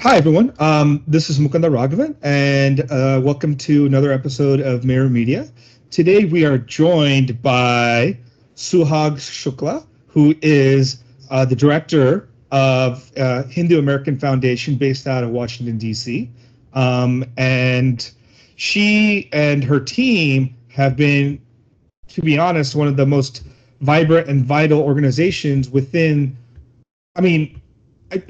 Hi, everyone. Um, this is Mukunda Raghavan, and uh, welcome to another episode of Mirror Media. Today, we are joined by Suhag Shukla, who is uh, the director of uh, Hindu American Foundation based out of Washington, D.C. Um, and she and her team have been, to be honest, one of the most vibrant and vital organizations within, I mean,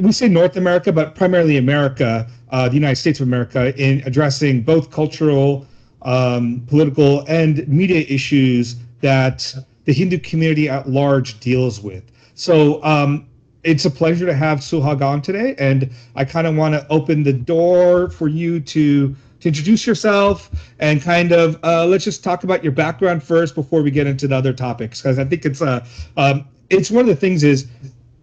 we say North America, but primarily America, uh, the United States of America, in addressing both cultural, um, political, and media issues that the Hindu community at large deals with. So um, it's a pleasure to have Suhag on today, and I kind of want to open the door for you to to introduce yourself and kind of uh, let's just talk about your background first before we get into the other topics because I think it's uh, um, it's one of the things is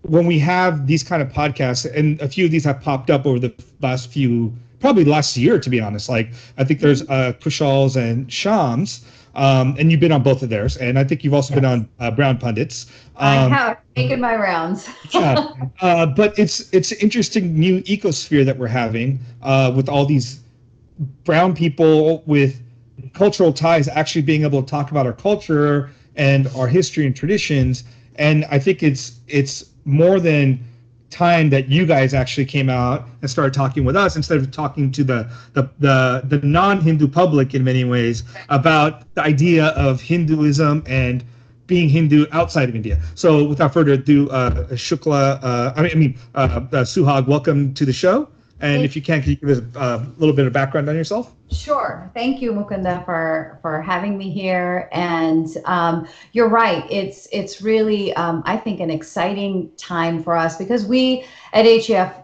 when we have these kind of podcasts, and a few of these have popped up over the last few, probably last year, to be honest. Like I think there's uh, Kushal's and Shams, um, and you've been on both of theirs, and I think you've also yes. been on uh, Brown Pundits. Um, I have taken my rounds. yeah, uh, but it's it's an interesting new ecosphere that we're having uh, with all these brown people with cultural ties actually being able to talk about our culture and our history and traditions and i think it's it's more than time that you guys actually came out and started talking with us instead of talking to the the the, the non-Hindu public in many ways about the idea of Hinduism and being Hindu outside of India. So without further ado, uh, Shukla, uh, I mean, I mean uh, uh Suhag, welcome to the show. And if you can, can you give us a little bit of background on yourself? Sure. Thank you, Mukunda, for for having me here. And um, you're right. It's it's really um, I think an exciting time for us because we at HAF,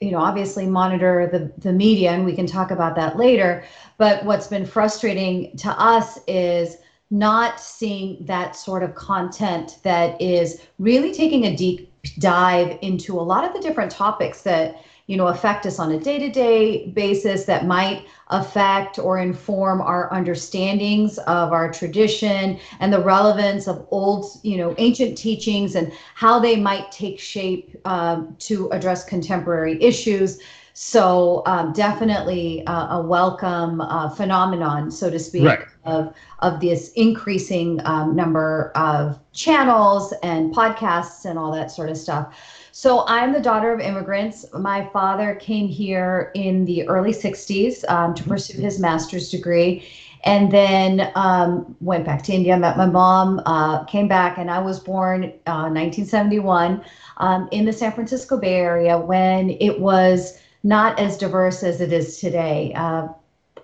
you know, obviously monitor the the media, and we can talk about that later. But what's been frustrating to us is not seeing that sort of content that is really taking a deep dive into a lot of the different topics that you know, affect us on a day-to-day basis that might affect or inform our understandings of our tradition and the relevance of old, you know, ancient teachings and how they might take shape um, to address contemporary issues. So um, definitely uh, a welcome uh, phenomenon, so to speak, right. of of this increasing um, number of channels and podcasts and all that sort of stuff. So I'm the daughter of immigrants. My father came here in the early 60s um, to pursue his master's degree and then um, went back to India, met my mom, uh, came back, and I was born uh, 1971 um, in the San Francisco Bay Area when it was not as diverse as it is today. Uh,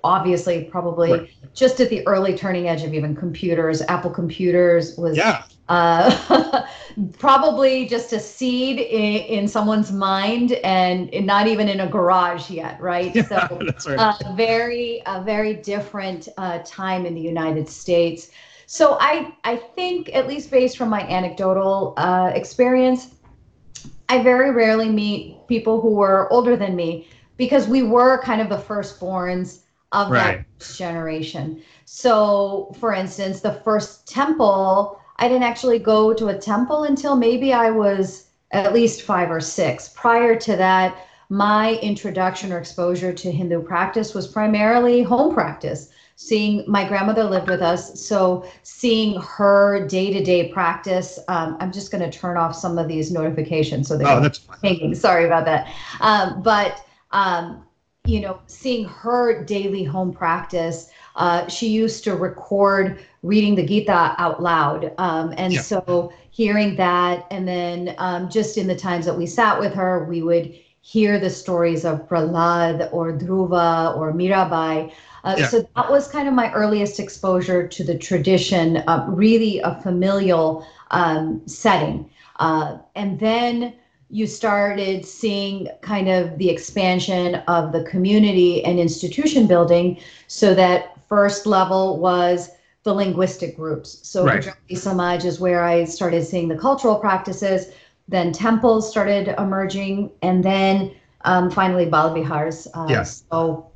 obviously, probably right. just at the early turning edge of even computers. Apple computers was yeah. Uh, probably just a seed in, in, someone's mind and not even in a garage yet, right? Yeah, so, right. Uh, very, a very different uh, time in the United States. So I, I think, at least based from my anecdotal uh, experience, I very rarely meet people who were older than me because we were kind of the firstborns of right. that generation. So, for instance, the first temple I didn't actually go to a temple until maybe I was at least five or six. Prior to that, my introduction or exposure to Hindu practice was primarily home practice. Seeing my grandmother lived with us, so seeing her day to day practice. Um, I'm just going to turn off some of these notifications so they're oh, that's hanging. Sorry about that. Um, but um, you know, seeing her daily home practice, uh, she used to record reading the Gita out loud. Um, and yeah. so hearing that, and then um, just in the times that we sat with her, we would hear the stories of Prahlad or Dhruva or Mirabai. Uh, yeah. So that was kind of my earliest exposure to the tradition, uh, really a familial um, setting. Uh, and then you started seeing kind of the expansion of the community and institution building so that first level was the linguistic groups. So right. Gujarati Samaj is where I started seeing the cultural practices. Then temples started emerging, and then um, finally Bal Vihars. Uh, yes. So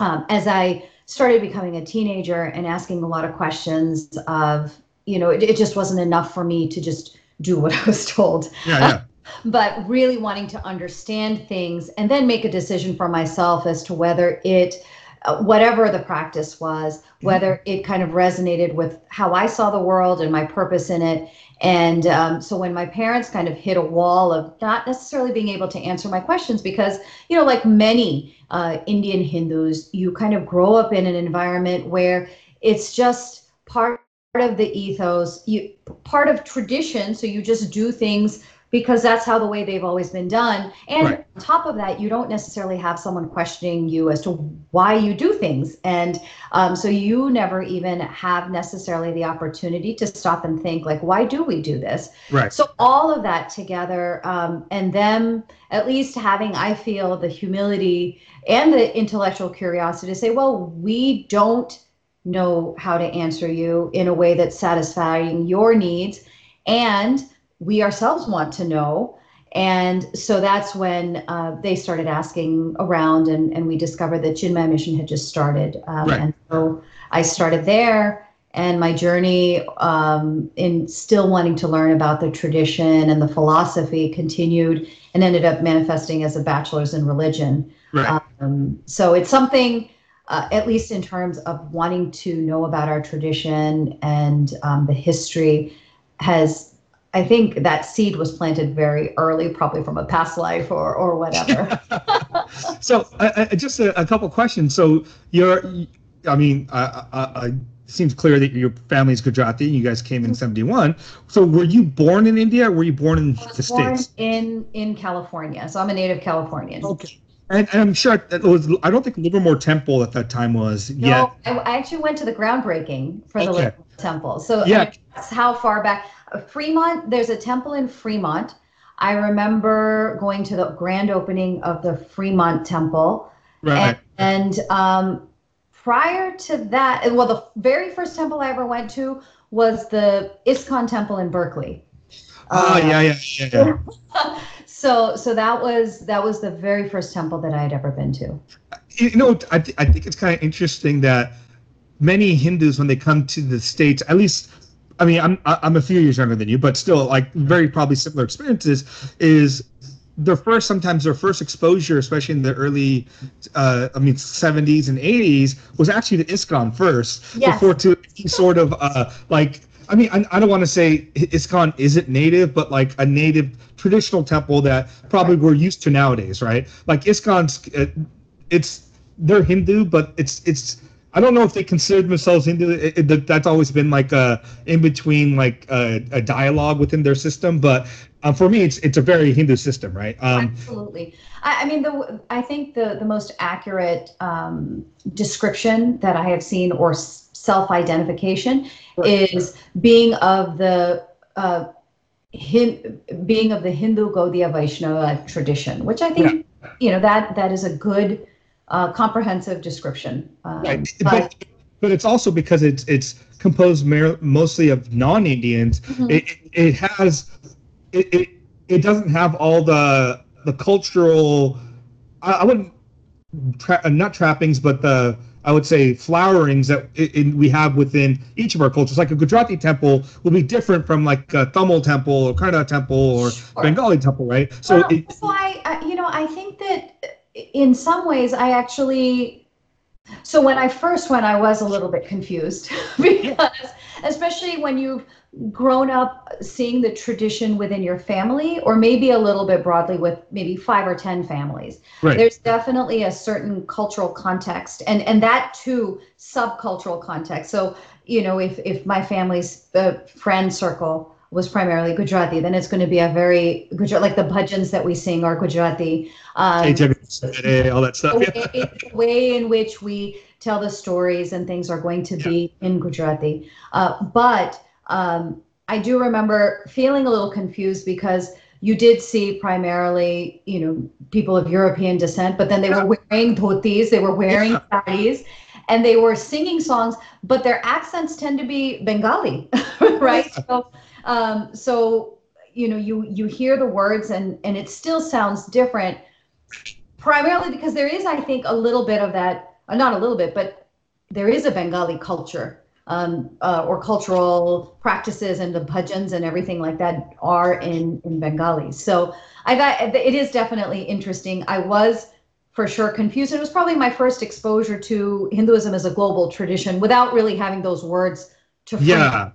um, as I started becoming a teenager and asking a lot of questions of, you know, it, it just wasn't enough for me to just do what I was told. Yeah, yeah. But really wanting to understand things and then make a decision for myself as to whether it uh, whatever the practice was Mm-hmm. whether it kind of resonated with how i saw the world and my purpose in it and um, so when my parents kind of hit a wall of not necessarily being able to answer my questions because you know like many uh, indian hindus you kind of grow up in an environment where it's just part of the ethos you part of tradition so you just do things because that's how the way they've always been done and Right. on top of that you don't necessarily have someone questioning you as to why you do things and um, so you never even have necessarily the opportunity to stop and think like why do we do this Right. so all of that together um, and them at least having i feel the humility and the intellectual curiosity to say well we don't know how to answer you in a way that's satisfying your needs and we ourselves want to know and so that's when uh, they started asking around and, and we discovered that Chinmaya Mission had just started um, Right. and so i started there and my journey um, in still wanting to learn about the tradition and the philosophy continued and ended up manifesting as a bachelor's in religion Right. um, so it's something, uh, at least in terms of wanting to know about our tradition and um, the history, has I think that seed was planted very early, probably from a past life or or whatever. so I, I, just a, a couple questions. So you're, I mean, I, I, I, it seems clear that your family's Gujarati. And you guys came in mm-hmm. '71. So were you born in India? or Were you born in I the born states? in in California, so I'm a native Californian. Okay. And, and I'm sure it was. I don't think Livermore Temple at that time was No, yet. I, I actually went to the groundbreaking for the Okay. Livermore Temple. So I Yeah. mean, that's how far back. Fremont, there's a temple in Fremont. I remember going to the grand opening of the Fremont Temple. Right. And, and um, prior to that, well, the very first temple I ever went to was the ISKCON Temple in Berkeley. oh Uh, yeah, yeah, yeah, yeah. So, so that was that was the very first temple that I had ever been to. you know, I, th- I think it's kind of interesting that many Hindus, when they come to the states, at least, I mean, I'm I'm a few years younger than you, but still, like very probably similar experiences. Is their first sometimes their first exposure, especially in the early, uh, I mean, 70s and 80s, was actually to ISKCON first Yes. before to any sort of uh, like. I mean, I, I don't want to say ISKCON isn't native, but like a native traditional temple that probably we're used to nowadays, right? Like ISKCON's, uh, it's they're Hindu, but it's it's I don't know if they consider themselves Hindu. It, it, that- that's always been like a in between like a, a dialogue within their system. But um, for me, it's it's a very Hindu system, right? Um, Absolutely. I, I mean, the I think the the most accurate um, description that I have seen or s- self-identification is being of the uh, being of the Hindu Gaudiya Vaishnava tradition, which I think you know that that is a good uh, comprehensive description. Um, right. but- But but it's also because it's it's composed mer- mostly of non-Indians. Mhm. It it, has it, it it doesn't have all the the cultural. I, I wouldn't tra- uh, not trappings, but the I would say flowerings that in, we have within each of our cultures. Like a Gujarati temple will be different from like a Tamil temple or Kannada temple or Sure. Bengali temple, right? So well, it, so I, I, you know, I think that in some ways I actually. So when I first went, I was a little bit confused because, especially when you've grown up seeing the tradition within your family, or maybe a little bit broadly with maybe five or ten families. Right. There's definitely a certain cultural context, and and that too subcultural context. So you know, if if my family's uh, friend circle was primarily Gujarati, then it's going to be a very Gujarat, like the bhajans that we sing are Gujarati. Um, all that stuff. the Yeah. way, the way in which we tell the stories and things are going to be in Gujarati. Uh, but um, I do remember feeling a little confused because you did see primarily, you know, people of European descent, but then they were wearing dhotis, they were wearing Yeah. saris, and they were singing songs, but their accents tend to be Bengali, right? So, um, so you know, you you hear the words and and it still sounds different primarily because there is i think a little bit of that uh, not a little bit but there is a bengali culture um, uh, or cultural practices and the bhajans and everything like that are in in Bengali. So I got it is definitely interesting. I was for sure confused. It was probably my first exposure to Hinduism as a global tradition without really having those words to frame. Yeah.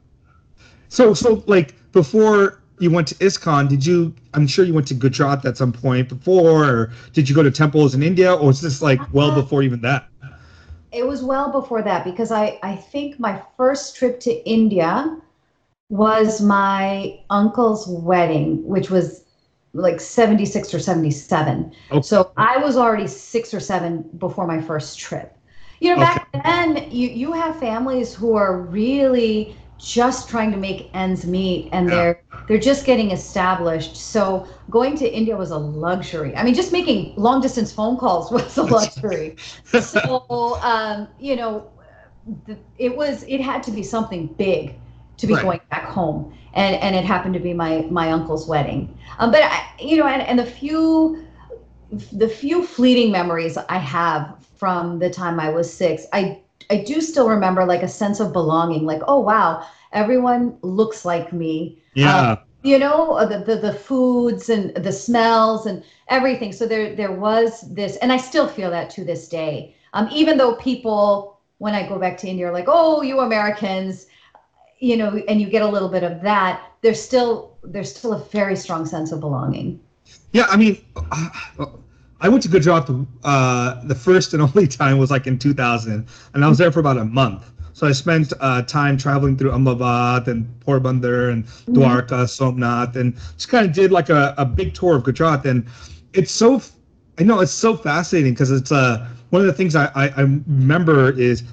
So so like before you went to ISKCON, did you? I'm sure you went to Gujarat at some point before, or did you go to temples in India, or was this like well Uh, before even that? It was well before that because I, I think my first trip to India was my uncle's wedding, which was like 76 or 77. Okay. So I was already six or seven before my first trip. You know, back then you, you have families who are really just trying to make ends meet and Yeah. they're they're just getting established. So going to India was a luxury. I mean, just making long distance phone calls was a luxury so um, you know it was it had to be something big to be Right. going back home and and it happened to be my my uncle's wedding um, but I, you know and, and the few the few fleeting memories i have from the time i was six i i do still remember like a sense of belonging like oh wow everyone looks like me. Yeah. you know uh, the, the the foods and the smells and everything. So there there was this and i still feel that to this day. Um, even though people when i go back to india are like oh you americans you know and you get a little bit of that there's still there's still a very strong sense of belonging. Yeah, I mean, I went to Gujarat. Uh, the first and only time was like in 2000, and I was there for about a month. So I spent uh, time traveling through Ahmedabad and Porbandar and Dwarka, Somnath, and just kind of did like a, a big tour of Gujarat. And it's so, I know it's so fascinating because it's uh, one of the things I, I, I remember is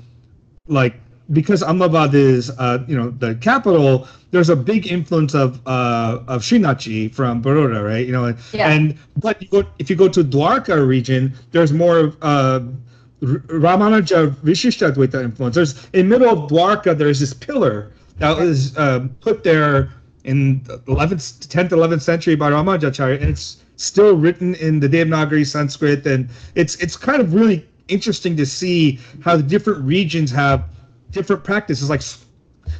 like because Ahmedabad is uh, you know the capital, there's a big influence of uh, of Srinathji from Baroda, right? You know, and, Yeah. and but you go, if you go to Dwarka region, there's more of uh, Ramanuja Vishishtadvaita influence. There's in middle of Dwarka, there's this pillar that was um, put there in the 11th, 10th, 11th century by Ramanujacharya, and it's still written in the Devanagari Sanskrit, and it's it's kind of really interesting to see how the different regions have different practices. Like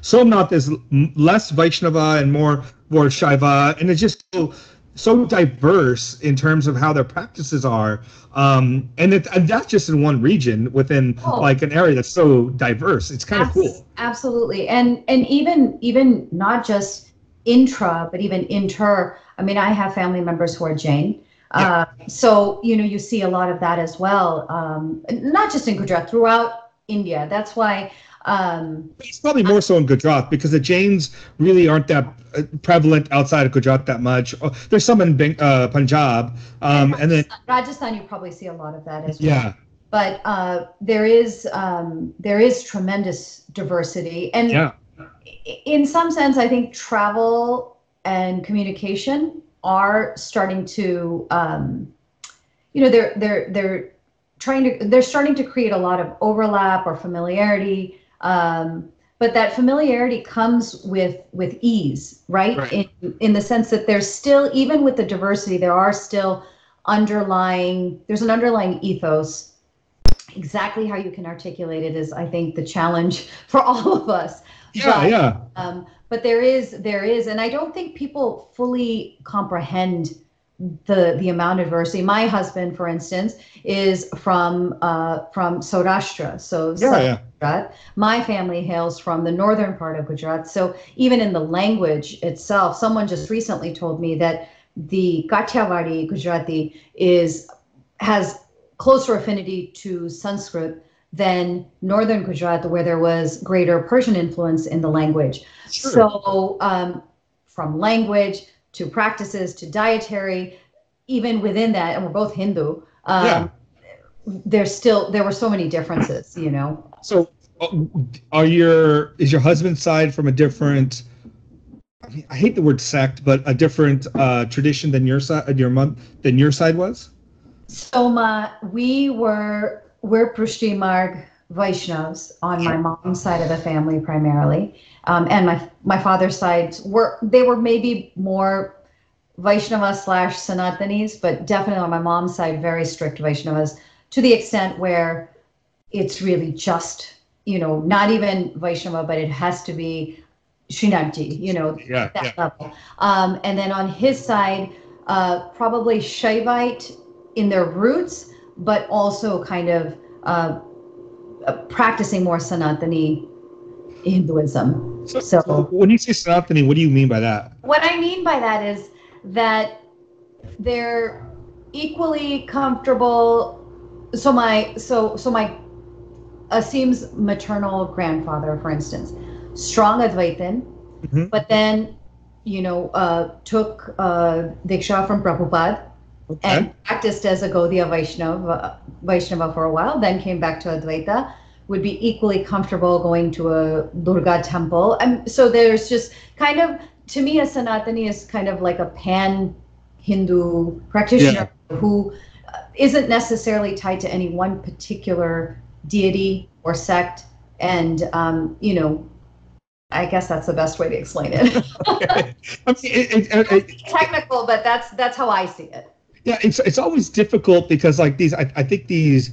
Somnath is less Vaishnava and more more Shaiva, and it's just so so diverse in terms of how their practices are. Um, and, it, and that's just in one region within Oh. like an area that's so diverse. It's kind of cool. Absolutely. And and even even not just intra, but even inter. I mean, I have family members who are Jain. Uh, so you know, you see a lot of that as well. Um, not just in Gujarat, throughout India. That's why. Um, It's probably more so in Gujarat because the Jains really aren't that uh, prevalent outside of Gujarat that much. Oh, There's some in uh, Punjab, um, and then Rajasthan, you probably see a lot of that as well. yeah, But uh, there is um, there is tremendous diversity, and yeah, in some sense, I think travel and communication are starting to, um, you know, they're they're they're trying to they're starting to create a lot of overlap or familiarity. Um, but that familiarity comes with with ease, right? Right. In in the sense that there's still even with the diversity, there are still underlying there's an underlying ethos. Exactly how you can articulate it is, I think, the challenge for all of us yeah, But- yeah. um, but there is there is and i don't think people fully comprehend the the amount of diversity my husband for instance is from uh, from saurashtra so Yeah, South yeah. Gujarat. my family hails from the northern part of gujarat so even in the language itself someone just recently told me that the kathiawadi gujarati is has closer affinity to sanskrit than northern gujarat where there was greater persian influence in the language Sure. so, um, from language to practices to dietary, even within that, and we're both Hindu. Um, Yeah. There's still there were so many differences, you know. So, uh, are your is your husband's side from a different? I mean, I hate the word sect, but a different uh, tradition than your side, your mom, than your side was. Soma, we were we're Pushti Marg Vaishnavs on my mom's side of the family primarily, um, and my my father's side were they were maybe more Vaishnava slash Sanatanis, but definitely on my mom's side, very strict Vaishnavas to the extent where it's really just you know, not even Vaishnava, but it has to be Srinathji, you know, Yeah, that yeah. level. Um, and then on his side, uh, probably Shaivite in their roots, but also kind of uh, practicing more Sanatani Hinduism. So, So- when you say Sanatani, what do you mean by that? What I mean by that is that they're equally comfortable. So my so so my Asim's maternal grandfather, for instance, strong Advaitin, Mhm. but then you know uh, took uh, Diksha from Prabhupada Okay. and practiced as a Gaudiya Vaishnava, Vaishnava for a while, then came back to Advaita, would be equally comfortable going to a Durga temple. And so there's just kind of, to me, a Sanatani is kind of like a pan Hindu practitioner who uh, isn't necessarily tied to any one particular deity or sect. And, um, you know, I guess that's the best way to explain it. Okay. I mean, it, it, it, Technical, but that's that's how I see it. Yeah, it's it's always difficult because like these, I, I think these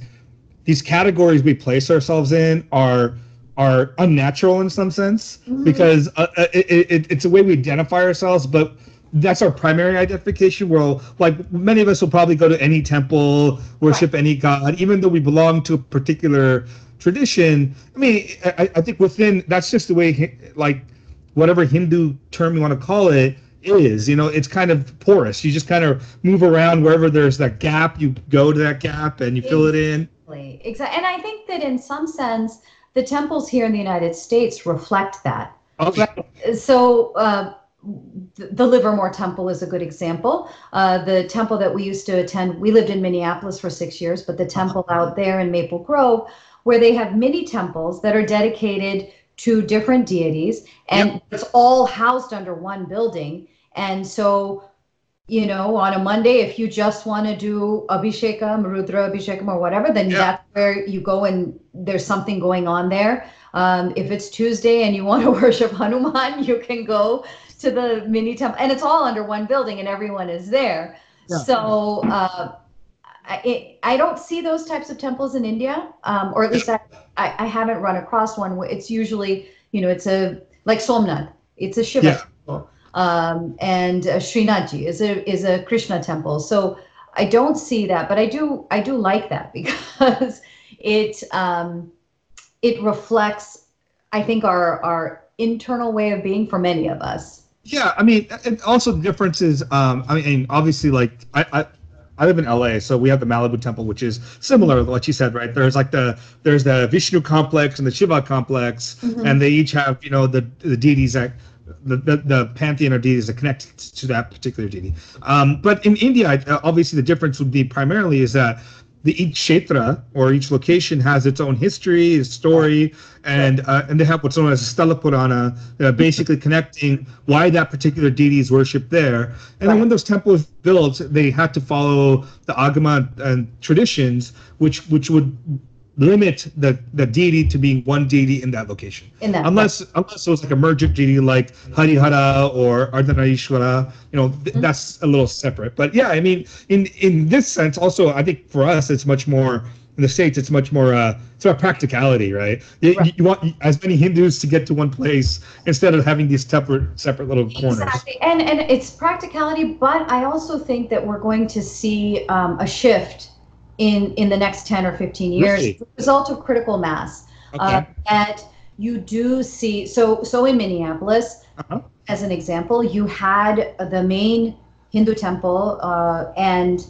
these categories we place ourselves in are are unnatural in some sense Mhm. because uh, uh, it, it, it's a way we identify ourselves, but that's our primary identification. Where like many of us will probably go to any temple, worship any god, even though we belong to a particular tradition. I mean, I, I think within that's just the way like whatever Hindu term you want to call it is. You know, it's kind of porous. You just kind of move around wherever there's that gap. You go to that gap and you fill it in. Exactly. Exactly. And I think that in some sense, the temples here in the United States reflect that. Okay. So, uh, the Livermore Temple is a good example. Uh, the temple that we used to attend, we lived in Minneapolis for six years, but the temple out there in Maple Grove, where they have mini temples that are dedicated to different deities, and it's all housed under one building. And so, you know, on a Monday, if you just want to do Abhishekam, Rudra Abhishekam, or whatever, then Yeah. that's where you go and there's something going on there. Um, if it's Tuesday and you want to worship Hanuman, you can go to the mini temple, and it's all under one building, and everyone is there. Yeah. So uh, I, I don't see those types of temples in India, um, or at least I, I, I haven't run across one. It's usually, you know, it's a like Somnath, it's a Shiva Yeah. Um, and uh, Srinathji is a is a Krishna temple. So I don't see that, but I do I do like that because it um, it reflects, I think, our our internal way of being for many of us. Yeah, I mean, and also the difference is, um, I mean, obviously, like I, I, I live in LA, so we have the Malibu Temple, which is similar to what you said, right? There's like the there's the Vishnu complex and the Shiva complex, Mhm. and they each have you know the the deities that. The, the, the pantheon of deities that connect to that particular deity. Um, but in India, uh, obviously, the difference would be primarily is that the each kshetra or each location has its own history, its story, and uh, and they have what's known as a Sthala Purana, uh, basically connecting why that particular deity is worshipped there. And then when those temples built, they had to follow the agama and traditions, which which would limit the the deity to being one deity in that location In that, unless unless it was like a mergent deity like Harihara or Ardhanarishwara, you know, th- Mhm. that's a little separate. But yeah, I mean, in in this sense, also, I think for us, it's much more in the states. It's much more uh, it's about practicality, right? You, Right. you want as many Hindus to get to one place instead of having these separate separate little corners. Exactly, and and it's practicality, but I also think that we're going to see um, a shift in in the next ten or fifteen years, Really? result of critical mass. Okay. Uh, that you do see. So so in Minneapolis, Uh-huh. as an example, you had the main Hindu temple, uh, and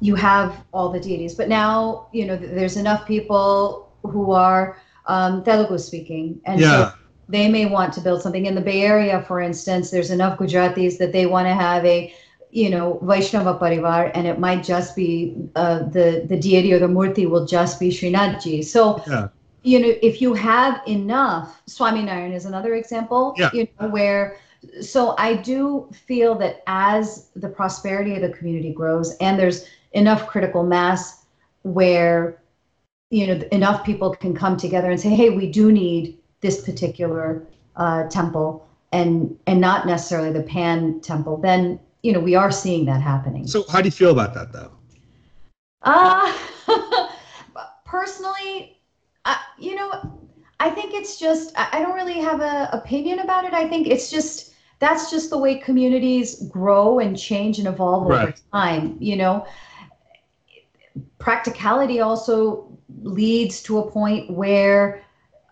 you have all the deities. But now you know there's enough people who are um, Telugu speaking, and so they may want to build something in the Bay Area, for instance. There's enough Gujaratis that they want to have a, you know, Vaishnava Parivar, and it might just be uh, the the deity or the murti will just be Srinathji. So, Yeah. you know, if you have enough, Swaminarayan is another example. Yeah. You know, where. So I do feel that as the prosperity of the community grows, and there's enough critical mass where you know enough people can come together and say hey we do need this particular uh, temple and and not necessarily the pan temple then you know we are seeing that happening So how do you feel about that, though? uh personally I, you know I think it's just I don't really have a opinion about it. I think it's just that's just the way communities grow and change and evolve over time. You know, practicality also leads to a point where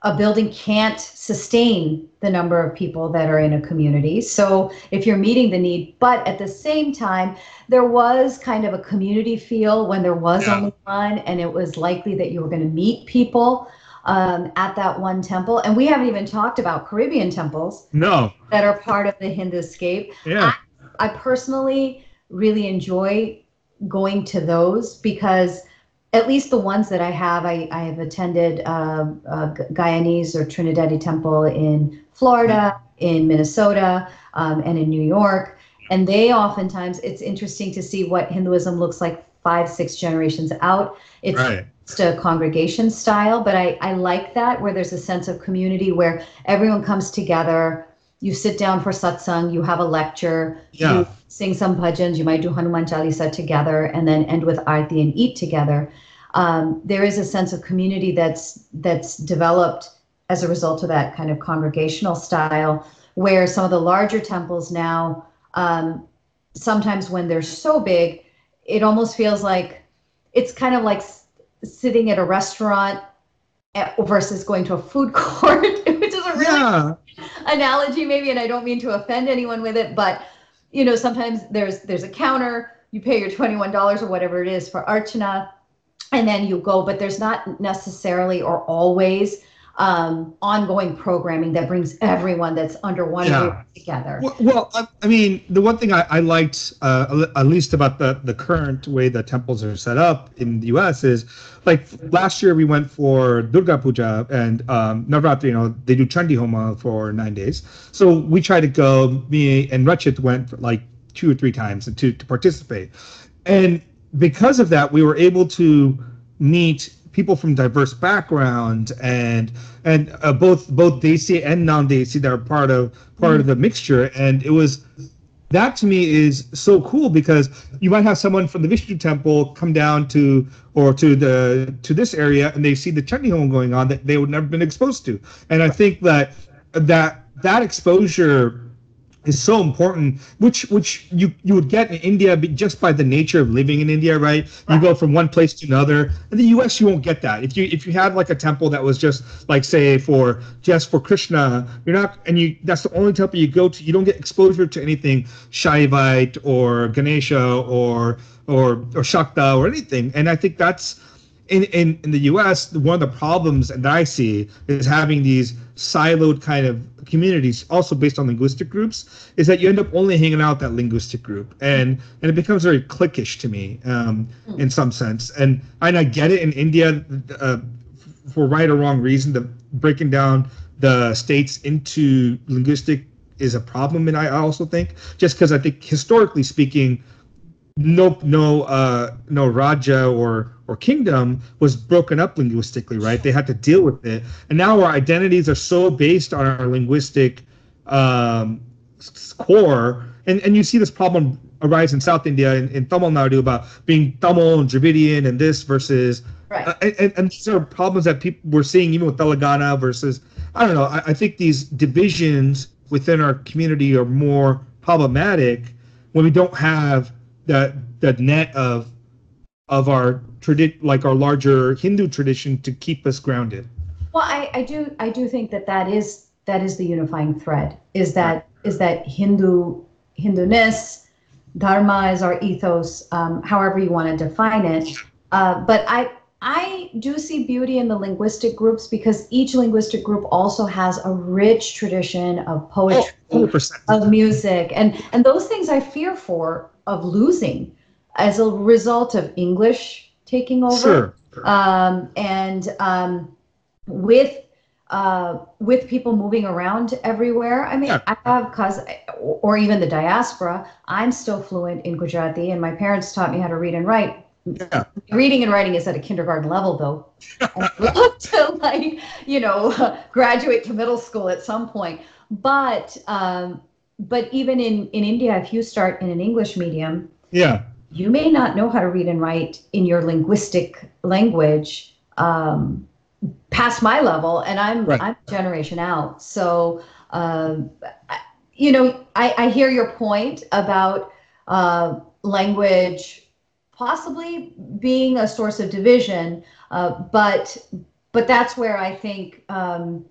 a building can't sustain the number of people that are in a community. So if you're meeting the need, but at the same time, there was kind of a community feel when there was Yeah. only one, and it was likely that you were going to meet people um, at that one temple. And we haven't even talked about Caribbean temples No. that are part of the Hinduscape. Yeah. I personally really enjoy going to those because at least the ones that I have, I, I have attended uh, uh, Guyanese or Trinidadi temple in Florida, in Minnesota, um, and in New York. And they oftentimes, it's interesting to see what Hinduism looks like five, six generations out. It's Right. just a congregation style, but I, I like that where there's a sense of community where everyone comes together. You sit down for satsang, you have a lecture, Yeah. you sing some bhajans, you might do Hanuman Chalisa together, and then end with arti and eat together. Um, there is a sense of community that's that's developed as a result of that kind of congregational style, where some of the larger temples now, um, sometimes when they're so big, it almost feels like it's kind of like s- sitting at a restaurant eh, versus going to a food court, which is a really Yeah. analogy maybe and i don't mean to offend anyone with it but you know sometimes there's there's a counter you pay your $21 or whatever it is for archana and then you go but there's not necessarily or always um, ongoing programming that brings everyone that's under one Yeah. roof together Well, well I, I mean, the one thing I, I liked, uh, at least about the, the current way the temples are set up in the U.S. is, like last year we went for Durga Puja and um, Navratri. You know, they do Chandi Homa for nine days. So we tried to go. Me and Rachit went for like two or three times to to participate, and because of that, we were able to meet people from diverse backgrounds and and uh, both both Desi and non-Desi that are part of part of the mixture. And it was that to me is so cool because you might have someone from the Vishnu temple come down to or to the to this area and they see the Chandi Homa going on that they would never been exposed to. And I think that that that exposure is so important which which you you would get in india just by the nature of living in india right? You go from one place to another. In the us you won't get that. If you if you had like a temple that was just like say for just for krishna you're not and you that's the only temple you go to you don't get exposure to anything shaivite or ganesha or or or shakta or anything. And i think that's in, in, in the US, one of the problems that I see is having these siloed kind of communities, also based on linguistic groups, is that you end up only hanging out that linguistic group, and and it becomes very cliquish to me, um, in some sense. And and I get it in India, uh, for right or wrong reason, the breaking down the states into linguistic is a problem, and I also think just because I think historically speaking, no no uh no raja or or kingdom was broken up linguistically right? They had to deal with it. And now our identities are so based on our linguistic um core. And and you see this problem arise in south india in, in tamil nadu about being tamil and dravidian and this versus right. uh, and, and these are problems that people we're seeing even with Telangana versus I don't know. I, I think these divisions within our community are more problematic when we don't have that that net of of our tradi- like our larger Hindu tradition to keep us grounded. Well, I, I do I do think that that is that is the unifying thread. Is that is that Hindu Hinduness, Dharma is our ethos, um, however you want to define it. Uh, but I I do see beauty in the linguistic groups because each linguistic group also has a rich tradition of Oh, poetry, 100%. of music, and and those things I fear for of losing as a result of English taking over Sure. um, and um, with uh, with people moving around everywhere. I mean, Yeah. I have cause, or even the diaspora. I'm still fluent in Gujarati, and my parents taught me how to read and write. Yeah. Reading and writing is at a kindergarten level, though. I'd love to, like, you know, graduate to middle school at some point. But um, but even in in India, if you start in an English medium, Yeah. you may not know how to read and write in your linguistic language um, past my level, and I'm Right. I'm generation out. So, I- you know, I, I hear your point about uh, language possibly being a source of division, uh, but but that's where I think um,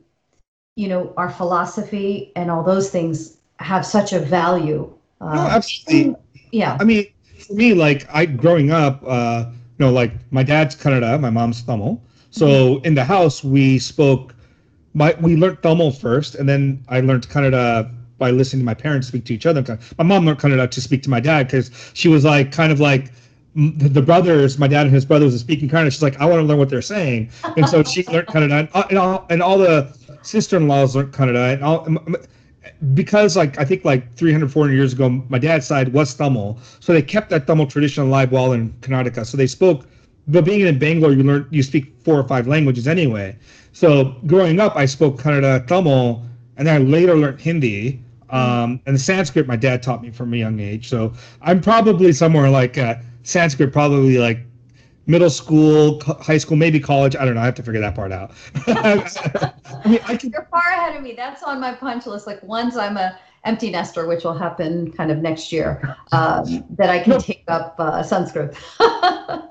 you know our philosophy and all those things have such a value. No, Uh, absolutely. yeah. I mean, for me, like I growing up, uh, you know, like my dad's Kannada, my mom's Tamil. So in the house, we spoke. My we learned Tamil first, and then I learned Kannada by listening to my parents speak to each other. My mom learned Kannada to speak to my dad because she was like kind of like the the brothers, my dad and his brothers, are speaking Kannada. She's like, I want to learn what they're saying, and so she learned Kannada, and, all- and all and all the sister-in-laws learned Kannada, and all because like I think like 300, 400 years ago, my dad's side was Tamil, so they kept that Tamil tradition alive while in Karnataka. So they spoke, but being in Bangalore, you learn you speak four or five languages anyway. So growing up, I spoke Kannada, Tamil, and then I later learned Hindi. Um, and Sanskrit, my dad taught me from a young age. So I'm probably somewhere like uh, Sanskrit, probably like middle school, high school, maybe college. I don't know. I have to figure that part out. I mean, I can You're far ahead of me. That's on my punch list. Like once I'm a empty nester, which will happen kind of next year, um, that I can No. take up uh, Sanskrit.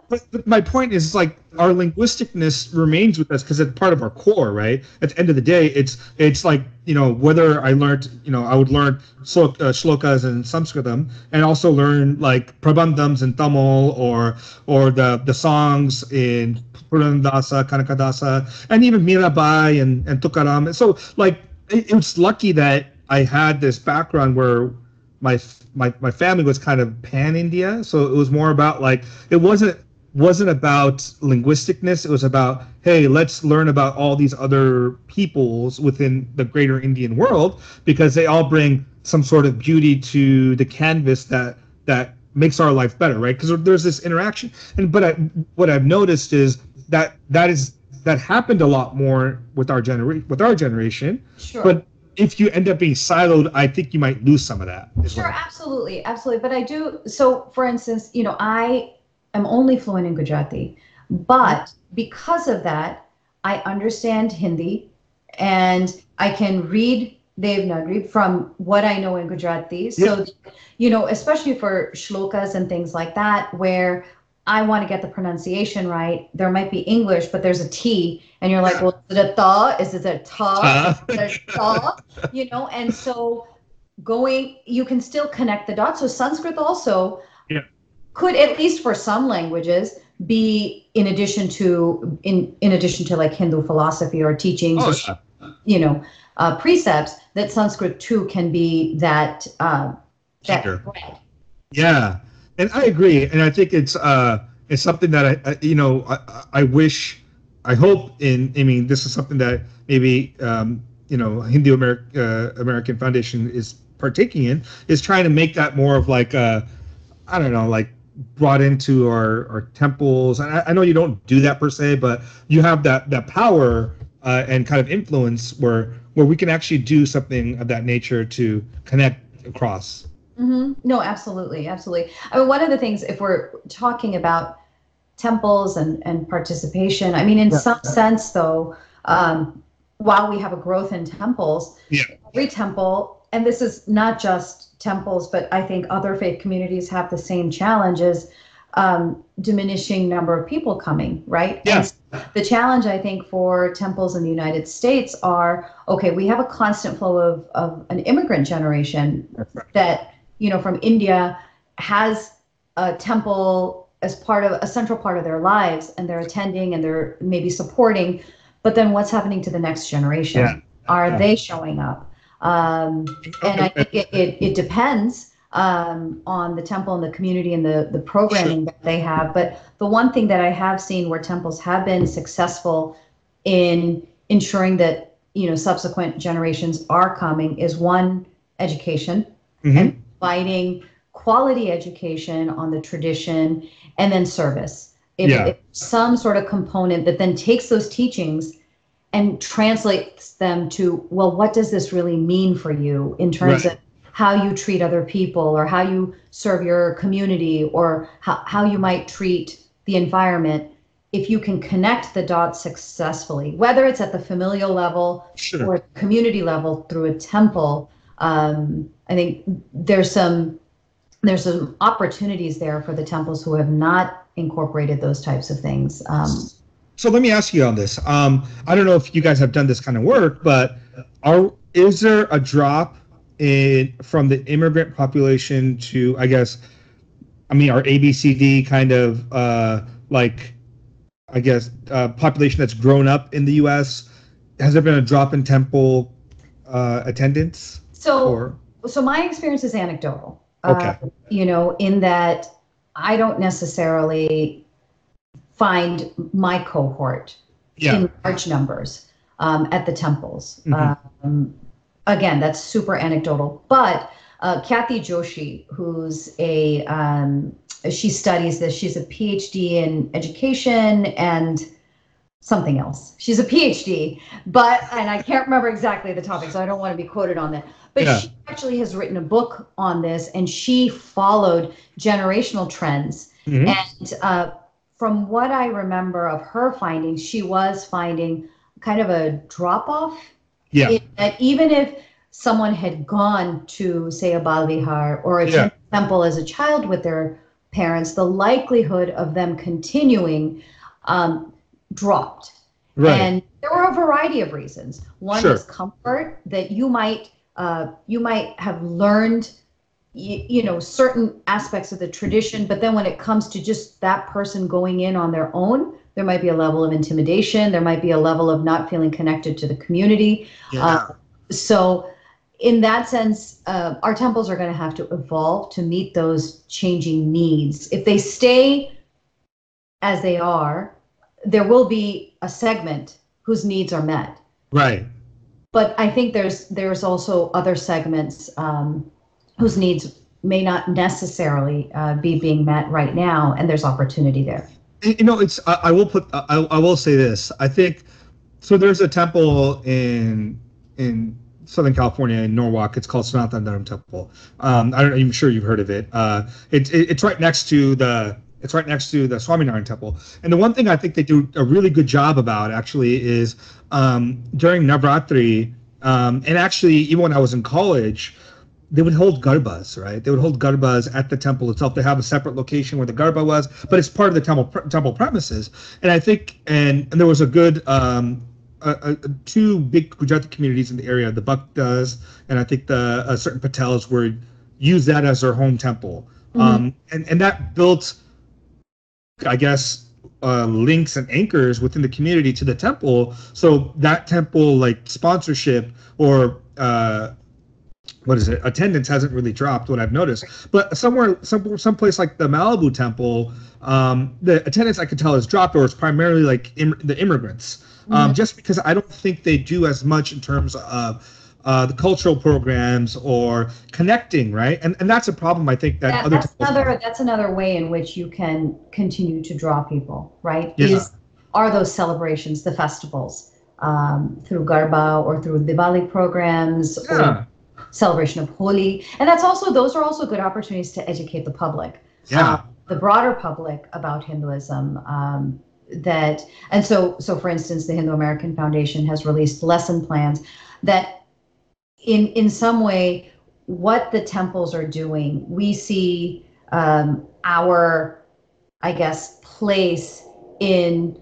but, but my point is like our linguisticness remains with us because it's part of our core right at the end of the day it's it's like you know whether i learned you know i would learn slok, uh, shlokas and sanskritam and also learn like prabandhams in tamil or or the the songs in Purandasa, Kanakadasa, and even Mirabai and, and Tukaram. So, like, it, it was lucky that I had this background where my my my family was kind of pan India, so it was more about like it wasn't wasn't about linguisticness. It was about hey, let's learn about all these other peoples within the greater Indian world because they all bring some sort of beauty to the canvas that that makes our life better, right? Because there's this interaction, and but I, what I've noticed is that that is that happened a lot more with our generation with our generation, Sure. but if you end up being siloed, I think you might lose some of that. Sure, absolutely, absolutely. But I do. So, for instance, you know, I am only fluent in Gujarati, but because of that, I understand Hindi, and I can read Devanagari from what I know in Gujarati. So, you know, especially for shlokas and things like that, where I want to get the pronunciation right. There might be English, but there's a T, and you're like, well, is it a tha? Is it a ta? Is it a? You know, and so going you can still connect the dots so sanskrit also Yeah. could at least for some languages be in addition to in in addition to like hindu philosophy or teachings oh, or yeah. you know uh, precepts that sanskrit too can be that uh, that thread. Yeah, and I agree, and I think it's uh, it's something that I, I you know, I, I wish, I hope in. I mean, this is something that maybe um, you know, Hindu American uh, American Foundation is partaking in, is trying to make that more of like a, I don't know, like brought into our our temples. And I, I know you don't do that per se, but you have that that power uh, and kind of influence where where we can actually do something of that nature to connect across. Hmm No, absolutely, absolutely. I mean, one of the things, if we're talking about temples and, and participation, I mean, in Yeah. some sense, though, um, while we have a growth in temples, Yeah. every temple, and this is not just temples, but I think other faith communities have the same challenges. Um, diminishing number of people coming, right? Yeah. And the challenge, I think, for temples in the United States are okay, we have a constant flow of, of an immigrant generation that you know from India has a temple as part of a central part of their lives and they're attending and they're maybe supporting but then what's happening to the next generation Yeah. are Yeah. they showing up um, and i think it, it, it depends um, on the temple and the community and the, the programming that they have but the one thing that i have seen where temples have been successful in ensuring that you know subsequent generations are coming is one education Mhm. and providing quality education on the tradition and then service. If, Yeah. if some sort of component that then takes those teachings and translates them to, well, what does this really mean for you in terms Right. of how you treat other people or how you serve your community or how, how you might treat the environment if you can connect the dots successfully, whether it's at the familial level Sure. or community level through a temple, um, I think there's some there's some opportunities there for the temples who have not incorporated those types of things. Um, So let me ask you on this. Um, I don't know if you guys have done this kind of work, but are is there a drop in from the immigrant population to I guess I mean our ABCD kind of uh, like I guess uh, population that's grown up in the U.S. Has there been a drop in temple uh, attendance? So Or so my experience is anecdotal. Okay. Uh, you know, in that I don't necessarily find my cohort yeah, in large numbers um, at the temples. Mhm. Um, again, that's super anecdotal. But uh, Khyati Joshi, who's a um, she studies this. She's a PhD in education and something else. She's a PhD, but and I can't remember exactly the topic, so I don't want to be quoted on that. But Yeah. she actually has written a book on this, and she followed generational trends Mhm. and uh, from what I remember of her findings, she was finding kind of a drop off. yeah, That even if someone had gone to, say, a Balvihar or a Yeah. temple as a child with their parents, the likelihood of them continuing um, dropped. right. And there were a variety of reasons. One Sure. is comfort that you might uh, you might have learned you, you know certain aspects of the tradition, but then when it comes to just that person going in on their own, there might be a level of intimidation. There might be a level of not feeling connected to the community. yeah. So, in that sense, uh, our temples are going to have to evolve to meet those changing needs. If they stay as they are, there will be a segment whose needs are met. right. But I think there's there's also other segments um, whose needs may not necessarily uh, be being met right now, and there's opportunity there. you know it's I, I will put I, I will say this. I think so there's a temple in in southern california in norwalk. It's called sanatana temple. Um i don't i'm sure you've heard of it. Uh it's it, it's right next to the it's right next to the Swaminarayan temple and the one thing i think they do a really good job about actually is um during navratri um and actually even when i was in college they would hold garbas, right? They would hold garbas at the temple itself. They have a separate location where the garba was, but it's part of the temple temple premises. And I think, and, and there was a good, um, uh, uh, two big Gujarati communities in the area, the Bhaktas, and I think the uh, certain Patels were use that as their home temple. Um, and and that built, I guess, uh, links and anchors within the community to the temple. So that temple like sponsorship or uh, what is it? Attendance hasn't really dropped what i've noticed. But somewhere some someplace like the malibu temple um the attendance i could tell has dropped or it's primarily like Im- the immigrants. Um just because i don't think they do as much in terms of uh, the cultural programs or connecting right? And and that's a problem i think that, That- other that's another have. that's another way in which you can continue to draw people right? Yeah. is are those celebrations the festivals um, through garba or through diwali programs yeah. or celebration of holi. And that's also those are also good opportunities to educate the public yeah. uh, the broader public about hinduism um, that and so so for instance the hindu american foundation has released lesson plans that in in some way what the temples are doing we see um, our i guess place in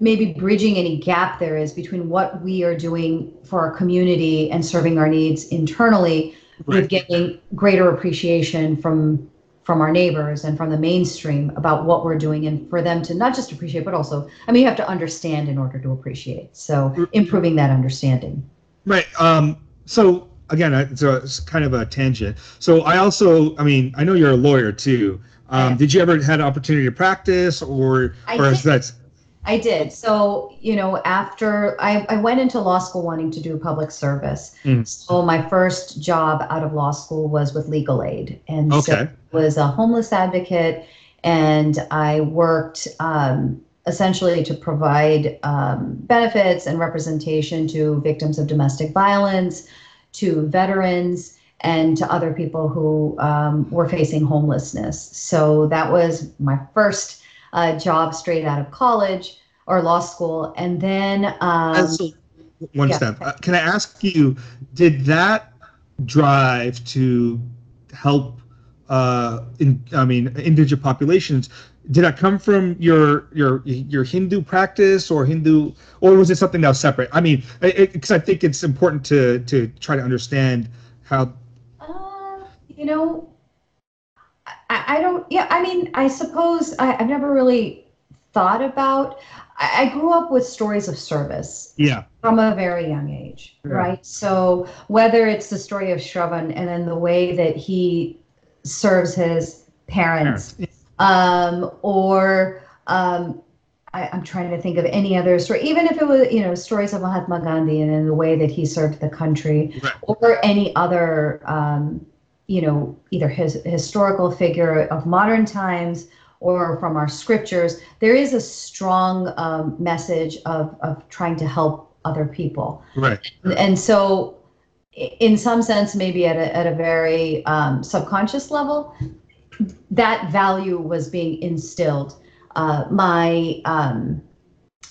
maybe bridging any gap there is between what we are doing for our community and serving our needs internally with Right. getting greater appreciation from from our neighbors and from the mainstream about what we're doing and for them to not just appreciate but also i mean you have to understand in order to appreciate so improving that understanding Right. Um, so again, it's, a, it's kind of a tangent. So I also, I mean, I know you're a lawyer too. Um, Did you ever had an opportunity to practice, or I or is did. that I did. So, you know, after I, I went into law school wanting to do public service. Mm. So my first job out of law school was with legal aid. And so? I was a homeless advocate and I worked um, essentially to provide um, benefits and representation to victims of domestic violence, to veterans, and to other people who um, were facing homelessness. So that was my first a job straight out of college or law school, and then um, so one yeah. step. Uh, can I ask you? Did that drive to help? Uh, in I mean, indigenous populations. Did that come from your your your Hindu practice or Hindu, or was it something that was separate? I mean, because I think it's important to to try to understand how. Uh, you know, I, I don't. Yeah, I mean, I suppose I, I've never really thought about. I, I grew up with stories of service Yeah. from a very young age, Yeah. right? So whether it's the story of Shravan and then the way that he serves his parents, um, or um, I, I'm trying to think of any other story, even if it was, you know, stories of Mahatma Gandhi and in the way that he served the country, Right. or any other, um, you know, either his historical figure of modern times or from our scriptures, there is a strong um, message of, of trying to help other people. Right. And so, in some sense, maybe at a, at a very um, subconscious level, that value was being instilled. Uh, my um,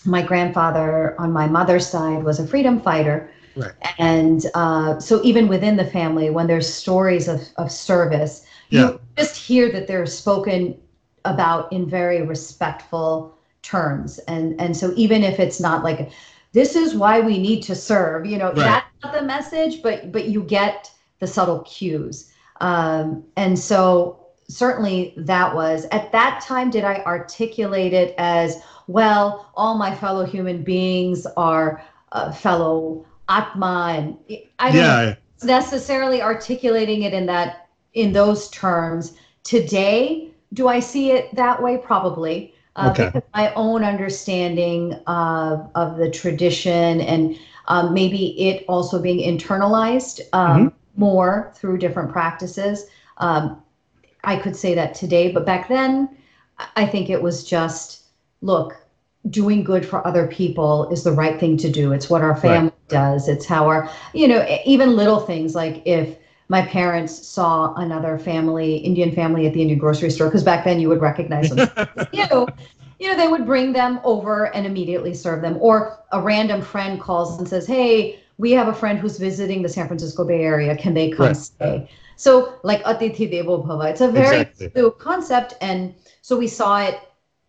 my grandfather on my mother's side was a freedom fighter, Right. and uh, so even within the family, when there's stories of, of service, Yeah. you just hear that they're spoken about in very respectful terms, and and so even if it's not like this is why we need to serve, you know, Right. that's not the message, but but you get the subtle cues, um, and so certainly that was. At that time did i articulate it as well all my fellow human beings are uh, fellow atma and i don't Yeah. necessarily articulating it in that in those terms. Today do i see it that way? Probably. Uh, Okay. because my own understanding of of the tradition and um, maybe it also being internalized um, more through different practices. Um, i could say that today but back then I- think it was just look doing good for other people is the right thing to do. It's what our family does. It's how our you know even little things like if my parents saw another family indian family at the indian grocery store because back then you would recognize them. You know you know they would bring them over and immediately serve them. Or a random friend calls and says hey we have a friend who's visiting the san francisco bay area. Can they come Right. stay so like atithi devo bhava it's a very Exactly. new concept and so we saw it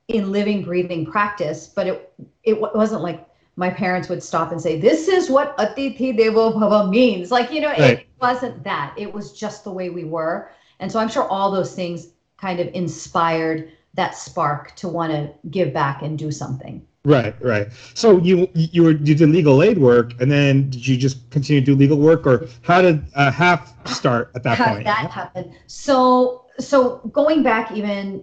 in living breathing practice but it it wasn't like my parents would stop and say this is what atithi devo bhava means like you know Right. it wasn't that it was just the way we were and so i'm sure all those things kind of inspired that spark to want to give back and do something Right, right. So you you were you did legal aid work, and then did you just continue to do legal work, or how did uh, HAF start at that how point? did that happen so so going back even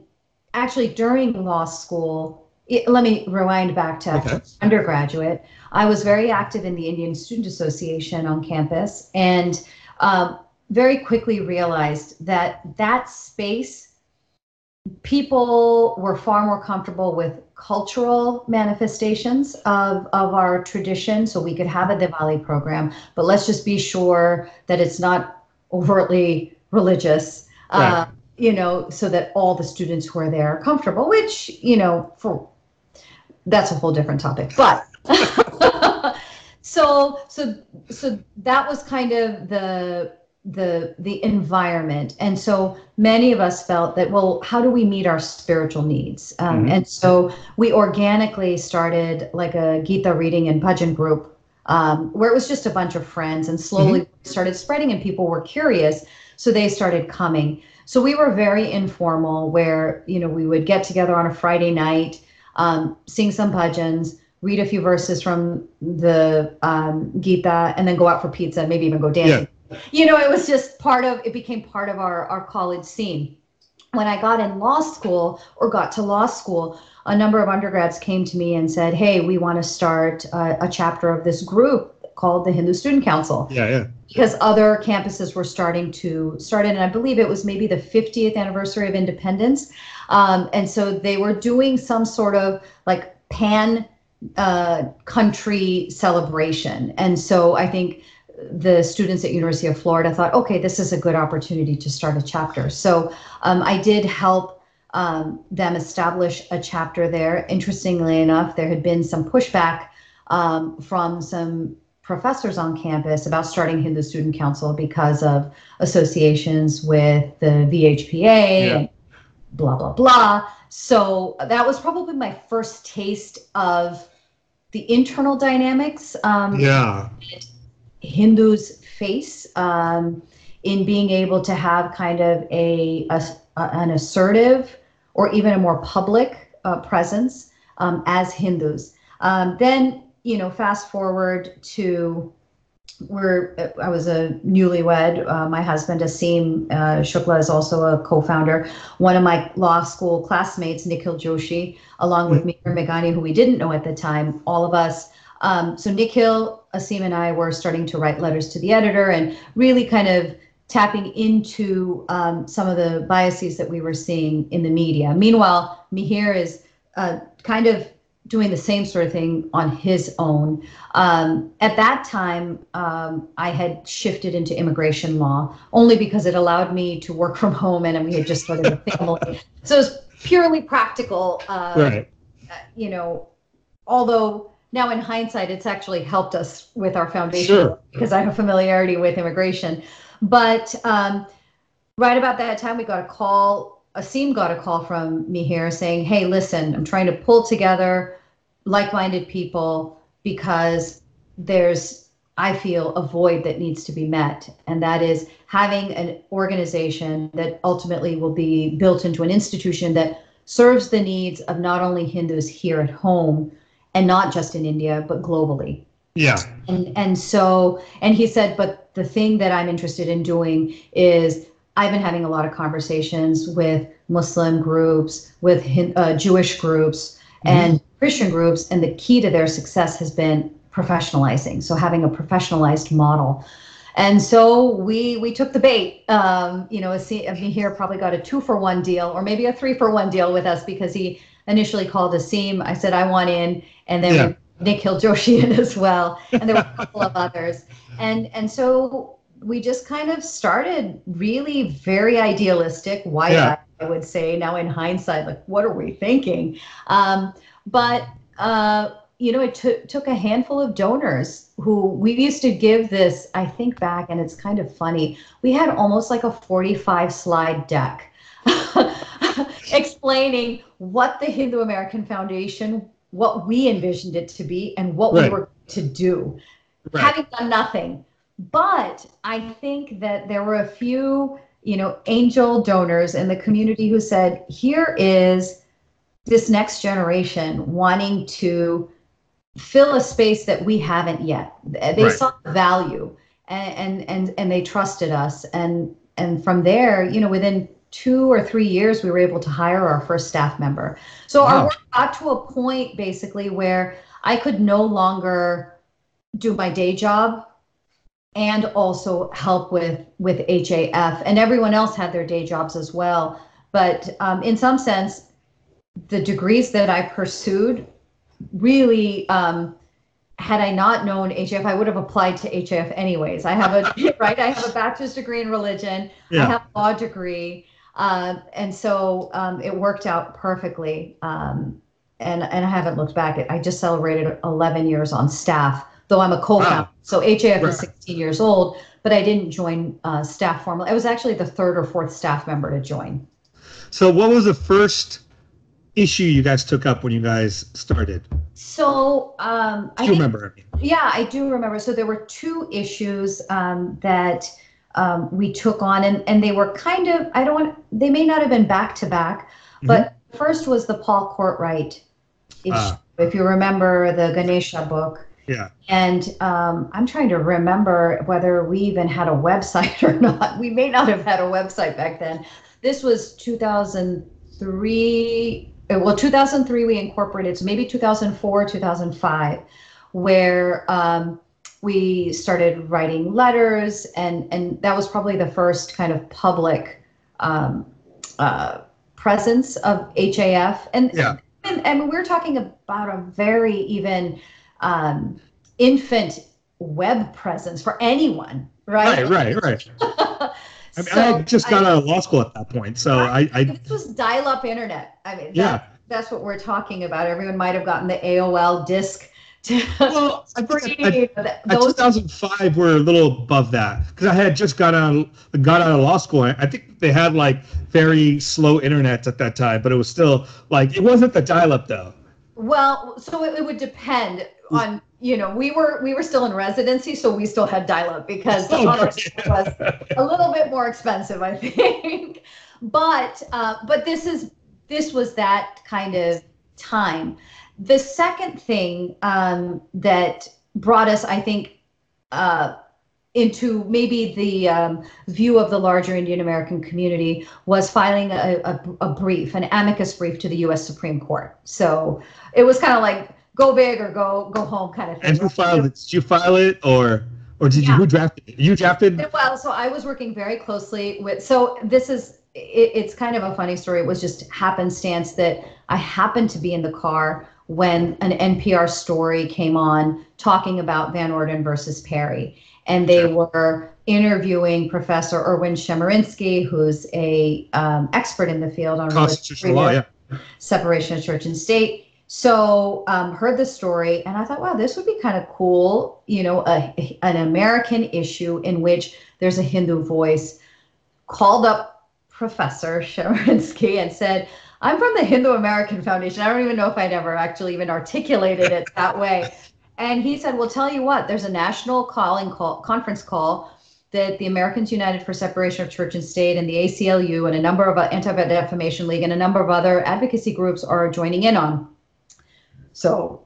actually during law school it, let me rewind back to Okay. undergraduate i was very active in the indian student association on campus and um, very quickly realized that that space people were far more comfortable with cultural manifestations of, of our tradition so we could have a diwali program but let's just be sure that it's not overtly religious uh, you know so that all the students who are there are comfortable which you know for that's a whole different topic but so so so that was kind of the the the environment. And so many of us felt that well how do we meet our spiritual needs? Um, Mhm. and so we organically started like a gita reading and bhajan group um, where it was just a bunch of friends. And slowly started spreading and people were curious so they started coming. So we were very informal where you know we would get together on a friday night um, sing some bhajans read a few verses from the um, gita and then go out for pizza maybe even go dancing you know it was just part of it became part of our our college scene. When i got in law school or got to law school a number of undergrads came to me and said hey we want to start a, a chapter of this group called the hindu student council. Yeah, yeah. because other campuses were starting to start it and i believe it was maybe the 50th anniversary of independence. Um, and so they were doing some sort of like pan uh, country celebration. And so i think the students at university of florida thought okay this is a good opportunity to start a chapter so um, i did help um, them establish a chapter there. Interestingly enough, there had been some pushback um, from some professors on campus about starting Hindu Student Council because of associations with the VHPA Yeah. and blah blah blah. So that was probably my first taste of the internal dynamics um, Yeah. Hindus face um, in being able to have kind of a, a- an assertive or even a more public uh, presence um, as Hindus. Um, then you know, fast forward to we're I was a newlywed. Uh, my husband Asim uh, Shukla is also a co-founder. One of my law school classmates, Nikhil Joshi, along with Mihir Meghani, who we didn't know at the time, all of us. Um, so Nikhil, Asim, and I were starting to write letters to the editor and really kind of tapping into um, some of the biases that we were seeing in the media. Meanwhile, Mihir is uh, kind of doing the same sort of thing on his own. Um, at that time, um, I had shifted into immigration law only because it allowed me to work from home and we had just started a family. so it was purely practical. Uh, Right. You know, although now in hindsight, it's actually helped us with our foundation Sure. because I have familiarity with immigration. But um, right about that time, we got a call. Asim got a call from Mihir saying, "Hey, listen, I'm trying to pull together like-minded people because there's, I feel, a void that needs to be met, and that is having an organization that ultimately will be built into an institution that serves the needs of not only Hindus here at home and not just in India, but globally." Yeah. and and so and he said but the thing that i'm interested in doing is i've been having a lot of conversations with muslim groups with uh, jewish groups and christian groups and the key to their success has been professionalizing so having a professionalized model and so we we took the bait um, you know see, Asim here probably got a two for one deal or maybe a three for one deal with us because he initially called Asim. I said I want in, and then Yeah. Nick Joshi in as well, and there were a couple of others, and and so we just kind of started really very idealistic, wide Yeah. I would say now in hindsight, like what are we thinking? Um, but uh, you know, it took took a handful of donors who we used to give this. I think back, and it's kind of funny. We had almost like a forty five slide deck. explaining what the Hindu American Foundation, what we envisioned it to be, and what Right. we were to do, Right. having done nothing. But I think that there were a few, you know, angel donors in the community who said, here is this next generation wanting to fill a space that we haven't yet. They Right. saw the value and, and and and they trusted us. And and from there, you know, within two or three years, we were able to hire our first staff member. So Wow. our work got to a point basically where I could no longer do my day job and also help with with HAF and everyone else had their day jobs as well. But um, in some sense the degrees that I pursued really um, had I not known HAF I would have applied to HAF anyways. I have a right? I have a bachelor's degree in religion. I have a law degree uh, and so um, it worked out perfectly um, and and I haven't looked back I just celebrated 11 years on staff though I'm a co-founder. Wow. So HAF Right. is 16 years old, but I didn't join uh, staff formally. I was actually the third or fourth staff member to join. So, what was the first issue you guys took up when you guys started? So um, Do I think, remember? Yeah, I do remember. So there were two issues um, that um, we took on, and and they were kind of I don't want they may not have been back to back, but first was the Paul Courtright issue. Ah. if you remember the Ganesha book. Yeah. And um, I'm trying to remember whether we even had a website or not. We may not have had a website back then. This was 2003. uh, Well, 2003 we incorporated, so maybe 2004, 2005, where um, we started writing letters, and and that was probably the first kind of public um, uh, presence of HAF. And Yeah. and, and we're talking about a very even um, infant web presence for anyone, right? Right, right, right. I mean, So I just got out of law school at that point, so I, I This was dial-up internet. I mean, Yeah. that's what we're talking about. Everyone might have gotten the AOL disk to well, I think at, free. at, Th- at those 2005 we're a little above that because I had just got out of, got out of law school. I think they had like very slow internet at that time, but it was still like it wasn't the dial-up though. Well, so it, it would depend on you know we were we were still in residency, so we still had dial-up because the Oh, was a little bit more expensive, I think. But uh, but this is this was that kind of time. The second thing um, that brought us, I think, uh, into maybe the um, view of the larger Indian American community was filing a, a, a brief, an amicus brief to the U.S. Supreme Court. So it was kind of like go big or go go home kind of thing. And who filed it? Did you file it or or did you Yeah. who drafted it? You drafted? Well, so I was working very closely with. So this is it, it's kind of a funny story. It was just happenstance that I happened to be in the car when an NPR story came on talking about Van Orden versus Perry, and they were interviewing Professor Erwin Chemerinsky, who's a um, expert in the field on Constitutional law, yeah. separation of church and state. So um, heard the story, and I thought, wow, this would be kind of cool. You know, a, an American issue in which there's a Hindu voice. Called up Professor Chemerinsky and said, "I'm from the Hindu American Foundation. I don't even know if I'd ever actually even articulated it that way." And he said, "Well, tell you what, there's a national calling call conference call." That the Americans United for Separation of Church and State and the ACLU and a number of uh, Anti-Defamation League and a number of other advocacy groups are joining in on. So,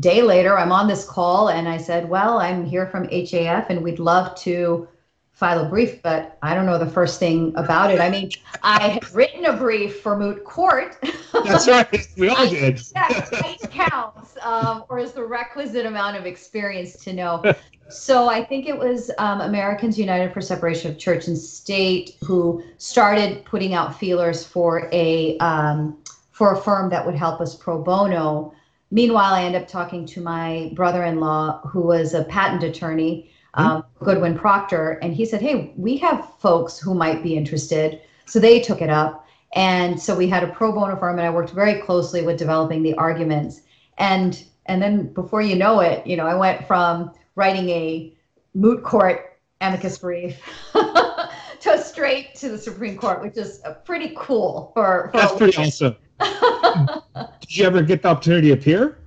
day later, I'm on this call and I said, "Well, I'm here from HAF and we'd love to file a brief, but I don't know the first thing about it. I mean, I had written a brief for moot court. That's right. We all did. yes, it counts, um, or is the requisite amount of experience to know. So I think it was um, Americans United for Separation of Church and State who started putting out feelers for a um, for a firm that would help us pro bono. Meanwhile, I end up talking to my brother-in-law, who was a patent attorney, um, Goodwin Procter, and he said, "Hey, we have folks who might be interested." So they took it up, and so we had a pro bono firm, and I worked very closely with developing the arguments. And and then before you know it, you know, I went from writing a moot court amicus brief to straight to the Supreme Court, which is uh, pretty cool for. for That's pretty awesome. Did you ever get the opportunity to appear?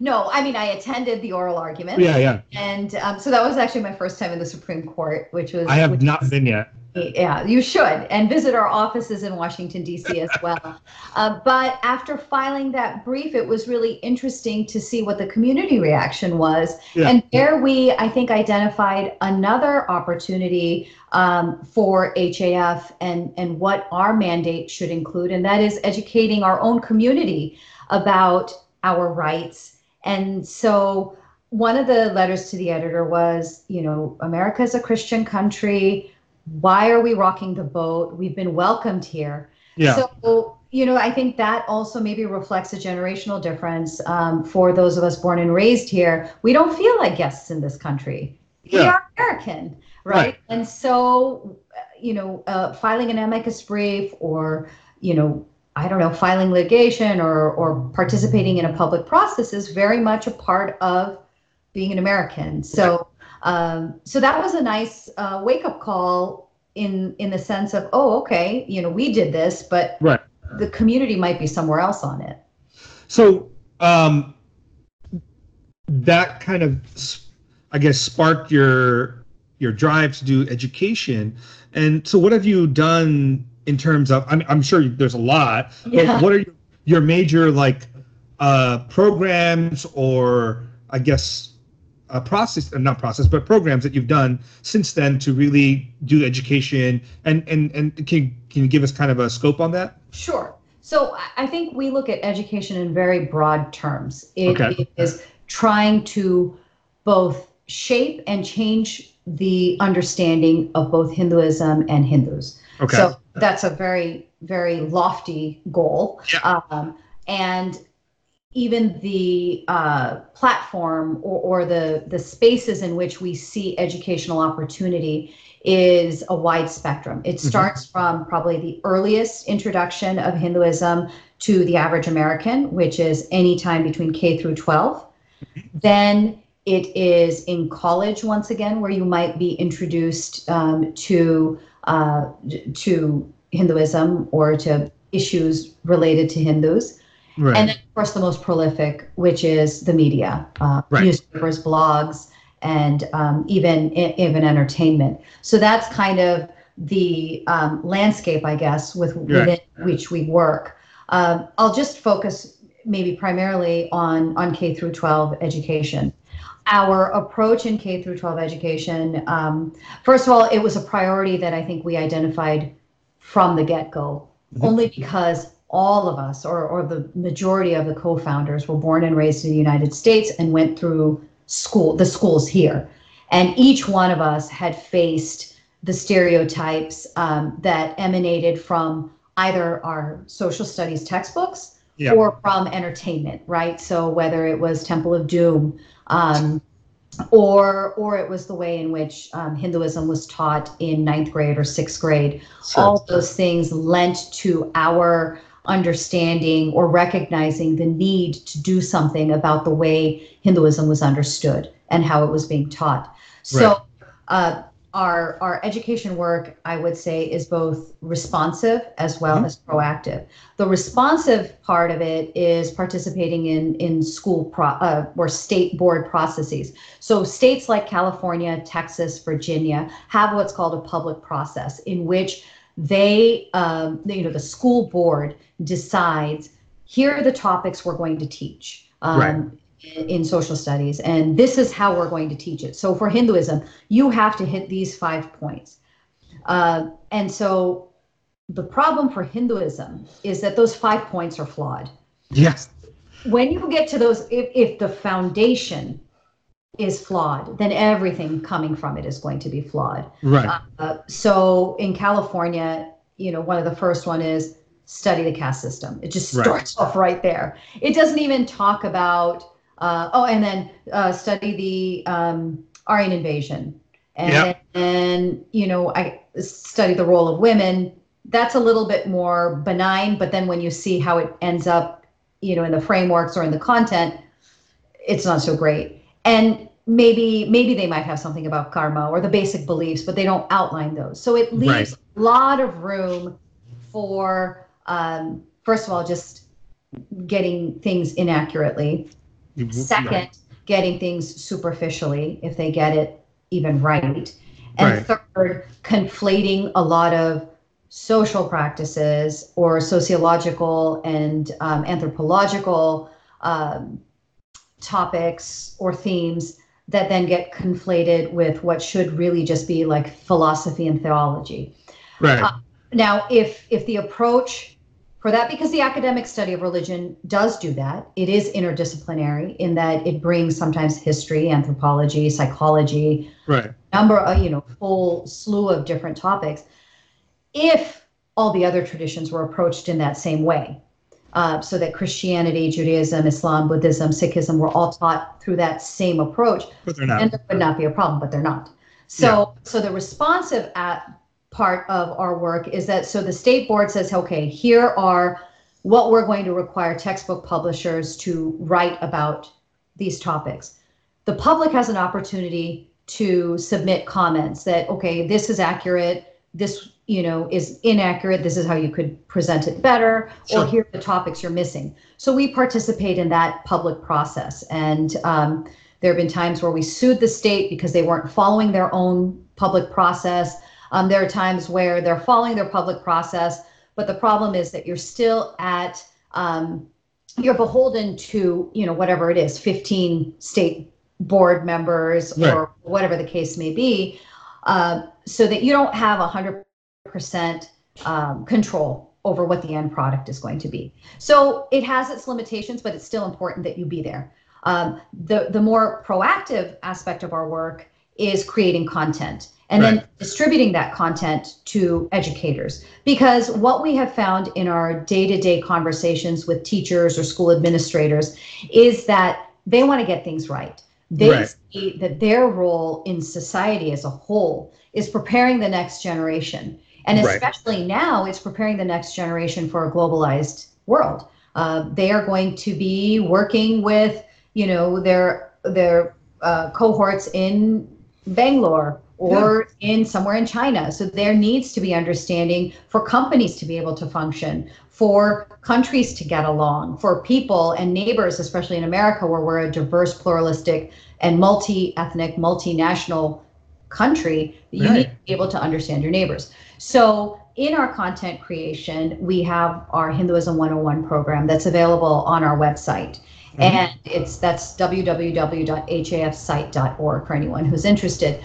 No, I mean I attended the oral argument. Yeah, yeah. And um, so that was actually my first time in the Supreme Court, which was I have not was- been yet. Yeah, you should, and visit our offices in Washington, D.C. as well. Uh, but after filing that brief, it was really interesting to see what the community reaction was. Yeah. And there we, I think, identified another opportunity um, for HAF and, and what our mandate should include, and that is educating our own community about our rights. And so one of the letters to the editor was, you know, America is a Christian country why are we rocking the boat? We've been welcomed here. Yeah. So, you know, I think that also maybe reflects a generational difference um, for those of us born and raised here. We don't feel like guests in this country. Yeah. We are American, right? Right. And so, you know, uh, filing an amicus brief or, you know, I don't know, filing litigation or or participating in a public process is very much a part of being an American. So, um, so that was a nice uh, wake up call in in the sense of, oh, okay, you know, we did this, but Right. the community might be somewhere else on it. So um, that kind of, I guess, sparked your your drive to do education. And so, what have you done in terms of? I'm, I'm sure there's a lot. Yeah. But what are your, your major like uh, programs or I guess uh, process, uh, not process, but programs that you've done since then to really do education? And and and can can you give us kind of a scope on that? Sure. So I- I think we look at education in very broad terms. It Okay. is trying to both shape and change the understanding of both Hinduism and Hindus. Okay. So that's a very, very lofty goal. Yeah. Um, and even the uh, platform or, or the the spaces in which we see educational opportunity is a wide spectrum. It starts mm-hmm. from probably the earliest introduction of Hinduism to the average American, which is any time between K through 12. Mm-hmm. Then it is in college once again, where you might be introduced um, to uh, to Hinduism or to issues related to Hindus. Right. And then, of course, the most prolific, which is the media, uh, right. newspapers, blogs, and um, even even entertainment. So that's kind of the um, landscape, I guess, with within which we work. Uh, I'll just focus maybe primarily on on K through 12 education. Our approach in K through 12 education, um, first of all, it was a priority that I think we identified from the get go, mm-hmm. only because all of us, or, or the majority of the co founders, were born and raised in the United States and went through school, the schools here. And each one of us had faced the stereotypes um, that emanated from either our social studies textbooks yeah. or from entertainment, right? So whether it was Temple of Doom, um, or or it was the way in which um, Hinduism was taught in ninth grade or sixth grade. Sure. All those things lent to our understanding or recognizing the need to do something about the way Hinduism was understood and how it was being taught. So, right. uh, our our education work, I would say, is both responsive as well mm-hmm. as proactive. The responsive part of it is participating in in school pro, uh, or state board processes. So states like California, Texas, Virginia have what's called a public process in which they, um, you know, the school board decides here are the topics we're going to teach. Um, right. In, social studies, and this is how we're going to teach it. So, for Hinduism, you have to hit these five points. Uh, and so, the problem for Hinduism is that those five points are flawed. Yes. When you get to those, if, if the foundation is flawed, then everything coming from it is going to be flawed. Right. Uh, so in California, you know, one of the first one is study the caste system. It just starts right. off right there. It doesn't even talk about uh, oh, and then uh, study the um, Aryan invasion, and yep. and you know, I study the role of women. That's a little bit more benign, but then when you see how it ends up, you know, in the frameworks or in the content, it's not so great. And maybe maybe they might have something about karma or the basic beliefs, but they don't outline those. So it leaves right. a lot of room for um, first of all just getting things inaccurately. Mm-hmm. Second, right. getting things superficially if they get it even right. And right. third, conflating a lot of social practices or sociological and um, anthropological um, topics or themes that then get conflated with what should really just be like philosophy and theology. Right. Uh, now, if if the approach for that, because the academic study of religion does do that, it is interdisciplinary in that it brings sometimes history, anthropology, psychology, right, number, of, you know, full slew of different topics. If all the other traditions were approached in that same way, uh, so that Christianity, Judaism, Islam, Buddhism, Sikhism were all taught through that same approach. But they're not. And there would not be a problem, but they're not. So, yeah. so the responsive at part of our work is that so the state board says, okay, here are what we're going to require textbook publishers to write about these topics. The public has an opportunity to submit comments that, okay, this is accurate, this you know is inaccurate this is how you could present it better sure. or here are the topics you're missing so we participate in that public process and um, there have been times where we sued the state because they weren't following their own public process um, there are times where they're following their public process but the problem is that you're still at um, you're beholden to you know whatever it is 15 state board members right. or whatever the case may be uh, so that you don't have 100 percent um, control over what the end product is going to be. So it has its limitations, but it's still important that you be there. Um, the the more proactive aspect of our work is creating content, and then distributing that content to educators. Because what we have found in our day to day conversations with teachers or school administrators is that they want to get things right. They Right. see that their role in society as a whole is preparing the next generation. And Right. especially now, it's preparing the next generation for a globalized world. Uh, they are going to be working with, you know, their their uh, cohorts in Bangalore or in somewhere in China. So there needs to be understanding for companies to be able to function, for countries to get along, for people and neighbors, especially in America, where we're a diverse, pluralistic, and multi-ethnic, multinational country. You Right. need to be able to understand your neighbors. So in our content creation, we have our Hinduism 101 program that's available on our website. Mhm. And it's that's www.hafsite.org for anyone who's interested.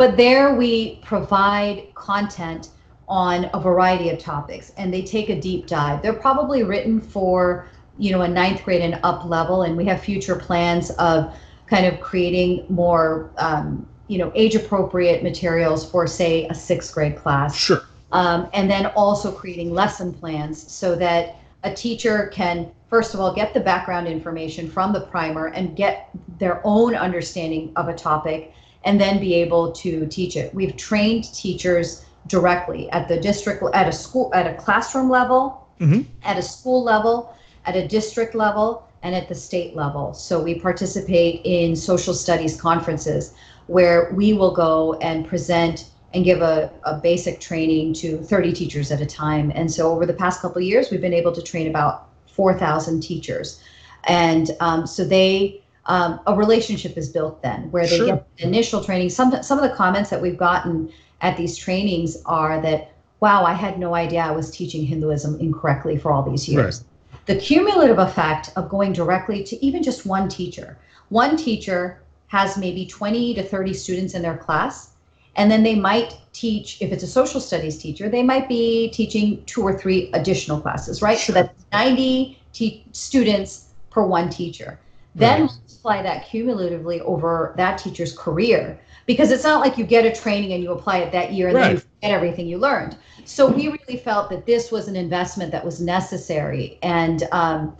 But there we provide content on a variety of topics and they take a deep dive. They're probably written for, you know, a ninth grade and up level. And we have future plans of kind of creating more, um, you know, age appropriate materials for, say, a sixth grade class. Sure. Um, and then also creating lesson plans so that a teacher can, first of all, get the background information from the primer and get their own understanding of a topic and then be able to teach it. We've trained teachers directly at the district, at a school, at a classroom level, Mhm. at a school level, at a district level, and at the state level. So we participate in social studies conferences where we will go and present and give a, a basic training to 30 teachers at a time. And so over the past couple of years, we've been able to train about 4,000 teachers. And um, so they, um, a relationship is built then where they Sure. get initial training. Some, some of the comments that we've gotten at these trainings are that, wow, I had no idea I was teaching Hinduism incorrectly for all these years. The cumulative effect of going directly to even just one teacher. One teacher has maybe 20 to 30 students in their class, and then they might teach, if it's a social studies teacher, they might be teaching two or three additional classes, right? So that's 90 te- students per one teacher. Then Right. multiply that cumulatively over that teacher's career because it's not like you get a training and you apply it that year and then you Right. forget everything you learned. So we really felt that this was an investment that was necessary, and um,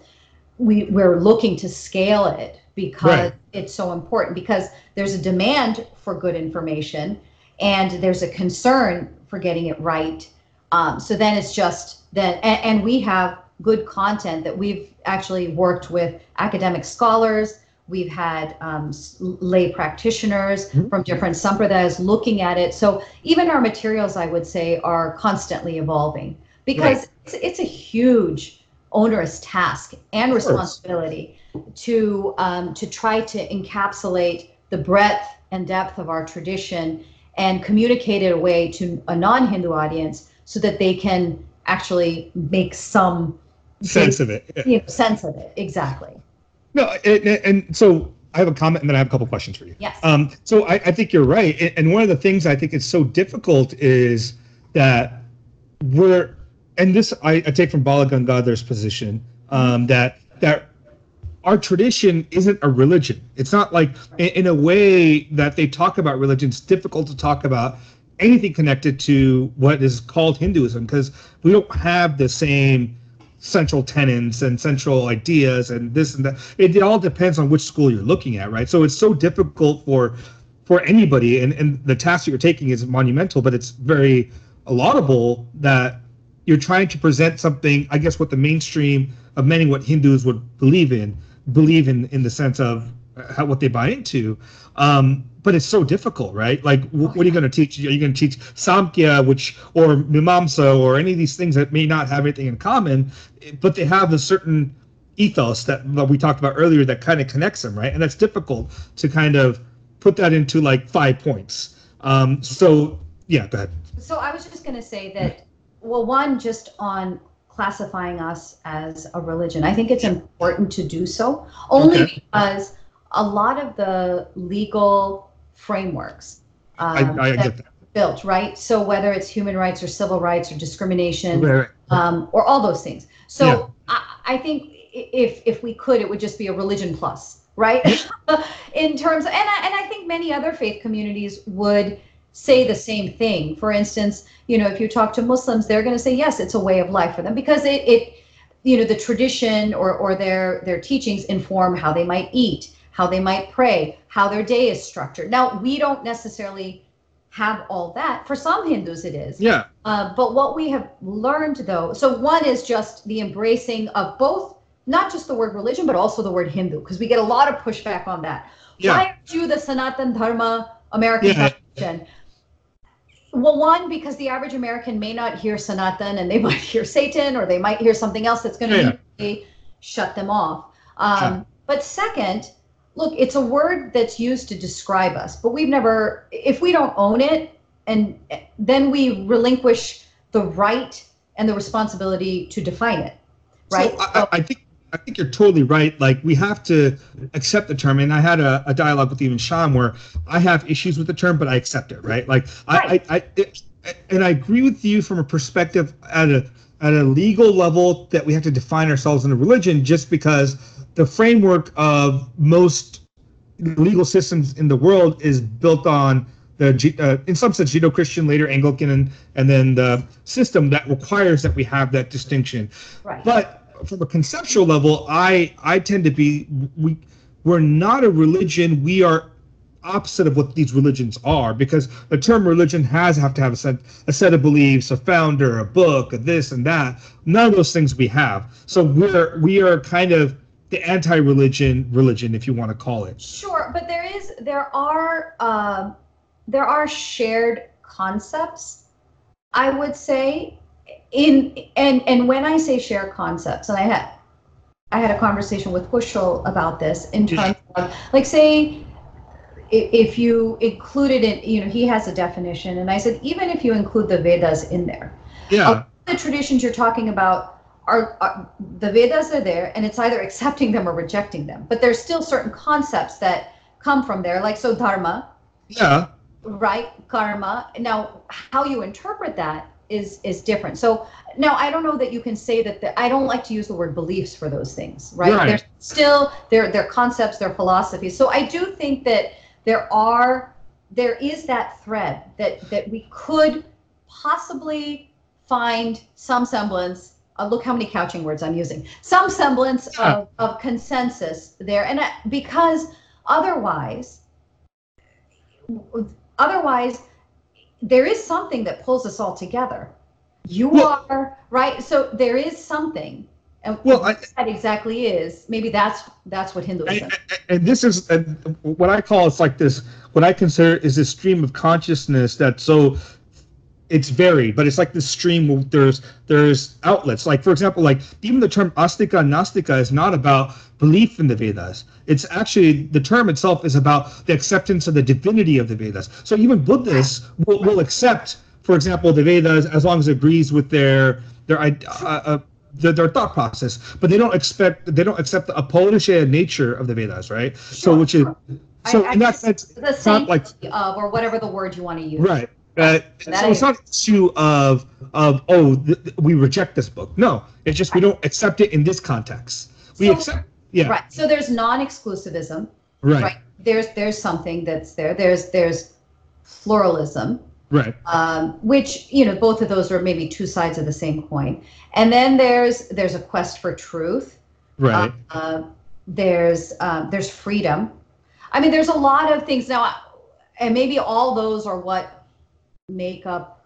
we we're looking to scale it because Right. it's so important. Because there's a demand for good information, and there's a concern for getting it right. Um, so then it's just that, and, and we have good content that we've actually worked with academic scholars. We've had um, lay practitioners Mhm. from different sampradayas looking at it. So even our materials, I would say, are constantly evolving because it's, it's a huge, onerous task and responsibility to um, to try to encapsulate the breadth and depth of our tradition and communicate it away to a non-Hindu audience so that they can actually make some Sense of it. Yeah. you know, sense of it. Exactly. No, and, and so I have a comment, and then I have a couple questions for you. Yes. Um, so I, I think you're right, and- and one of the things I think is so difficult is that we're, and this I, I take from Bala Gangadhar's position um, that that our tradition isn't a religion. It's not like in, in a way that they talk about religion. It's difficult to talk about anything connected to what is called Hinduism because we don't have the same central tenets and central ideas and this and that. It, it all depends on which school you're looking at, right? So it's so difficult for for anybody, and and the task that you're taking is monumental, but it's very laudable that you're trying to present something. I guess what the mainstream of many what Hindus would believe in, believe in in the sense of how what they buy into. Um, but it's so difficult, right? Like, wh- what are you going to teach? Are you going to teach Samkhya, which or Mimamsa, or any of these things that may not have anything in common, but they have a certain ethos that, that we talked about earlier that kind of connects them, right? And that's difficult to kind of put that into like five points. Um, so yeah, go ahead. So I was just going to say that, well, one, just on classifying us as a religion, I think it's important to do so only Okay. because a lot of the legal frameworks um, I that get that. built, right? So whether it's human rights or civil rights or discrimination, Right, right. um, or all those things. So Yeah. I, I think i- if if we could, it would just be a religion plus, right? In terms, and I, and I think many other faith communities would say the same thing. For instance, you know, if you talk to Muslims, they're going to say yes, it's a way of life for them because it, it you know, the tradition or or their their teachings inform how they might eat, how they might pray, how their day is structured. Now, we don't necessarily have all that. For some Hindus, it is. Yeah. Uh, but what we have learned, though, so one is just the embracing of both, not just the word religion, but also the word Hindu, because we get a lot of pushback on that. Yeah. Why aren't you the Sanatan Dharma American Yeah. Well, one, because the average American may not hear Sanatan and they might hear Satan or they might hear something else that's going to Yeah. shut them off. Um, Sure. But second, look, it's a word that's used to describe us, but we've never, if we don't own it, and then we relinquish the right and the responsibility to define it, right? So I, I- think I think you're totally right. Like we have to accept the term, and I had a, a dialogue with even Sean where I have issues with the term, but I accept it. Right? Like Right. I, I, I it, and I agree with you from a perspective at a at a legal level that we have to define ourselves in a religion, just because the framework of most legal systems in the world is built on the uh, in some sense Judeo-Christian, later Anglican, and and then the system that requires that we have that distinction. right. But from a conceptual level, I I tend to be we we're not a religion. We are opposite of what these religions are because the term religion has have to have a set a set of beliefs, a founder, a book, a this and that. None of those things we have. So we're we are kind of the anti-religion religion, if you want to call it. Sure, but there is there are um, there are shared concepts. I would say in and and when I say shared concepts, and I had I had a conversation with Kushal about this in terms of like say if you included it, you know, he has a definition, and I said even if you include the Vedas in there, Yeah. the traditions you're talking about are, are the Vedas are there, and it's either accepting them or rejecting them. But there's still certain concepts that come from there, like so dharma, Yeah. right? Karma. Now, how you interpret that is is different. So now I don't know that you can say that. The, I don't like to use the word beliefs for those things, right? Right. They're still they're they're concepts, they're philosophies. So I do think that there are there is that thread that that we could possibly find some semblance. Uh, look how many couching words I'm using. Some semblance of, of consensus there, and I, because otherwise, otherwise, there is something that pulls us all together. You Well- are right. So there is something, and Well, what I- that exactly is. Maybe that's that's what Hinduism. and, this is uh, what I call it's like this. What I consider is this stream of consciousness that's so it's varied, but it's like the stream. There's there's outlets. Like for example, like even the term astika and nastika is not about belief in the Vedas. It's actually the term itself is about the acceptance of the divinity of the Vedas. So even Buddhists will, will accept, for example, the Vedas as long as it agrees with their their uh, uh, their, their thought process, but they don't expect they don't accept the apaurusheya nature of the Vedas, right? so Sure, which is so I- in that sense, the not like sanctity of or whatever the word you want to use. right. Uh, so it's not an issue of of oh th- th- we reject this book. No, it's just we don't accept it in this context. We So- accept yeah Right. So there's non-exclusivism. right Right. There's there's something that's there. There's there's pluralism. right um, which you know both of those are maybe two sides of the same coin and then there's there's a quest for truth right uh, there's um, there's freedom i mean there's a lot of things now and maybe all those are what make up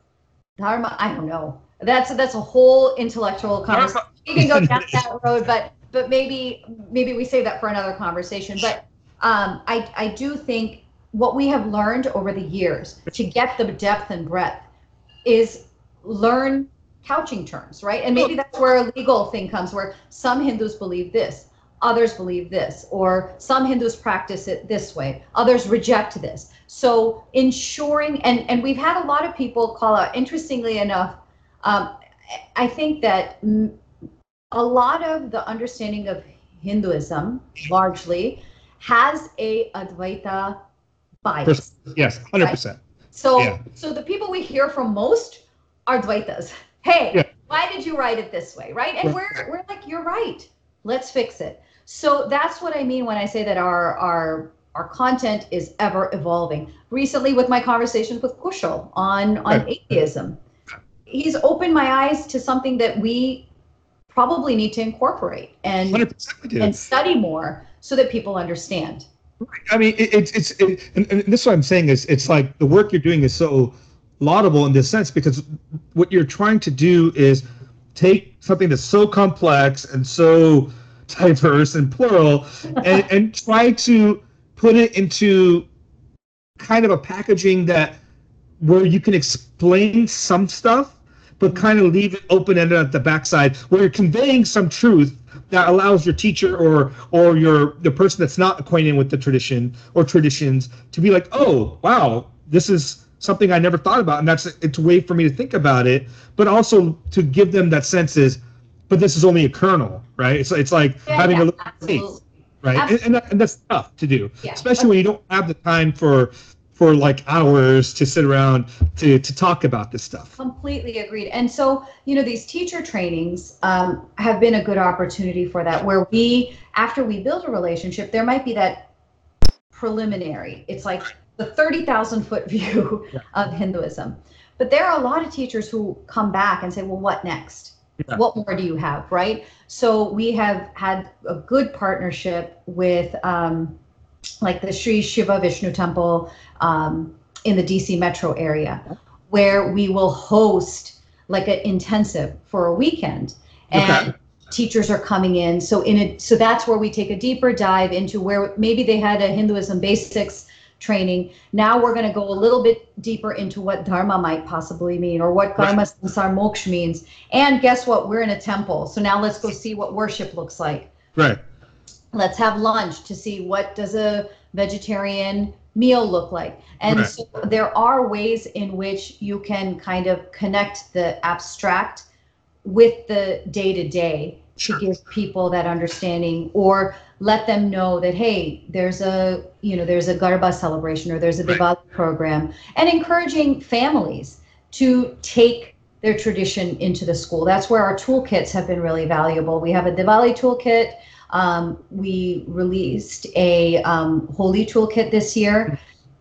dharma i don't know that's that's a whole intellectual conversation we can go down that road but but maybe maybe we save that for another conversation but um, I, I do think what we have learned over the years to get the depth and breadth is learn couching terms, right? And maybe that's where a legal thing comes, where some Hindus believe this, others believe this, or some Hindus practice it this way, others reject this. So ensuring, and and we've had a lot of people call out. Interestingly enough, um, I think that a lot of the understanding of Hinduism largely has a Advaita bias. yes hundred percent So, Yeah. so the people we hear from most are Dvaitas. Hey, Yeah. why did you write it this way, right? And Right. we're we're like, you're right. Let's fix it. So that's what I mean when I say that our our our content is ever evolving. Recently, with my conversations with Kushal on on Right. atheism, he's opened my eyes to something that we probably need to incorporate and 100% we do. and study more so that people understand. I mean, it, it's it's it, and, and this is what I'm saying is it's like the work you're doing is so laudable in this sense because what you're trying to do is take something that's so complex and so diverse and plural and, and try to put it into kind of a packaging that where you can explain some stuff but kind of leave it open-ended at the backside where you're conveying some truth that allows your teacher or or your the person that's not acquainted with the tradition or traditions to be like oh wow this is something i never thought about and that's it's a way for me to think about it but also to give them that sense is but this is only a kernel right it's, it's like Yeah, having yeah, a little absolutely. taste right and, and, that, and that's tough to do Yeah. especially when you don't have the time for for like hours to sit around to to talk about this stuff Completely agreed. And so, you know, these teacher trainings um, have been a good opportunity for that, where we, after we build a relationship, there might be that preliminary. It's like the 30,000 foot view of Hinduism. But there are a lot of teachers who come back and say, well, what next? Yeah. What more do you have? Right. So we have had a good partnership with um, like the Sri Shiva Vishnu Temple um, in the DC metro area, where we will host like an intensive for a weekend. And Okay. teachers are coming in. So in it, so that's where we take a deeper dive into where maybe they had a Hinduism basics training. Now we're going to go a little bit deeper into what dharma might possibly mean or what karma samsara moksha means. And guess what? We're in a temple. So now let's go see what worship looks like right let's have lunch to see what does a vegetarian meal look like and Right. so there are ways in which you can kind of connect the abstract with the day to day Sure. to give people that understanding or let them know that hey there's a you know there's a garba celebration or there's a Right. Diwali program and encouraging families to take their tradition into the school that's where our toolkits have been really valuable we have a Diwali toolkit um, we released a um, Holi toolkit this year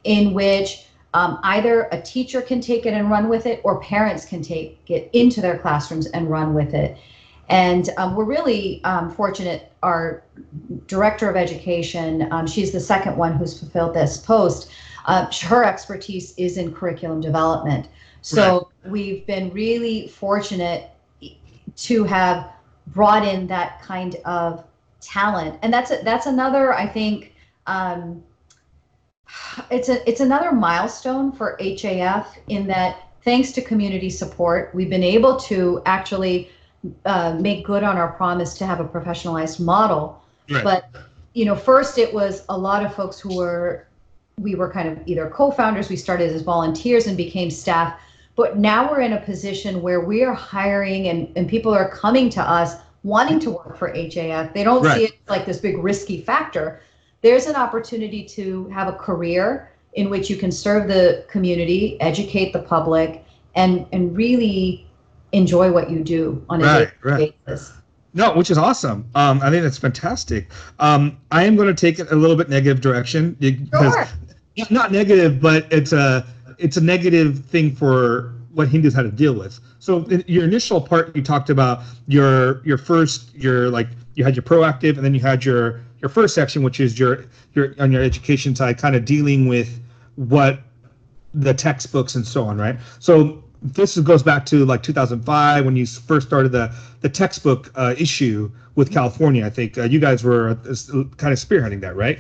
in which um, either a teacher can take it and run with it or parents can take it into their classrooms and run with it and um, we're really um, fortunate our director of education um, she's the second one who's fulfilled this post. Uh, her expertise is in curriculum development. So we've been really fortunate to have brought in that kind of talent. And that's a, that's another i think um, it's a it's another milestone for HAF in that thanks to community support we've been able to actually uh, make good on our promise to have a professionalized model Right. but you know first it was a lot of folks who were we were kind of either co-founders we started as volunteers and became staff but now we're in a position where we are hiring and, and people are coming to us wanting to work for HAF. They don't Right. see it like this big risky factor. There's an opportunity to have a career in which you can serve the community, educate the public, and and really enjoy what you do on a Right, daily right. basis. No, which is awesome. Um, I think that's fantastic. Um, I am going to take it a little bit negative direction because Sure. Not negative, but it's a it's a negative thing for what Hindus had to deal with. So in your initial part, you talked about your your first your like you had your proactive, and then you had your your first section, which is your your on your education side, kind of dealing with what the textbooks and so on, right? So this goes back to like 2005 when you first started the the textbook uh, issue with California. I think uh, you guys were uh, kind of spearheading that, right?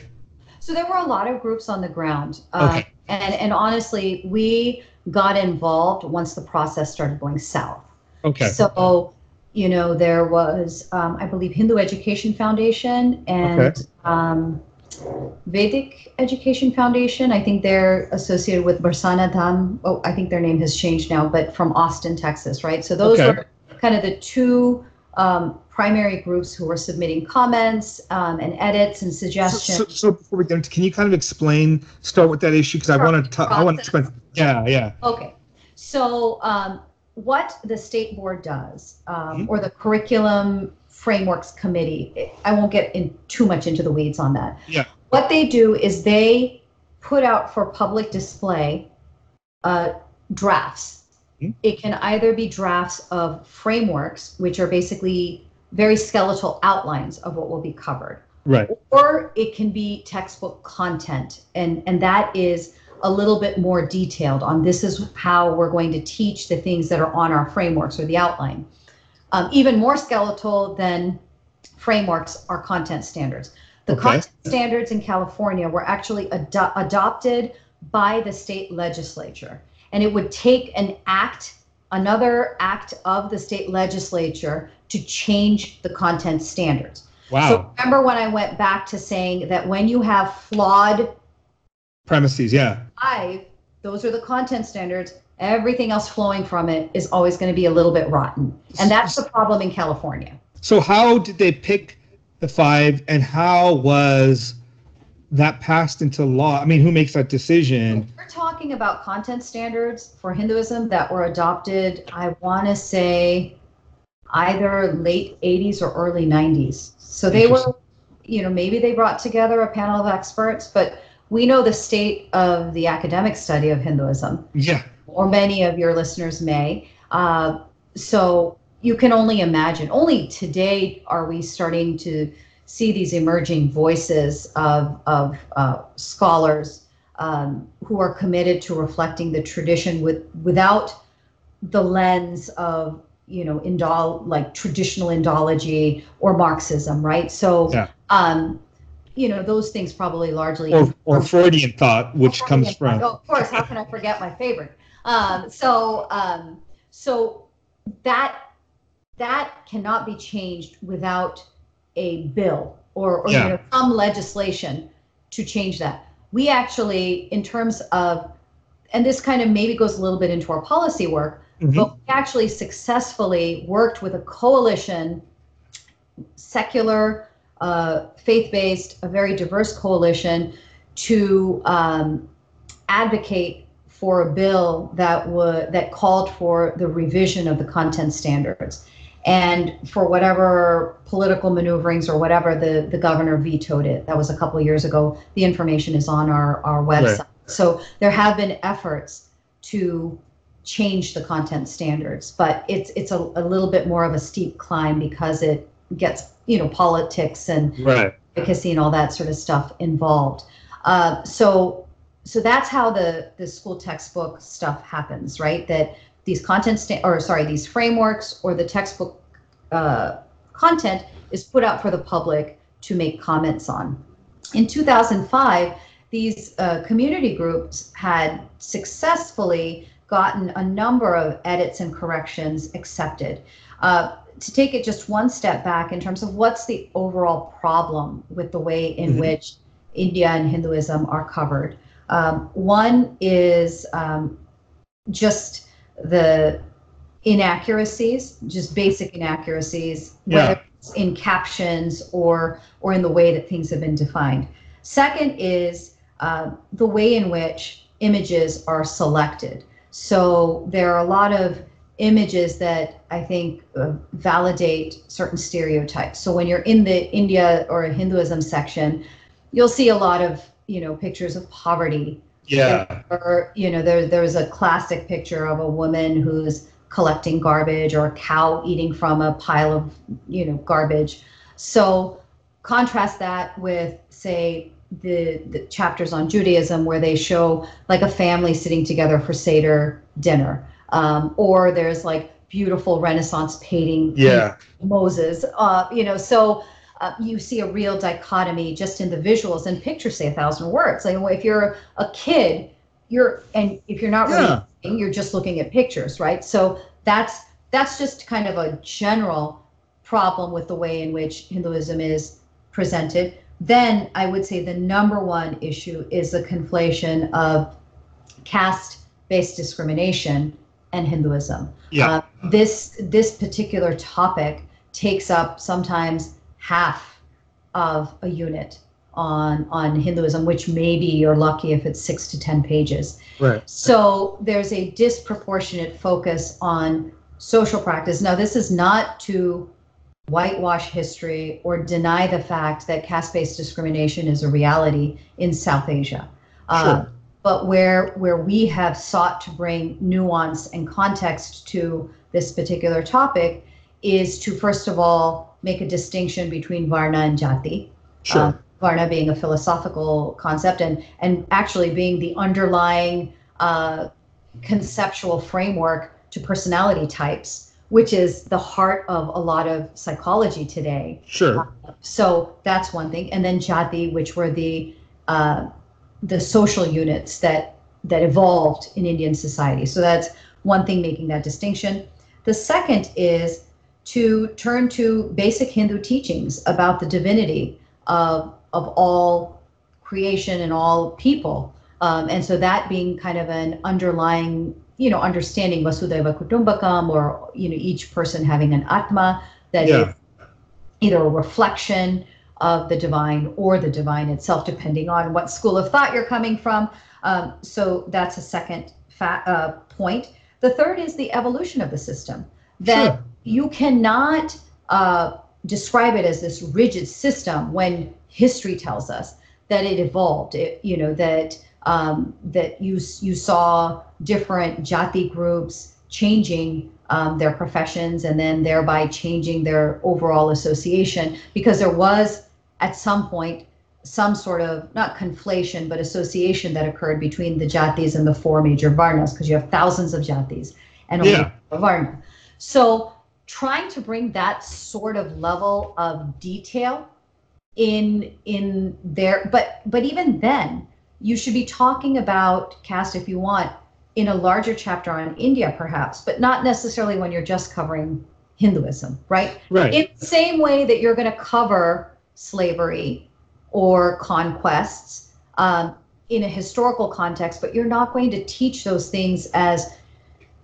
So there were a lot of groups on the ground. Uh, Okay. and, and honestly, we got involved once the process started going south. Okay. So, you know, there was, um, I believe, Hindu Education Foundation and Okay. um, Vedic Education Foundation. I think they're associated with Barsana Dham. Oh, I think their name has changed now, but from Austin, Texas, right? So those Okay. were kind of the two um, primary groups who were submitting comments um, and edits and suggestions. so, so before we get into, can you kind of explain, start with that issue because I want to, I want to yeah, yeah, Okay, so um, what the state board does, um, Mhm. or the curriculum frameworks committee. I won't get in too much into the weeds on that. Yeah. What they do is they put out for public display uh, drafts. Mhm. It can either be drafts of frameworks, which are basically very skeletal outlines of what will be covered, Right. or it can be textbook content, and and that is a little bit more detailed on this is how we're going to teach the things that are on our frameworks or the outline. Um, even more skeletal than frameworks are content standards. The Okay. content standards in California were actually ado- adopted by the state legislature. And it would take an act, another act of the state legislature to change the content standards. So Wow. remember when I went back to saying that when you have flawed Premises. Yeah. five, those are the content standards. Everything else flowing from it is always going to be a little bit rotten. And that's the problem in California. So how did they pick the five, and how was that passed into law? I mean, who makes that decision? We're talking about content standards for Hinduism that were adopted, I want to say, either late 80s or early 90s. So they were, you know, maybe they brought together a panel of experts, but we know the state of the academic study of Hinduism. Yeah. Or many of your listeners may. Uh, so you can only imagine. Only today are we starting to see these emerging voices of, of uh, scholars um, who are committed to reflecting the tradition with without the lens of you know indol like traditional Indology or Marxism, right? So Yeah. um, you know those things probably largely Or or Freudian thought, which Oh, comes from. oh, of course, how can I forget my favorite? Um, so, um, so that that cannot be changed without a bill or, or Yeah. you know, some legislation to change that. We actually, in terms of, and this kind of maybe goes a little bit into our policy work, Mhm. but we actually successfully worked with a coalition, secular, uh, faith-based, a very diverse coalition, to um, advocate for a bill that would that called for the revision of the content standards. And for whatever political maneuverings or whatever, the, the governor vetoed it. That was a couple of years ago. The information is on our, our website. Right. So there have been efforts to change the content standards, but it's it's a, a little bit more of a steep climb because it gets you know politics and Right. advocacy and all that sort of stuff involved. Uh, so so that's how the the school textbook stuff happens, right? That these content sta- or sorry, these frameworks or the textbook uh, content is put out for the public to make comments on. In 2005, these uh, community groups had successfully gotten a number of edits and corrections accepted. Uh, to take it just one step back in terms of what's the overall problem with the way in Mhm. which India and Hinduism are covered. Um, one is um, just the inaccuracies, just basic inaccuracies, Yeah. whether it's in captions or or in the way that things have been defined. Second is uh, the way in which images are selected. So there are a lot of images that I think uh, validate certain stereotypes. So when you're in the India or Hinduism section, you'll see a lot of you know pictures of poverty Yeah. or you know there there's a classic picture of a woman who's collecting garbage or a cow eating from a pile of you know garbage so contrast that with say the, the chapters on judaism where they show like a family sitting together for seder dinner um, or there's like beautiful renaissance painting Yeah. Moses. Uh, you know, so uh, you see a real dichotomy just in the visuals and pictures say a thousand words. Like if you're a kid, you're and if you're not really Yeah. reading, you're just looking at pictures, right? So that's that's just kind of a general problem with the way in which Hinduism is presented. Then I would say the number one issue is the conflation of caste-based discrimination and Hinduism Yeah. uh, this this particular topic takes up sometimes half of a unit on on Hinduism, which maybe you're lucky if it's six to ten pages. Right. So there's a disproportionate focus on social practice. Now, this is not to whitewash history or deny the fact that caste-based discrimination is a reality in South Asia. Uh, Sure. but where where we have sought to bring nuance and context to this particular topic is to first of all make a distinction between varna and jati. Sure. Uh, varna being a philosophical concept and and actually being the underlying uh, conceptual framework to personality types, which is the heart of a lot of psychology today. sure. So that's one thing, and then jati, which were the uh, the social units that that evolved in Indian society. So that's one thing making that distinction. The second is to turn to basic Hindu teachings about the divinity of of all creation and all people, um, and so that being kind of an underlying you know understanding Vasudhaiva Kutumbakam, or you know each person having an atma that is Yeah. either a reflection of the divine or the divine itself, depending on what school of thought you're coming from. Um, so that's a second fa- uh, point. The third is the evolution of the system. That Sure. You cannot uh, describe it as this rigid system when history tells us that it evolved. It, you know that um, that you you saw different jati groups changing um, their professions and then thereby changing their overall association because there was at some point some sort of not conflation but association that occurred between the jatis and the four major varnas because you have thousands of jatis and only Yeah. varna. So trying to bring that sort of level of detail in in there but but even then you should be talking about caste if you want in a larger chapter on India perhaps but not necessarily when you're just covering Hinduism right Right. in the same way that you're going to cover slavery or conquests um, in a historical context, but you're not going to teach those things as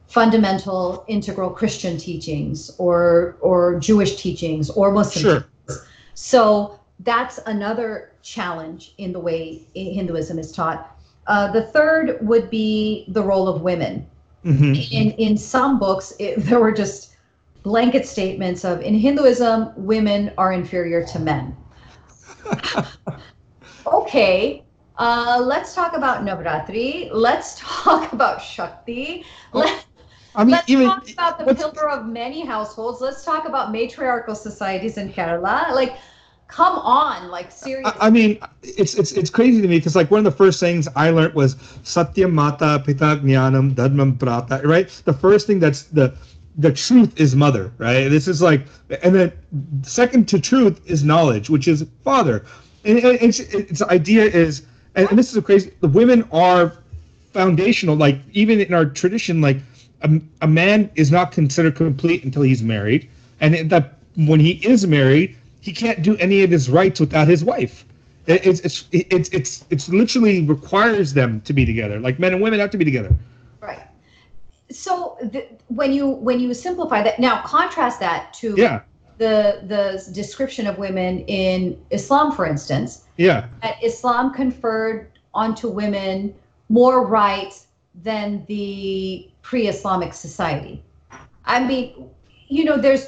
fundamental integral Christian teachings or or Jewish teachings or Muslim. Sure. teachings. So that's another challenge in the way Hinduism is taught. Uh, the third would be the role of women hmm in in some books it, there were just blanket statements of in hinduism women are inferior to men okay uh, let's talk about navratri let's talk about shakti Let, I mean, let's even talk about the pillar of many households let's talk about matriarchal societies in kerala like come on like seriously I, I mean, it's it's it's crazy to me because like one of the first things I learned was Satyam Mata Pita Jnanam Dharmam Bhrata, right? The first thing that's the the truth is mother, right? This is like, and then second to truth is knowledge, which is father, and it- it's its idea is, and, and this is a crazy. The women are foundational, like even in our tradition, like a, a man is not considered complete until he's married, and it- that when he is married, he can't do any of his rites without his wife. It, it's it's it's it's it's literally requires them to be together. Like men and women have to be together. right so the, when you when you simplify that now contrast that to Yeah, the the description of women in Islam, for instance, yeah, that Islam conferred onto women more rights than the pre-Islamic society. I mean, you know, there's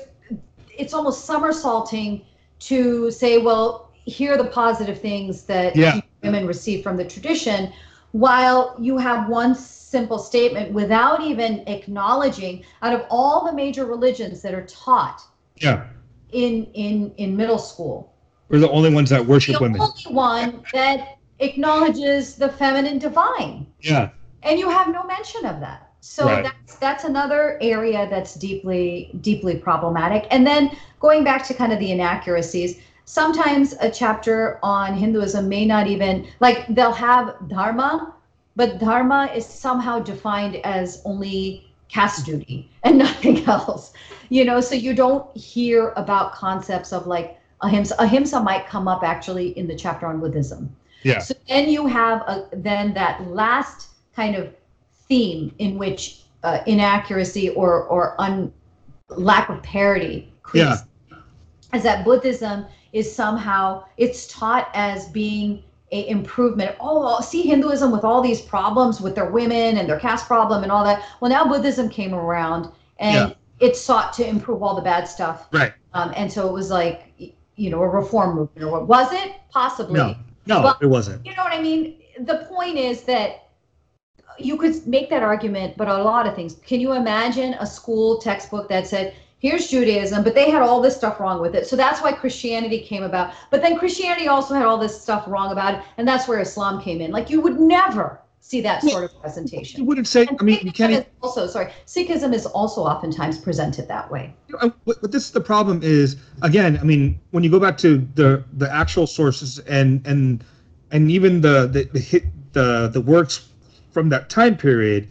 it's almost somersaulting to say, well, here are the positive things that Yeah. women receive from the tradition, while you have one simple statement without even acknowledging out of all the major religions that are taught yeah. in in in middle school We're the only ones that worship the women. The only one that acknowledges the feminine divine Yeah, and you have no mention of that so Right. that's that's another area that's deeply deeply problematic and then going back to kind of the inaccuracies sometimes a chapter on hinduism may not even like they'll have dharma but dharma is somehow defined as only caste duty and nothing else you know so you don't hear about concepts of like ahimsa ahimsa might come up actually in the chapter on buddhism Yeah. so then you have a, then that last kind of theme in which uh, inaccuracy or or un, lack of parity creeps is that buddhism is somehow it's taught as being a improvement oh see hinduism with all these problems with their women and their caste problem and all that well now buddhism came around and it sought to improve all the bad stuff. Right. Um, and so it was like, you know, a reform movement or what was it? Possibly. No, no, Well- it wasn't. You know what I mean? The point is that you could make that argument, but a lot of things. Can you imagine a school textbook that said, here's Judaism, but they had all this stuff wrong with it. So that's why Christianity came about. But then Christianity also had all this stuff wrong about it. And that's where Islam came in. Like you would never see that sort of presentation. You wouldn't say. And I mean, you can't. also, sorry, Sikhism is also oftentimes presented that way. But, this is the problem is again. I mean, when you go back to the the actual sources and and and even the the the the the works from that time period,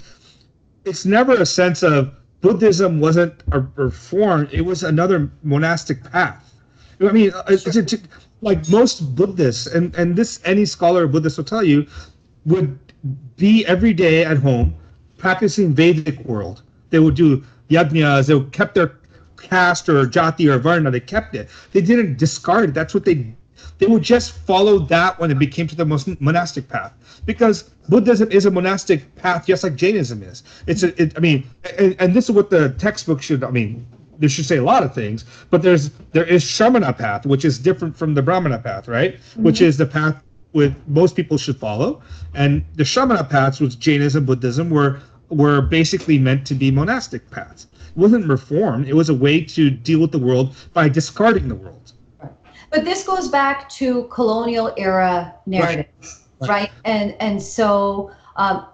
it's never a sense of Buddhism wasn't a reform. It was another monastic path. I mean, uh, it's, it's, it's- like most Buddhists, and and this any scholar of Buddhist will tell you, would be every day at home practicing Vedic world. They would do yajnas. They would kept their caste or jati or varna. They kept it. They didn't discard it. That's what they. They would just follow that when it became to the most monastic path because Buddhism is a monastic path, just like Jainism is. It's a. It, I mean, and, and this is what the textbook should. I mean, they should say a lot of things, but there's there is Shramana path, which is different from the Brahmana path, right? Mm-hmm. Which is the path with most people should follow, and the Shramana paths, which Jainism, Buddhism, were were basically meant to be monastic paths. It wasn't reform; it was a way to deal with the world by discarding the world. But this goes back to colonial era narratives, Right. Right? And and so um,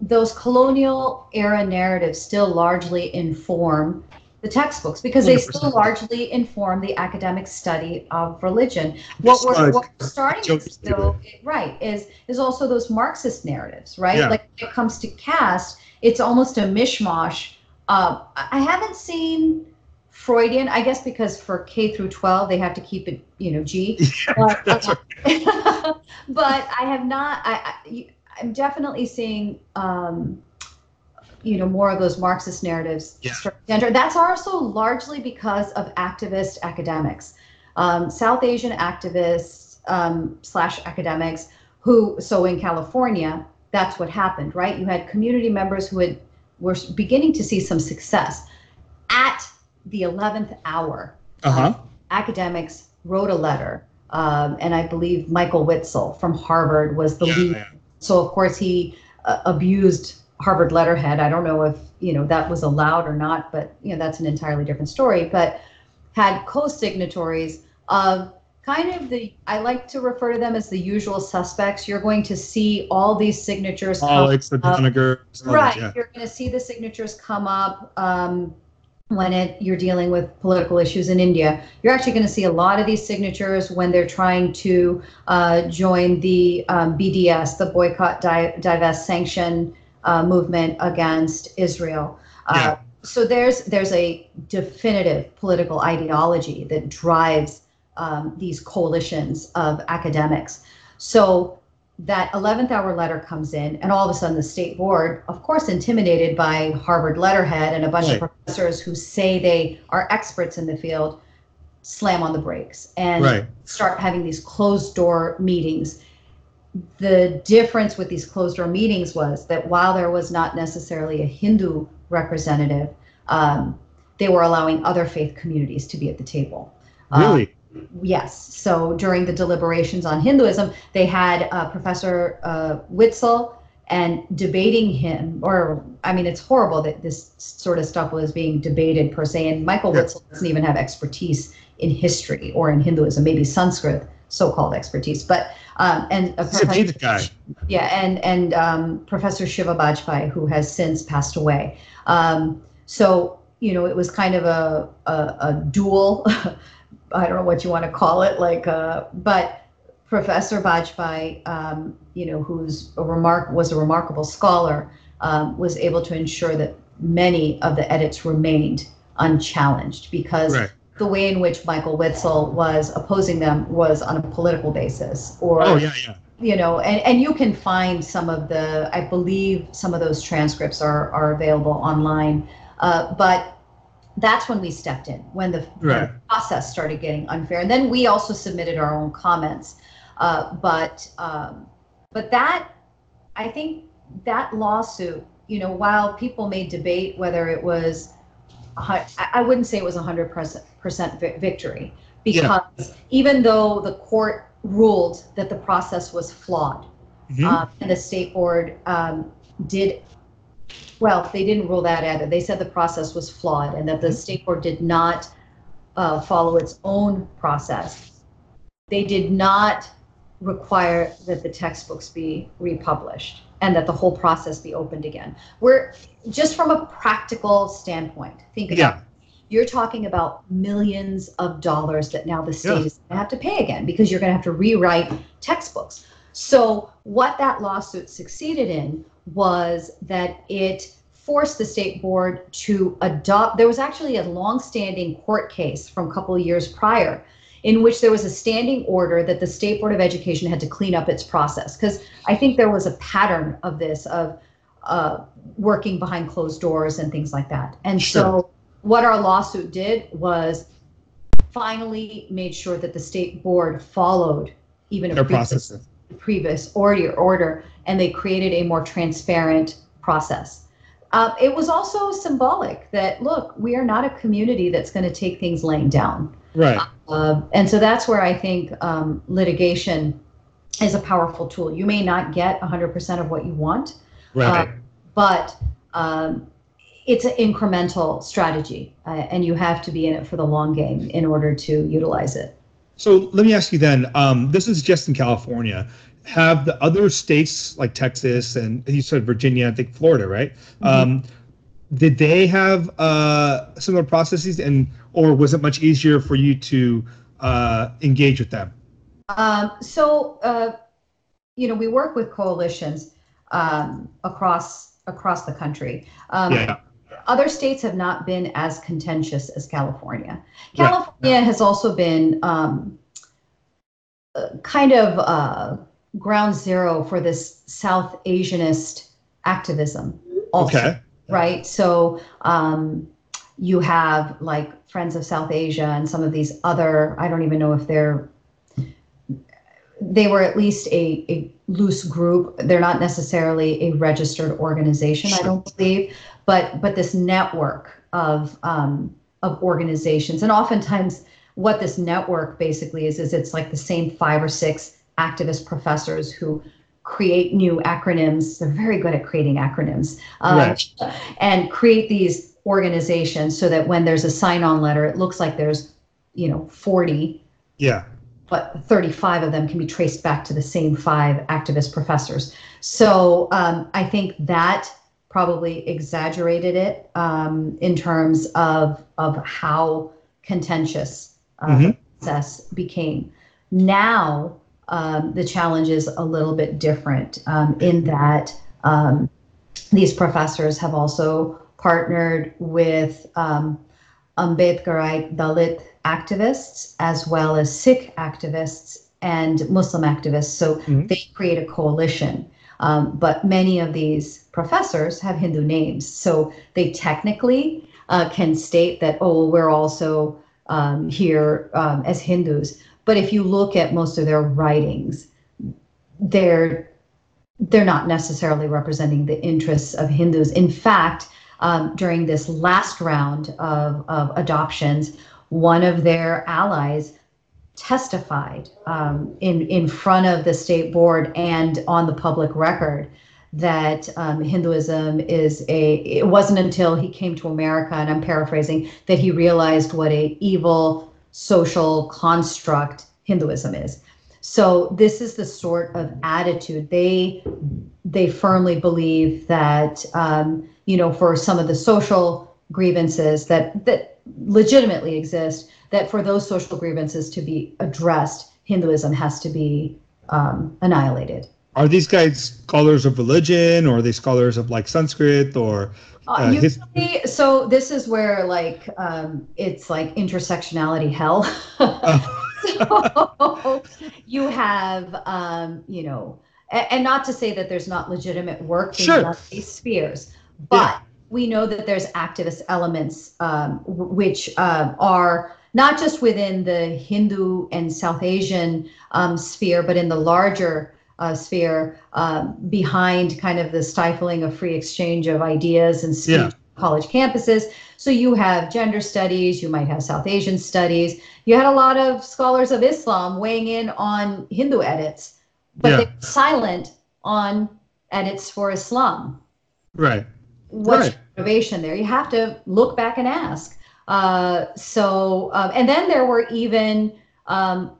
those colonial era narratives still largely inform the textbooks because they still largely inform the academic study of religion. What we're, Like, what we're starting to still right is is also those Marxist narratives, right? Yeah. Like when it comes to caste, it's almost a mishmash. Uh, I haven't seen Freudian, I guess because for K through 12 they have to keep it, you know, G. But, That's uh, but I have not. I, I I'm definitely seeing, um, you know, more of those Marxist narratives. Yeah. That's also largely because of activist academics, um, South Asian activists um, slash academics who. So in California, that's what happened, right? You had community members who had were beginning to see some success at the 11th hour Uh huh. academics wrote a letter, um, and I believe Michael Witzel from Harvard was the Yeah, lead. yeah. So of course he uh, abused Harvard letterhead. I don't know if you know that was allowed or not, but you know that's an entirely different story. But had co-signatories of kind of the I like to refer to them as the usual suspects. You're going to see all these signatures come Alex, the. Doniger. Right. Yeah. You're going to see the signatures come up um, when it you're dealing with political issues in India. You're actually going to see a lot of these signatures when they're trying to uh, join the um, BDS, the Boycott, Di- Divest, Sanction uh, movement against Israel. Uh, Yeah. So there's there's a definitive political ideology that drives um, these coalitions of academics. So that 11th hour letter comes in and all of a sudden the state board of course intimidated by harvard letterhead and a bunch of professors who say they are experts in the field slam on the brakes and Right. start having these closed door meetings the difference with these closed door meetings was that while there was not necessarily a hindu representative um, they were allowing other faith communities to be at the table Um, Really? Yes. So during the deliberations on Hinduism, they had uh, Professor uh, Witzel and debating him, or I mean, it's horrible that this sort of stuff was being debated per se. And Michael Yeah. Witzel doesn't even have expertise in history or in Hinduism, maybe Sanskrit, so-called expertise. But um, and a He's guy. yeah, and and um, Professor Shiva Bajpai, who has since passed away. Um, so you know, it was kind of a a, a duel. I don't know what you want to call it, like, uh, but Professor Bajpai, um, you know, who's a remark was a remarkable scholar, um, was able to ensure that many of the edits remained unchallenged because Right. the way in which Michael Witzel was opposing them was on a political basis, or Oh yeah, yeah. you know, and, and you can find some of the, I believe some of those transcripts are, are available online. Uh, but that's when we stepped in, when the, when the process started getting unfair. And then we also submitted our own comments. Uh, but, um, but that, I think that lawsuit, you know, while people may debate whether it was I wouldn't say it was a hundred percent percent victory because even though the court ruled that the process was flawed, Mhm. um, and the state board um, did well they didn't rule that either they said the process was flawed and that the state board did not uh, follow its own process they did not require that the textbooks be republished and that the whole process be opened again we're just from a practical standpoint think about Yeah. you're talking about millions of dollars that now the state Yeah. is going to have to pay again because you're going to have to rewrite textbooks. So, what that lawsuit succeeded in was that it forced the state board to adopt. There was actually a long-standing court case from a couple of years prior in which there was a standing order that the state board of education had to clean up its process because I think there was a pattern of this of uh, working behind closed doors and things like that. And Sure. so, what our lawsuit did was finally made sure that the state board followed even a Their previous, process. Previous order, order, and they created a more transparent process. Uh, it was also symbolic that look, we are not a community that's going to take things laying down. Right. Uh, and so that's where I think um, litigation is a powerful tool. You may not get 100% of what you want, Right. but um, it's an incremental strategy, uh, and you have to be in it for the long game in order to utilize it. So let me ask you then. Um, this is just in California. Have the other states like Texas and you said Virginia, I think Florida, right? Um, did they have uh, similar processes, and or was it much easier for you to uh, engage with them? Um, so, uh, you know, we work with coalitions um, across across the country. Um, yeah. Other states have not been as contentious as California. Right. California has also been um, uh, kind of uh, ground zero for this South Asianist activism. Also, Okay. Right. So um, you have like Friends of South Asia and some of these other. I don't even know if they're. They were at least a, a loose group. They're not necessarily a registered organization. I don't believe, but but this network of um, of organizations, and oftentimes what this network basically is is it's like the same five or six activist professors who create new acronyms. They're very good at creating acronyms um, Right. and create these organizations so that when there's a sign-on letter, it looks like there's you know 40 Yeah. but 35 of them can be traced back to the same five activist professors. So um, I think that probably exaggerated it um, in terms of of how contentious uh, the Mhm. process became. Now um, the challenge is a little bit different um, in that um, these professors have also partnered with um, Ambedkarite Dalit activists as well as Sikh activists and Muslim activists. So Mhm. they create a coalition. Um, but many of these professors have Hindu names. So they technically uh, can state that, oh, we're also um, here um, as Hindus. But if you look at most of their writings, they're they're not necessarily representing the interests of Hindus. In fact, um, during this last round of, of adoptions, one of their allies testified um, in in front of the state board and on the public record that um, Hinduism is a. It wasn't until he came to America, and I'm paraphrasing, that he realized what a evil social construct Hinduism is. So this is the sort of attitude they they firmly believe that um, you know for some of the social grievances that that legitimately exist that for those social grievances to be addressed hinduism has to be um, annihilated Are these guys scholars of religion, or are they scholars of like Sanskrit, or uh, Uh, usually, so this is where like um, it's like intersectionality hell. So you have um, you know and, not to say that there's not legitimate work Sure. in these spheres but we know that there's activist elements um, which um, are not just within the hindu and south asian um, sphere but in the larger uh, sphere um, behind kind of the stifling of free exchange of ideas and speech Yeah. college campuses So you have gender studies, you might have South Asian studies. You had a lot of scholars of Islam weighing in on Hindu edits, but Yeah. they're silent on edits for Islam. Right. What's Right. your motivation there? You have to look back and ask. Uh, so, um, and then there were even um,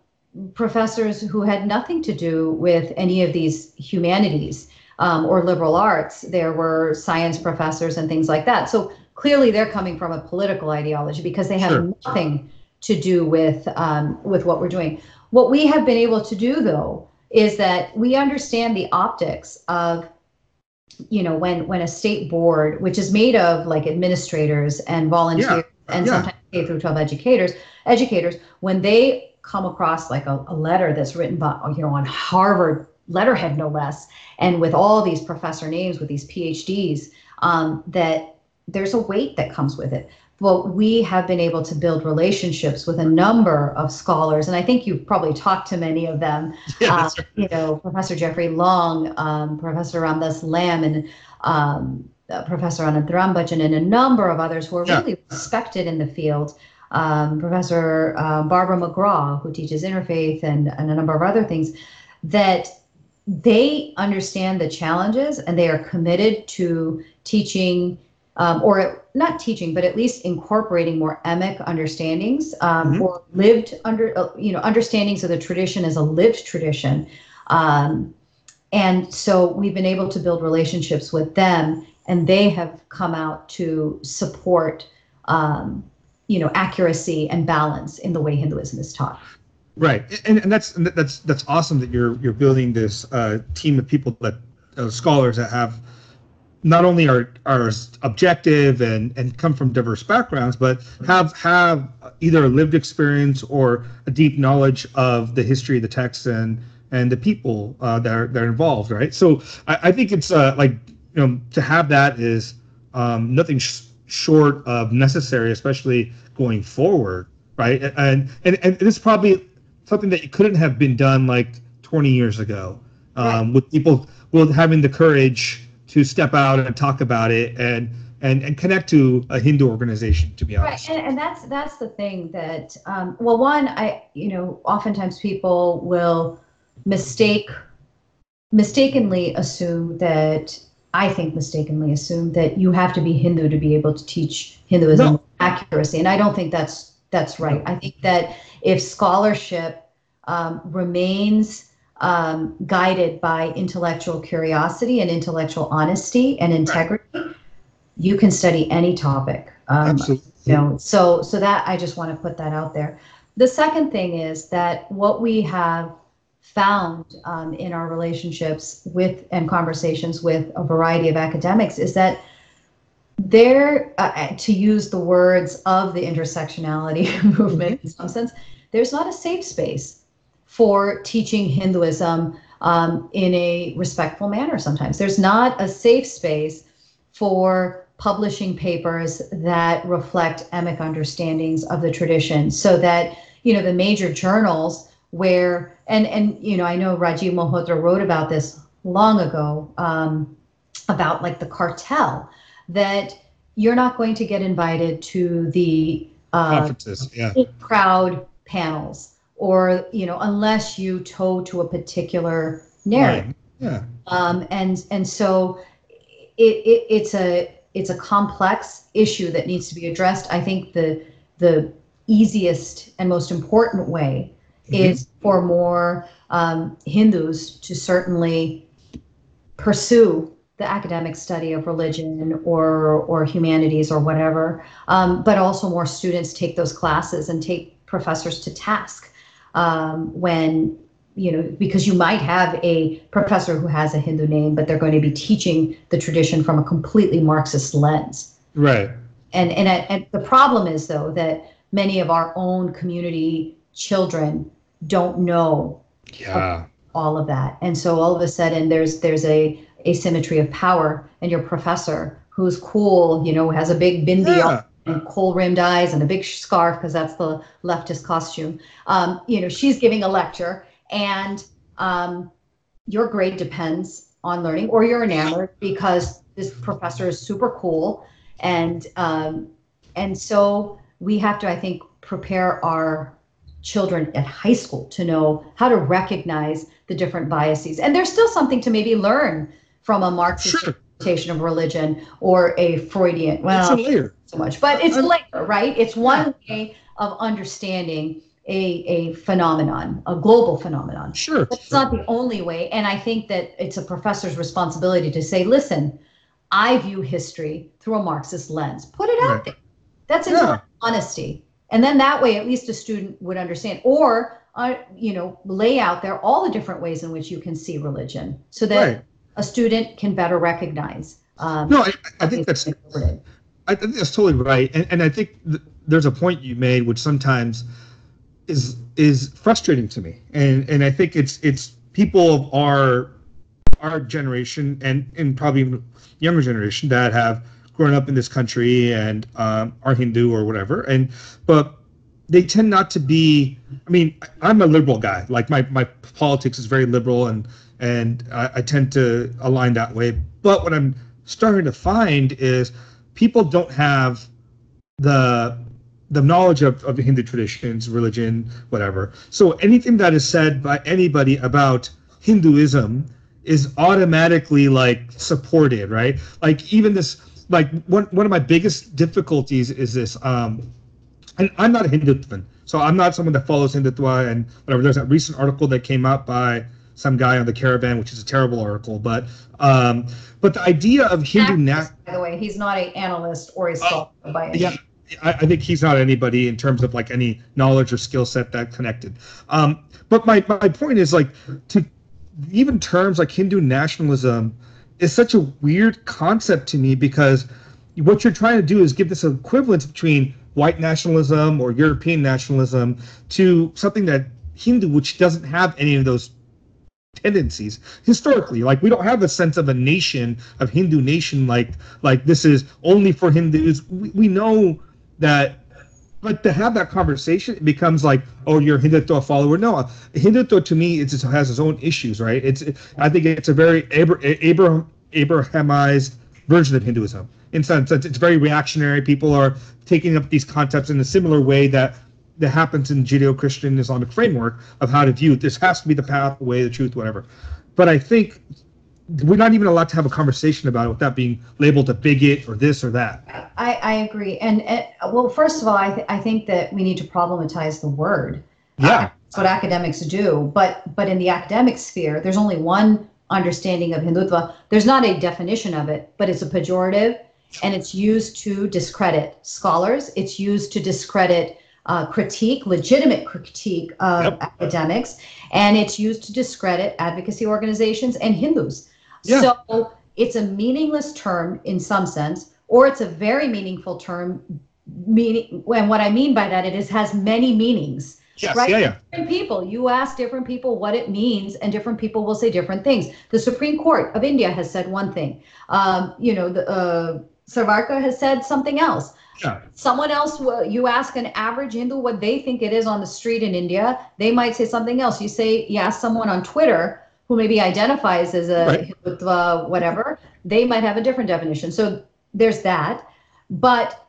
professors who had nothing to do with any of these humanities um, or liberal arts. There were science professors and things like that. So clearly, they're coming from a political ideology because they have Sure. nothing to do with um, with what we're doing. What we have been able to do, though, is that we understand the optics of you know when when a state board which is made of like administrators and volunteers and yeah. sometimes K through 12 educators educators when they come across like a, a letter that's written by you know on Harvard letterhead no less and with all these professor names with these PhDs um, that there's a weight that comes with it well we have been able to build relationships with a number of scholars and I think you've probably talked to many of them Yeah, uh, right. you know, Professor Jeffrey Long, um, Professor Ramdas Lamb, and um, uh, Professor Anand Rambachan, and a number of others who are Yeah. really respected in the field. Um, Professor uh, Barbara McGraw, who teaches interfaith and, and a number of other things, that they understand the challenges and they are committed to teaching um, or not teaching, but at least incorporating more emic understandings um, Mhm. or lived under, uh, you know, understandings of the tradition as a lived tradition. Um, and so we've been able to build relationships with them, and they have come out to support, um, you know, accuracy and balance in the way Hinduism is taught. Right, and, and that's that's that's awesome that you're you're building this uh, team of people that uh, scholars that have not only are are objective and and come from diverse backgrounds, but have have either a lived experience or a deep knowledge of the history of the text and and the people uh, that are that are involved. Right, so I, I think it's uh, like you know to have that is um, nothing sh- short of necessary, especially going forward. Right, and and and it's probably something that couldn't have been done like 20 years ago um, with people with having the courage to step out and talk about it and and and connect to a Hindu organization. To be honest. Right, and, and that's that's the thing that um, well, one, I you know, oftentimes people will mistake mistakenly assume that I think mistakenly assume that you have to be Hindu to be able to teach Hinduism No. accuracy, and I don't think that's that's right. I think that if scholarship um, remains um, guided by intellectual curiosity and intellectual honesty and integrity, you can study any topic. Um, absolutely. you know so so that i just want to put that out there the second thing is that what we have found um, in our relationships with and conversations with a variety of academics is that there uh, uh, to use the words of the intersectionality movement in some sense there's not a safe space for teaching hinduism um, in a respectful manner sometimes. There's not a safe space for publishing papers that reflect emic understandings of the tradition so that you know the major journals where and and you know i know rajiv malhotra wrote about this long ago um, about like the cartel that you're not going to get invited to the uh, Conferences, yeah, crowd panels or you know unless you toe to a particular narrative Right. yeah, um, and and so it, it it's a it's a complex issue that needs to be addressed. I think the the easiest and most important way Mhm. is for more um, Hindus to certainly pursue the academic study of religion or or humanities or whatever, um, but also more students take those classes and take professors to task um, when you know because you might have a professor who has a Hindu name, but they're going to be teaching the tradition from a completely Marxist lens. right, And and, and the problem is though that many of our own community children don't know yeah, all of that. And so all of a sudden there's there's a asymmetry of power and your professor who's cool you know has a big bindi yeah, and kohl rimmed eyes and a big scarf because that's the leftist costume. Um, you know she's giving a lecture and um, your grade depends on learning or you're enamored because this professor is super cool. And um, and so we have to, I think, prepare our children at high school to know how to recognize the different biases. And there's still something to maybe learn from a Marxist Sure. interpretation of religion or a Freudian. Well, it's a layer. so much, but it's a layer, right? It's one way of understanding a, a phenomenon, a global phenomenon. Sure. But it's not the only way. And I think that it's a professor's responsibility to say, listen, I view history through a Marxist lens. Put it out there. That's Yeah. yeah. honesty. And then that way, at least a student would understand. Or, uh, you know, lay out there all the different ways in which you can see religion so that Right. a student can better recognize. Um, No, I, I think that's. I think that's totally right, and and I think th- there's a point you made which sometimes is is frustrating to me, and and I think it's it's people of our our generation and and probably even younger generation that have grown up in this country and um, are Hindu or whatever, and but they tend not to be. I mean, I'm a liberal guy. Like my my politics is very liberal, and and I, I tend to align that way. But what I'm starting to find is people don't have the the knowledge of, of Hindu traditions, religion, whatever. So anything that is said by anybody about Hinduism is automatically like supported, right? Like even this like one one of my biggest difficulties is this um and I'm not a Hindutvan, so I'm not someone that follows Hindutva and whatever. There's that recent article that came out by some guy on the caravan, which is a terrible article, but um, but the idea of Hindu na- By the way, he's not an analyst or a scholar by any yeah, I, I think he's not anybody in terms of like any knowledge or skill set that connected. Um, but my my point is like to even terms like Hindu nationalism is such a weird concept to me because what you're trying to do is give this equivalence between white nationalism or European nationalism to something that Hindu, which doesn't have any of those tendencies. Historically like we don't have a sense of a nation of hindu nation like like this is only for hindus. We, we know that but to have that conversation it becomes like oh you're a hindutva follower no uh, hindutva to me it has its own issues right it's i think it's a very Abra- abraham abrahamized version of hinduism in some sense it's very reactionary people are taking up these concepts in a similar way that that happens in Judeo-Christian Islamic framework of how to view it. This has to be the path, the way, the truth, whatever. But I think we're not even allowed to have a conversation about it without being labeled a bigot or this or that. I, I agree. And, and well, first of all, I, th- I think that we need to problematize the word. Yeah, That's what academics do. But but in the academic sphere, there's only one understanding of Hindutva. There's not a definition of it, but it's a pejorative, and it's used to discredit scholars. It's used to discredit uh, critique, legitimate critique of Yep. academics, and it's used to discredit advocacy organizations and Hindus. Yeah. So it's a meaningless term in some sense, or it's a very meaningful term. Meaning, and what I mean by that, it is has many meanings yes, Right. yeah, yeah. different people. You ask different people what it means, and different people will say different things. The Supreme Court of India has said one thing. Um, you know, the uh, Savarkar has said something else. Yeah. Someone else, will- you ask an average Hindu what they think it is on the street in India, they might say something else. You say, you ask someone on Twitter who maybe identifies as a Right. Hindutva, whatever, they might have a different definition. So there's that. But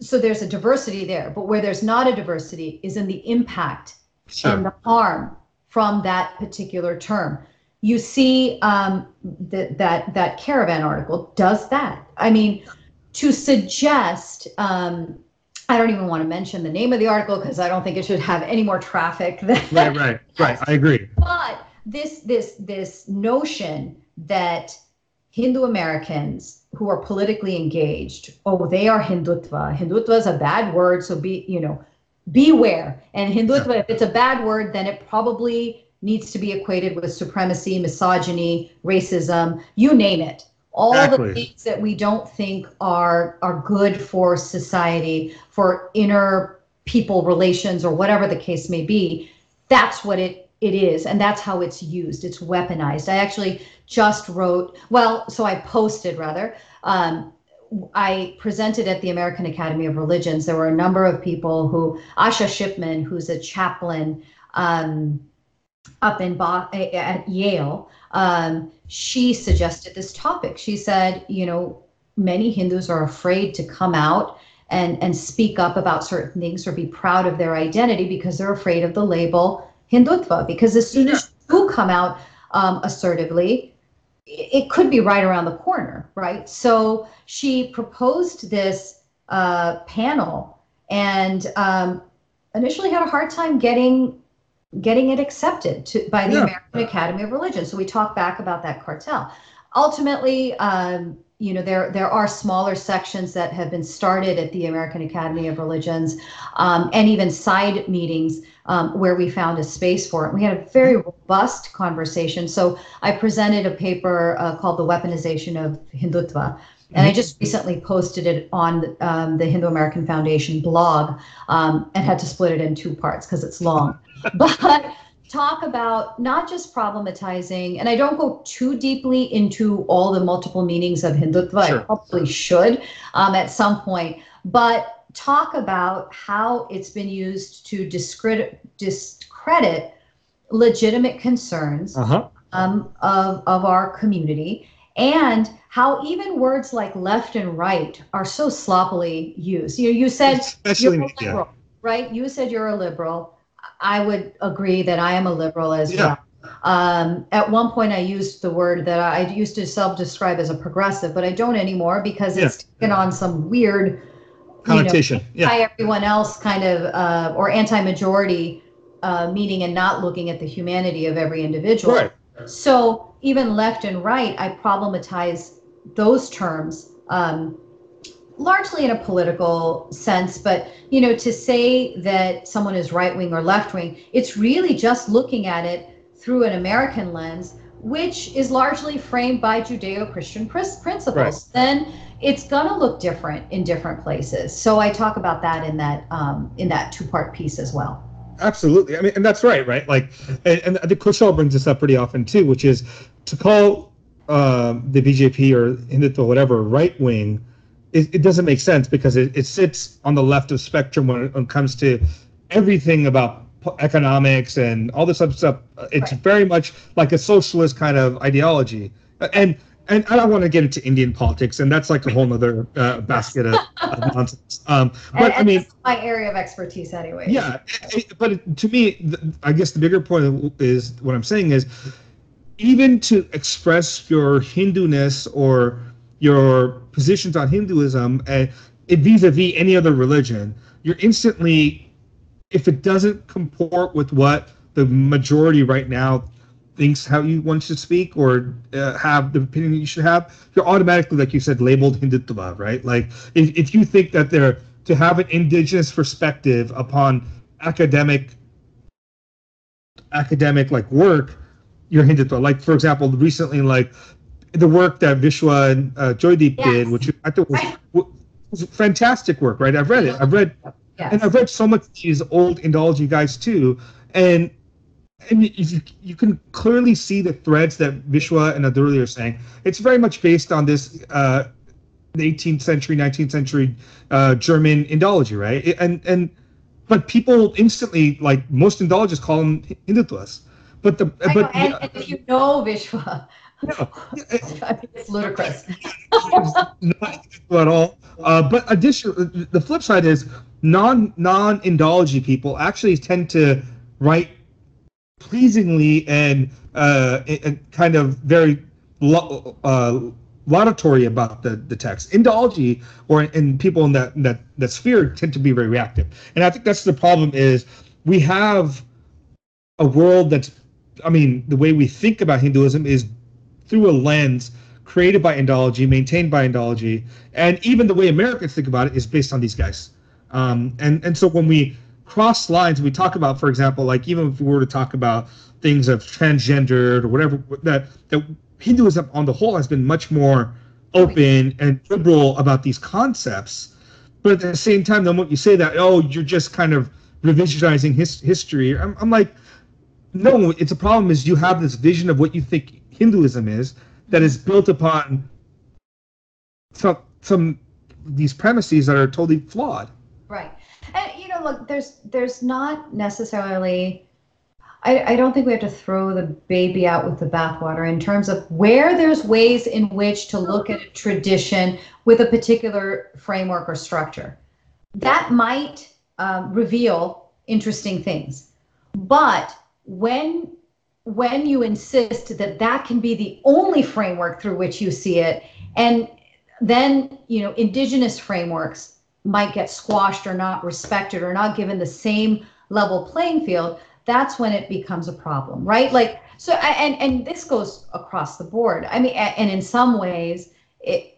so there's a diversity there. But where there's not a diversity is in the impact Sure. and the harm from that particular term. You see um, that that that caravan article does that. I mean, to suggest. Um, I don't even want to mention the name of the article because I don't think it should have any more traffic than Right, right, right. I agree. but this this this notion that Hindu Americans who are politically engaged, oh, they are Hindutva. Hindutva is a bad word, so be you know, beware. And Hindutva, if it's a bad word, then it probably needs to be equated with supremacy, misogyny, racism, you name it. All Exactly. the things that we don't think are are good for society, for inner people relations, or whatever the case may be. That's what it it is and that's how it's used. It's weaponized. I actually just wrote well so i posted rather. Um, i presented at the american academy of religions. There were a number of people who asha shipman who's a chaplain um, up in Bo- at yale um, she suggested this topic. She said you know many hindus are afraid to come out and and speak up about certain things or be proud of their identity because they're afraid of the label Hindutva. Because as soon as you come out um, assertively, it could be right around the corner, right? So she proposed this uh, panel and um, initially had a hard time getting getting it accepted to, by the Yeah. American Academy of Religion. So we talk back about that cartel. Ultimately, um, you know, there there are smaller sections that have been started at the American Academy of Religions, um, and even side meetings um, where we found a space for it. We had a very robust conversation. So I presented a paper uh, called "The Weaponization of Hindutva." And I just recently posted it on um, the Hindu American Foundation blog um, and had to split it in two parts because it's long. but talk about not just problematizing, and I don't go too deeply into all the multiple meanings of Hindutva. Sure. I probably should um, at some point, but talk about how it's been used to discredit, discredit legitimate concerns Uh huh. um, of, of our community and how even words like left and right are so sloppily used. You you said Especially you're a yeah. liberal, right? You said you're a liberal. I would agree that I am a liberal as Yeah. well. Um, at one point, I used the word that I used to self-describe as a progressive, but I don't anymore because it's taken on some weird you know, connotation. yeah. anti everyone else kind of uh, or anti-majority uh, meaning and not looking at the humanity of every individual. Right. So even left and right, I problematize those terms um, largely in a political sense. But you know, to say that someone is right wing or left wing, it's really just looking at it through an American lens, which is largely framed by Judeo-Christian principles. Right. Then it's gonna look different in different places. So I talk about that in that um, in that two-part piece as well. Absolutely. I mean, and that's right, right? Like, and, and I think Kushal brings this up pretty often too, which is to call um, the BJP or Hindutva, or whatever, right wing, it, it doesn't make sense because it, it sits on the left of spectrum when it, when it comes to everything about economics and all this other stuff. It's Right. very much like a socialist kind of ideology. And and I don't want to get into Indian politics, and that's like a whole other uh, basket of, of nonsense. Um, but and, I mean, my area of expertise anyway. yeah, but it- to me, th- I guess the bigger point is what I'm saying is even to express your Hinduness or your positions on Hinduism uh, vis-a-vis any other religion, you're instantly, if it doesn't comport with what the majority right now thinks how you want to speak or uh, have the opinion you should have, you're automatically, like you said, labeled Hindutva, right? Like if, if you think that they're to have an indigenous perspective upon academic academic like work, you're Hindutva. Like for example, recently like the work that Vishwa and uh, Joydeep Yes. did, which I thought was, was fantastic work, right? I've read it. I've read Yes. and I've read so much of these old Indology guys too, and and you, you can clearly see the threads that Vishwa and Adluri are saying. It's very much based on this uh, 18th century, 19th century uh, German Indology, right? And and but people instantly like most Indologists call them Hindutvas, but the I know, but and, and if you know Vishwa, yeah, I mean, it's ludicrous. not at all. Uh, but addition, the flip side is non non Indology people actually tend to write pleasingly and uh, and kind of very lo- uh, laudatory about the, the text. Indology or and people in that, that that sphere tend to be very reactive, and I think that's the problem. Is we have a world that's, I mean, the way we think about Hinduism is through a lens created by Indology, maintained by Indology, and even the way Americans think about it is based on these guys. Um, and and so when we cross lines, we talk about, for example, like even if we were to talk about things of transgendered or whatever, that that Hinduism on the whole has been much more open and liberal about these concepts. But at the same time, the moment you say that, oh, you're just kind of revisionizing his history. I'm, I'm like, no, it's a problem. Is you have this vision of what you think Hinduism is that is built upon some some these premises that are totally flawed. Right. And you know, look, there's there's not necessarily I, I don't think we have to throw the baby out with the bathwater in terms of where there's ways in which to look at a tradition with a particular framework or structure. that might um, reveal interesting things. But when when you insist that that can be the only framework through which you see it, and then you know indigenous frameworks might get squashed or not respected or not given the same level playing field, that's when it becomes a problem, right? Like so, and and this goes across the board. I mean, and in some ways, it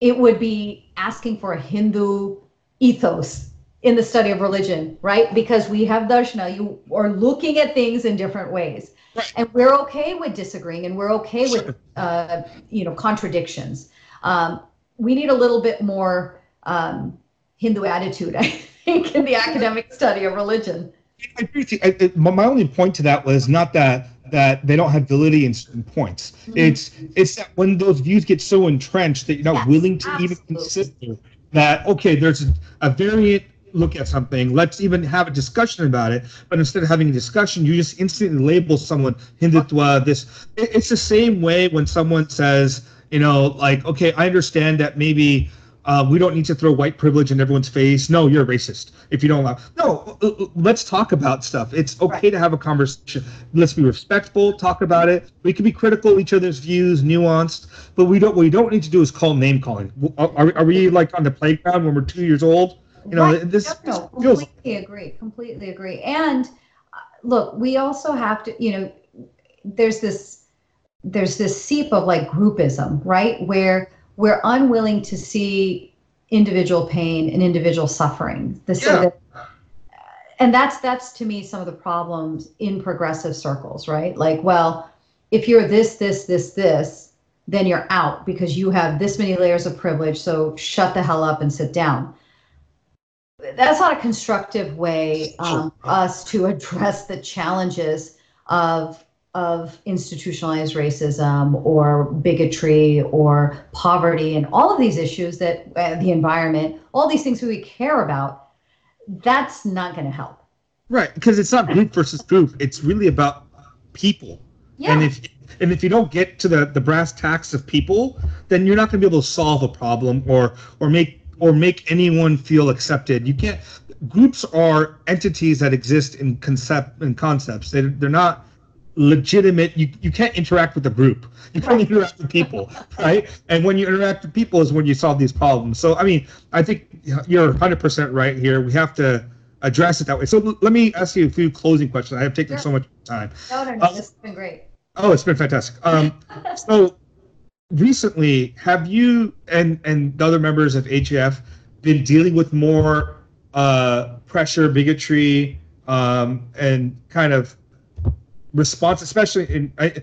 it would be asking for a Hindu ethos in the study of religion, right? Because we have darshana, you are looking at things in different ways. Right. And we're okay with disagreeing and we're okay with, uh, you know, contradictions. Um, we need a little bit more um, Hindu attitude, I think, in the academic study of religion. I agree with you. I, I, my only point to that was not that that they don't have validity in certain points. Mm-hmm. It's it's that when those views get so entrenched that you're not yes, willing to absolutely. even consider that okay, there's a, a variant look at something. Let's even have a discussion about it. But instead of having a discussion, you just instantly label someone Hindutva. This it's the same way when someone says, you know, like, okay, I understand that maybe uh, we don't need to throw white privilege in everyone's face. No, you're a racist if you don't allow. No, let's talk about stuff. It's okay right. to have a conversation. Let's be respectful. Talk about it. We can be critical of each other's views, nuanced, but we don't. What we don't need to do is call name calling. Are, are we like on the playground when we're two years old? You know, right. this, no, completely agree. Completely agree. And uh, look, we also have to. You know, there's this there's this seep of like groupism, right? Where we're unwilling to see individual pain and individual suffering. The, yeah. that, and that's that's to me some of the problems in progressive circles, right? Like, well, if you're this, this, this, this, then you're out because you have this many layers of privilege. So shut the hell up and sit down. That's not a constructive way um, us to address the challenges of of institutionalized racism or bigotry or poverty and all of these issues that uh, the environment, all these things we care about, that's not going to help. Right, because it's not group versus group. It's really about people. Yeah. And if and if you don't get to the the brass tacks of people, then you're not going to be able to solve a problem or or make or make anyone feel accepted. You can't. Groups are entities that exist in concept and concepts. They they're not legitimate. You, you can't interact with the group. You can only interact with people right? And when you interact with people is when you solve these problems. So i mean i think you're 100% right here. We have to address it that way. So let me ask you a few closing questions. I have taken sure. so much time. No no no. Uh, this has been great. oh it's been fantastic. Um so recently have you and and the other members of HAF been dealing with more uh pressure bigotry um and kind of response, especially in I,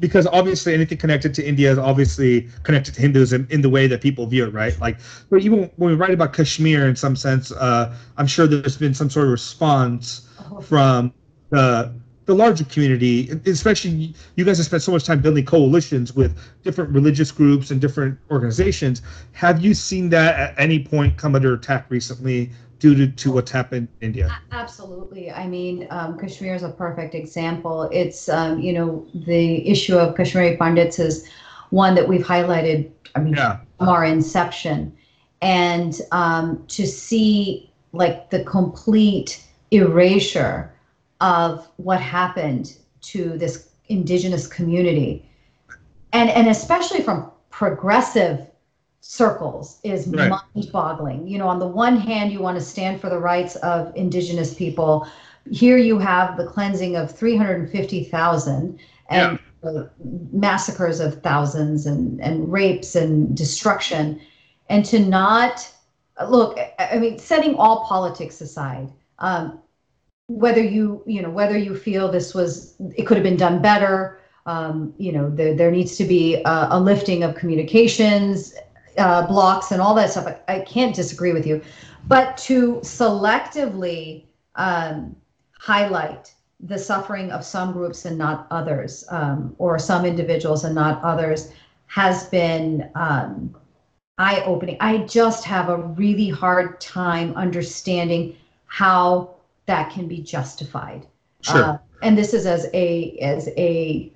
because obviously anything connected to India is obviously connected to Hinduism in the way that people view it, right? Like, but even when we write about Kashmir, in some sense, uh, I'm sure there's been some sort of response oh. from the the larger community, especially you guys have spent so much time building coalitions with different religious groups and different organizations. Have you seen that at any point come under attack recently due to, to what's happened in India? Absolutely. I mean, um, Kashmir is a perfect example. It's, um, you know, the issue of Kashmiri Pandits is one that we've highlighted, I mean, yeah. from our inception. And um, to see like the complete erasure of what happened to this indigenous community and and especially from progressive circles is right. mind-boggling. You know, on the one hand, you want to stand for the rights of indigenous people. Here you have the cleansing of 350,000 and yeah. massacres of thousands and, and rapes and destruction. And to not look, I mean, setting all politics aside, um, whether you, you know, whether you feel this was, it could have been done better, um, you know, there, there needs to be a, a lifting of communications uh, blocks and all that stuff. I, I, can't disagree with you, but to selectively um, highlight the suffering of some groups and not others, um, or some individuals and not others, has been um, eye opening. I just have a really hard time understanding how that can be justified. Sure. Uh, and this is as a as a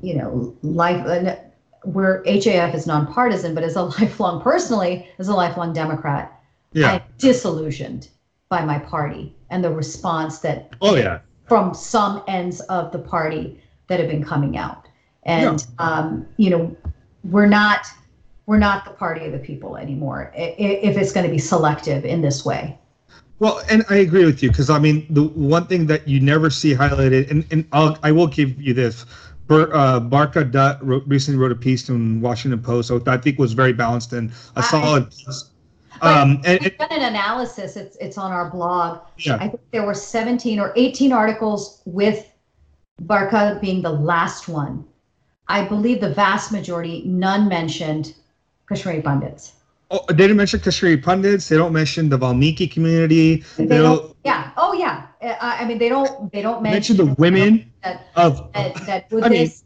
you know life where HAF is nonpartisan, but as a lifelong, personally, as a lifelong Democrat, Yeah. I'm disillusioned by my party and the response that Oh yeah. from some ends of the party that have been coming out. And um, you know, we're not we're not the party of the people anymore if it's going to be selective in this way. Well, and I agree with you because I mean the one thing that you never see highlighted, and, and I'll, I will give you this. Ber, uh, Barkha Dutt wrote, recently wrote a piece in Washington Post, so I think was very balanced and a I- solid piece. Um, and, and done an analysis. It's it's on our blog. yeah, I think there were 17 or 18 articles with Barca being the last one. I believe the vast majority, none mentioned Kashmiri Pandits. Oh, they didn't mention Kashmiri Pandits. They don't mention the Valmiki community. They They don't, don't yeah. Oh, yeah. Uh, I, mean, they don't. They don't mention mention the women that of. that, that I mean- Buddhists,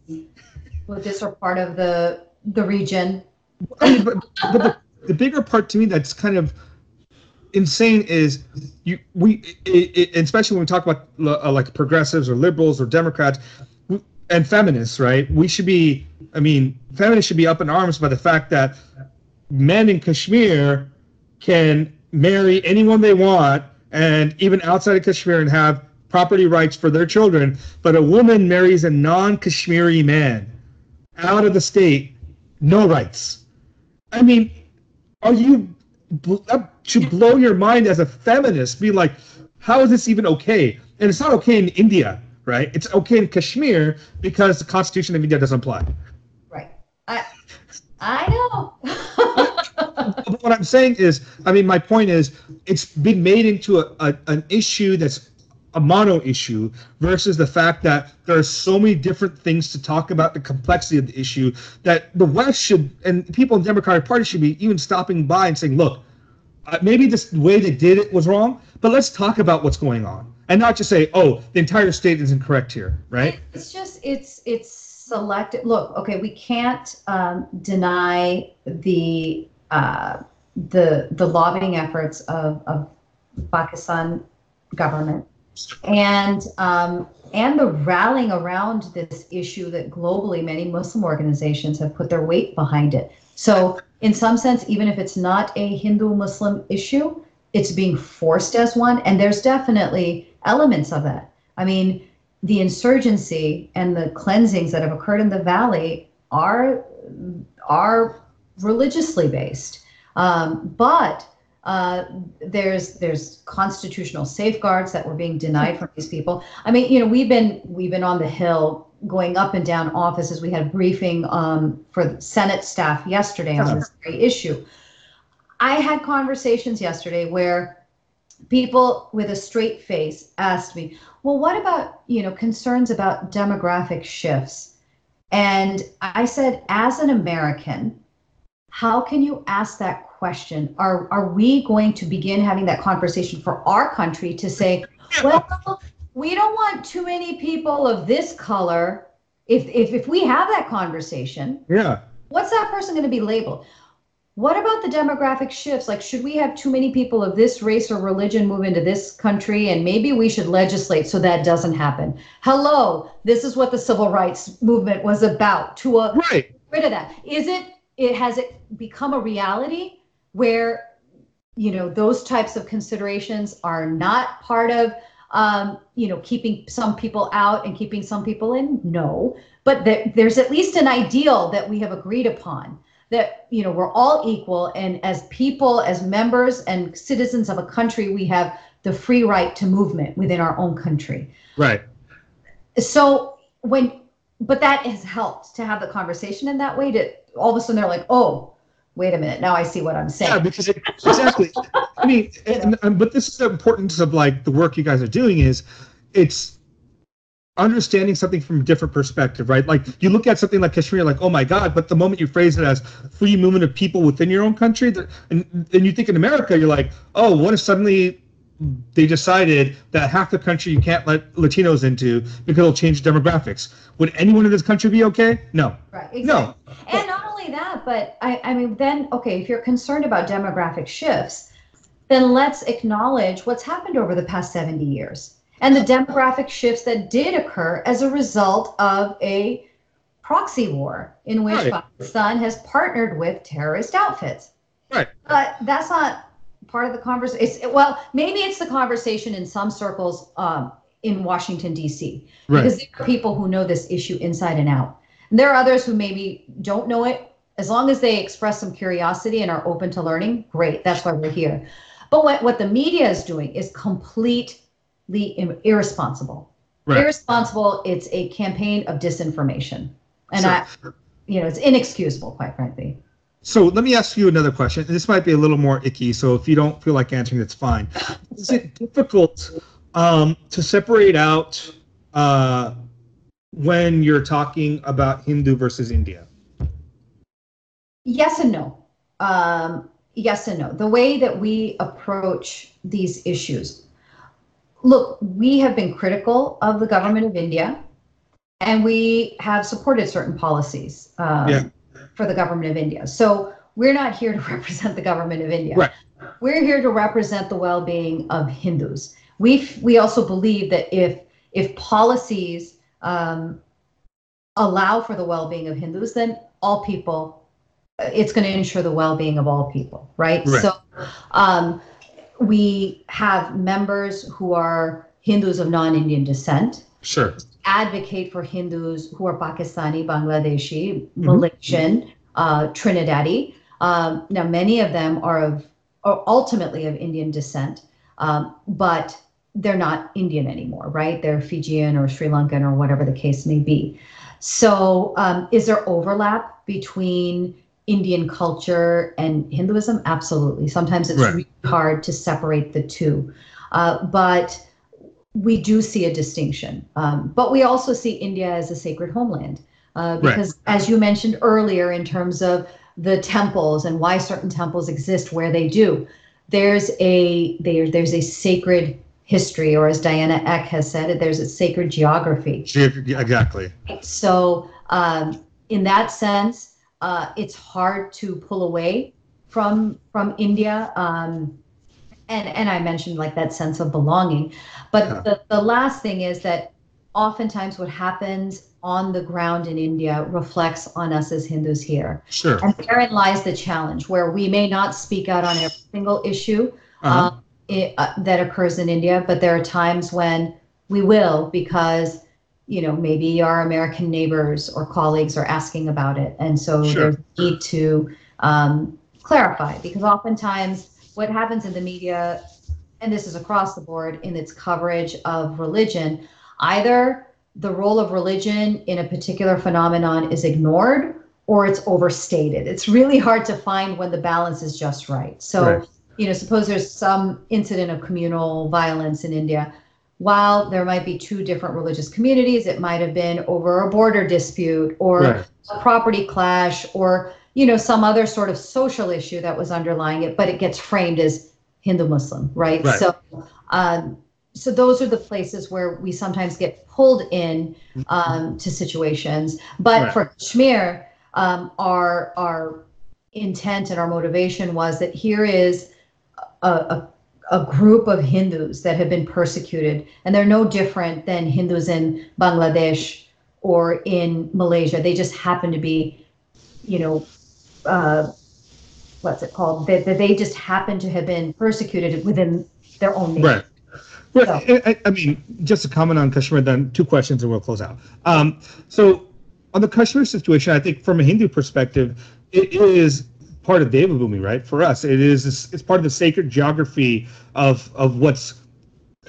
Buddhists are part of the the region. I mean, but, but the, the bigger part to me that's kind of insane is you we it, it, especially when we talk about uh, like progressives or liberals or Democrats and feminists, right? We should be. I mean, feminists should be up in arms by the fact that men in Kashmir can marry anyone they want, and even outside of Kashmir, and have property rights for their children. But a woman marries a non-Kashmiri man out of the state, no rights. I mean, are you? Should blow your mind as a feminist. Be like, how is this even okay? And it's not okay in India, right? It's okay in Kashmir because the Constitution of India doesn't apply. Right. I I know. But what I'm saying is, I mean, my point is, it's been made into a, a an issue that's a mono issue versus the fact that there are so many different things to talk about the complexity of the issue that the West should and people in the Democratic Party should be even stopping by and saying, look, uh, maybe this way they did it was wrong, but let's talk about what's going on and not just say, oh, the entire state is incorrect here, right? It's just it's it's selective. Look, okay, we can't um, deny the uh, the the lobbying efforts of of Pakistan government and um, and the rallying around this issue that globally many Muslim organizations have put their weight behind it. So in some sense, even if it's not a Hindu-Muslim issue, it's being forced as one, and there's definitely elements of that. I mean, the insurgency and the cleansings that have occurred in the valley are are religiously based, um, but uh, there's there's constitutional safeguards that were being denied from these people. I mean, you know, we've been we've been on the hill going up and down offices. We had a briefing um, for Senate staff yesterday on this very issue. I had conversations yesterday where people with a straight face asked me, "Well, what about you know concerns about demographic shifts?" And I said, as an American, how can you ask that question? Are are we going to begin having that conversation for our country to say, well, we don't want too many people of this color. If if if we have that conversation, Yeah. what's that person going to be labeled? What about the demographic shifts? Like, should we have too many people of this race or religion move into this country? And maybe we should legislate so that doesn't happen. Hello, this is what the civil rights movement was about to uh, Right. rid of that. Is it, it has it become a reality where, you know, those types of considerations are not part of, um, you know, keeping some people out and keeping some people in? No, but there, there's at least an ideal that we have agreed upon that you know we're all equal and as people as members and citizens of a country we have the free right to movement within our own country Right. so when but that has helped to have the conversation in that way to all of a sudden they're like oh wait a minute now i see what i'm saying Yeah, because it, exactly. I mean, and, and, but this is the importance of like the work you guys are doing is it's understanding something from a different perspective, right? Like you look at something like Kashmir, like oh my god, but the moment you phrase it as free movement of people within your own country, and then you think in America, you're like, oh, what if suddenly they decided that half the country you can't let Latinos into because it'll change demographics? Would anyone in this country be okay? No. right exactly. No. and not only that but i i mean then okay if you're concerned about demographic shifts then let's acknowledge what's happened over the past 70 years and the demographic shifts that did occur as a result of a proxy war in which Right. Pakistan has partnered with terrorist outfits. Right. But that's not part of the conversation. Well, maybe it's the conversation in some circles um, in Washington D.C. Right. because there are people who know this issue inside and out. And there are others who maybe don't know it. As long as they express some curiosity and are open to learning, great. That's why we're here. But what, what the media is doing is completely irresponsible. Right. Irresponsible. It's a campaign of disinformation. And Sure. I, you know, it's inexcusable, quite frankly. So let me ask you another question. This might be a little more icky. So if you don't feel like answering, that's fine. Is it difficult um, to separate out uh, when you're talking about Hindu versus India? Yes and no. Um, yes and no. The way that we approach these issues. Look, we have been critical of the government of India, and we have supported certain policies um, Yeah. For the government of India. So we're not here to represent the government of India. Right. We're here to represent the well-being of Hindus. We we also believe that if if policies um, allow for the well-being of Hindus, then all people it's going to ensure the well-being of all people right, Right. so um, we have members who are hindus of non-indian descent Sure. Advocate for hindus who are pakistani bangladeshi Mhm. malaysian uh, trinidadi um, now many of them are of are ultimately of indian descent um, but they're not indian anymore right they're fijian or sri lankan or whatever the case may be so um, is there overlap between Indian culture and Hinduism? Absolutely. Sometimes it's Right. really hard to separate the two. Uh, but we do see a distinction. Um, but we also see India as a sacred homeland. Uh, Right. because, as you mentioned earlier, in terms of the temples and why certain temples exist where they do, there's a there, there's a sacred history, or as Diana Eck has said, there's a sacred geography. Ge- Exactly. So, um, in that sense, uh, it's hard to pull away from from India. Um, and and I mentioned like that sense of belonging. But Yeah. the, the last thing is that oftentimes what happens on the ground in India reflects on us as Hindus here. Sure. And therein lies the challenge where we may not speak out on every single issue Uh-huh. um, it, uh, that occurs in India, but there are times when we will because you know maybe our American neighbors or colleagues are asking about it, and so Sure. there's a need to um, clarify because oftentimes what happens in the media, and this is across the board in its coverage of religion, either the role of religion in a particular phenomenon is ignored or it's overstated. It's really hard to find when the balance is just right. So, Right. you know, suppose there's some incident of communal violence in India. While there might be two different religious communities, it might have been over a border dispute or Right. a property clash or, you know, some other sort of social issue that was underlying it, but it gets framed as Hindu Muslim, right? Right. So, um, so those are the places where we sometimes get pulled in um, to situations. But Right. for Kashmir, um, our our intent and our motivation was that here is a, a a group of Hindus that have been persecuted, and they're no different than Hindus in Bangladesh or in Malaysia. They just happen to be, you know, uh, what's it called? That that they just happen to have been persecuted within their own nation. Right. Right. I, I- I mean, just to comment on Kashmir, then two questions and we'll close out. Um, so, on the Kashmir situation, I think from a Hindu perspective, it is part of Devabhumi, right? For us, it is it's part of the sacred geography of of what's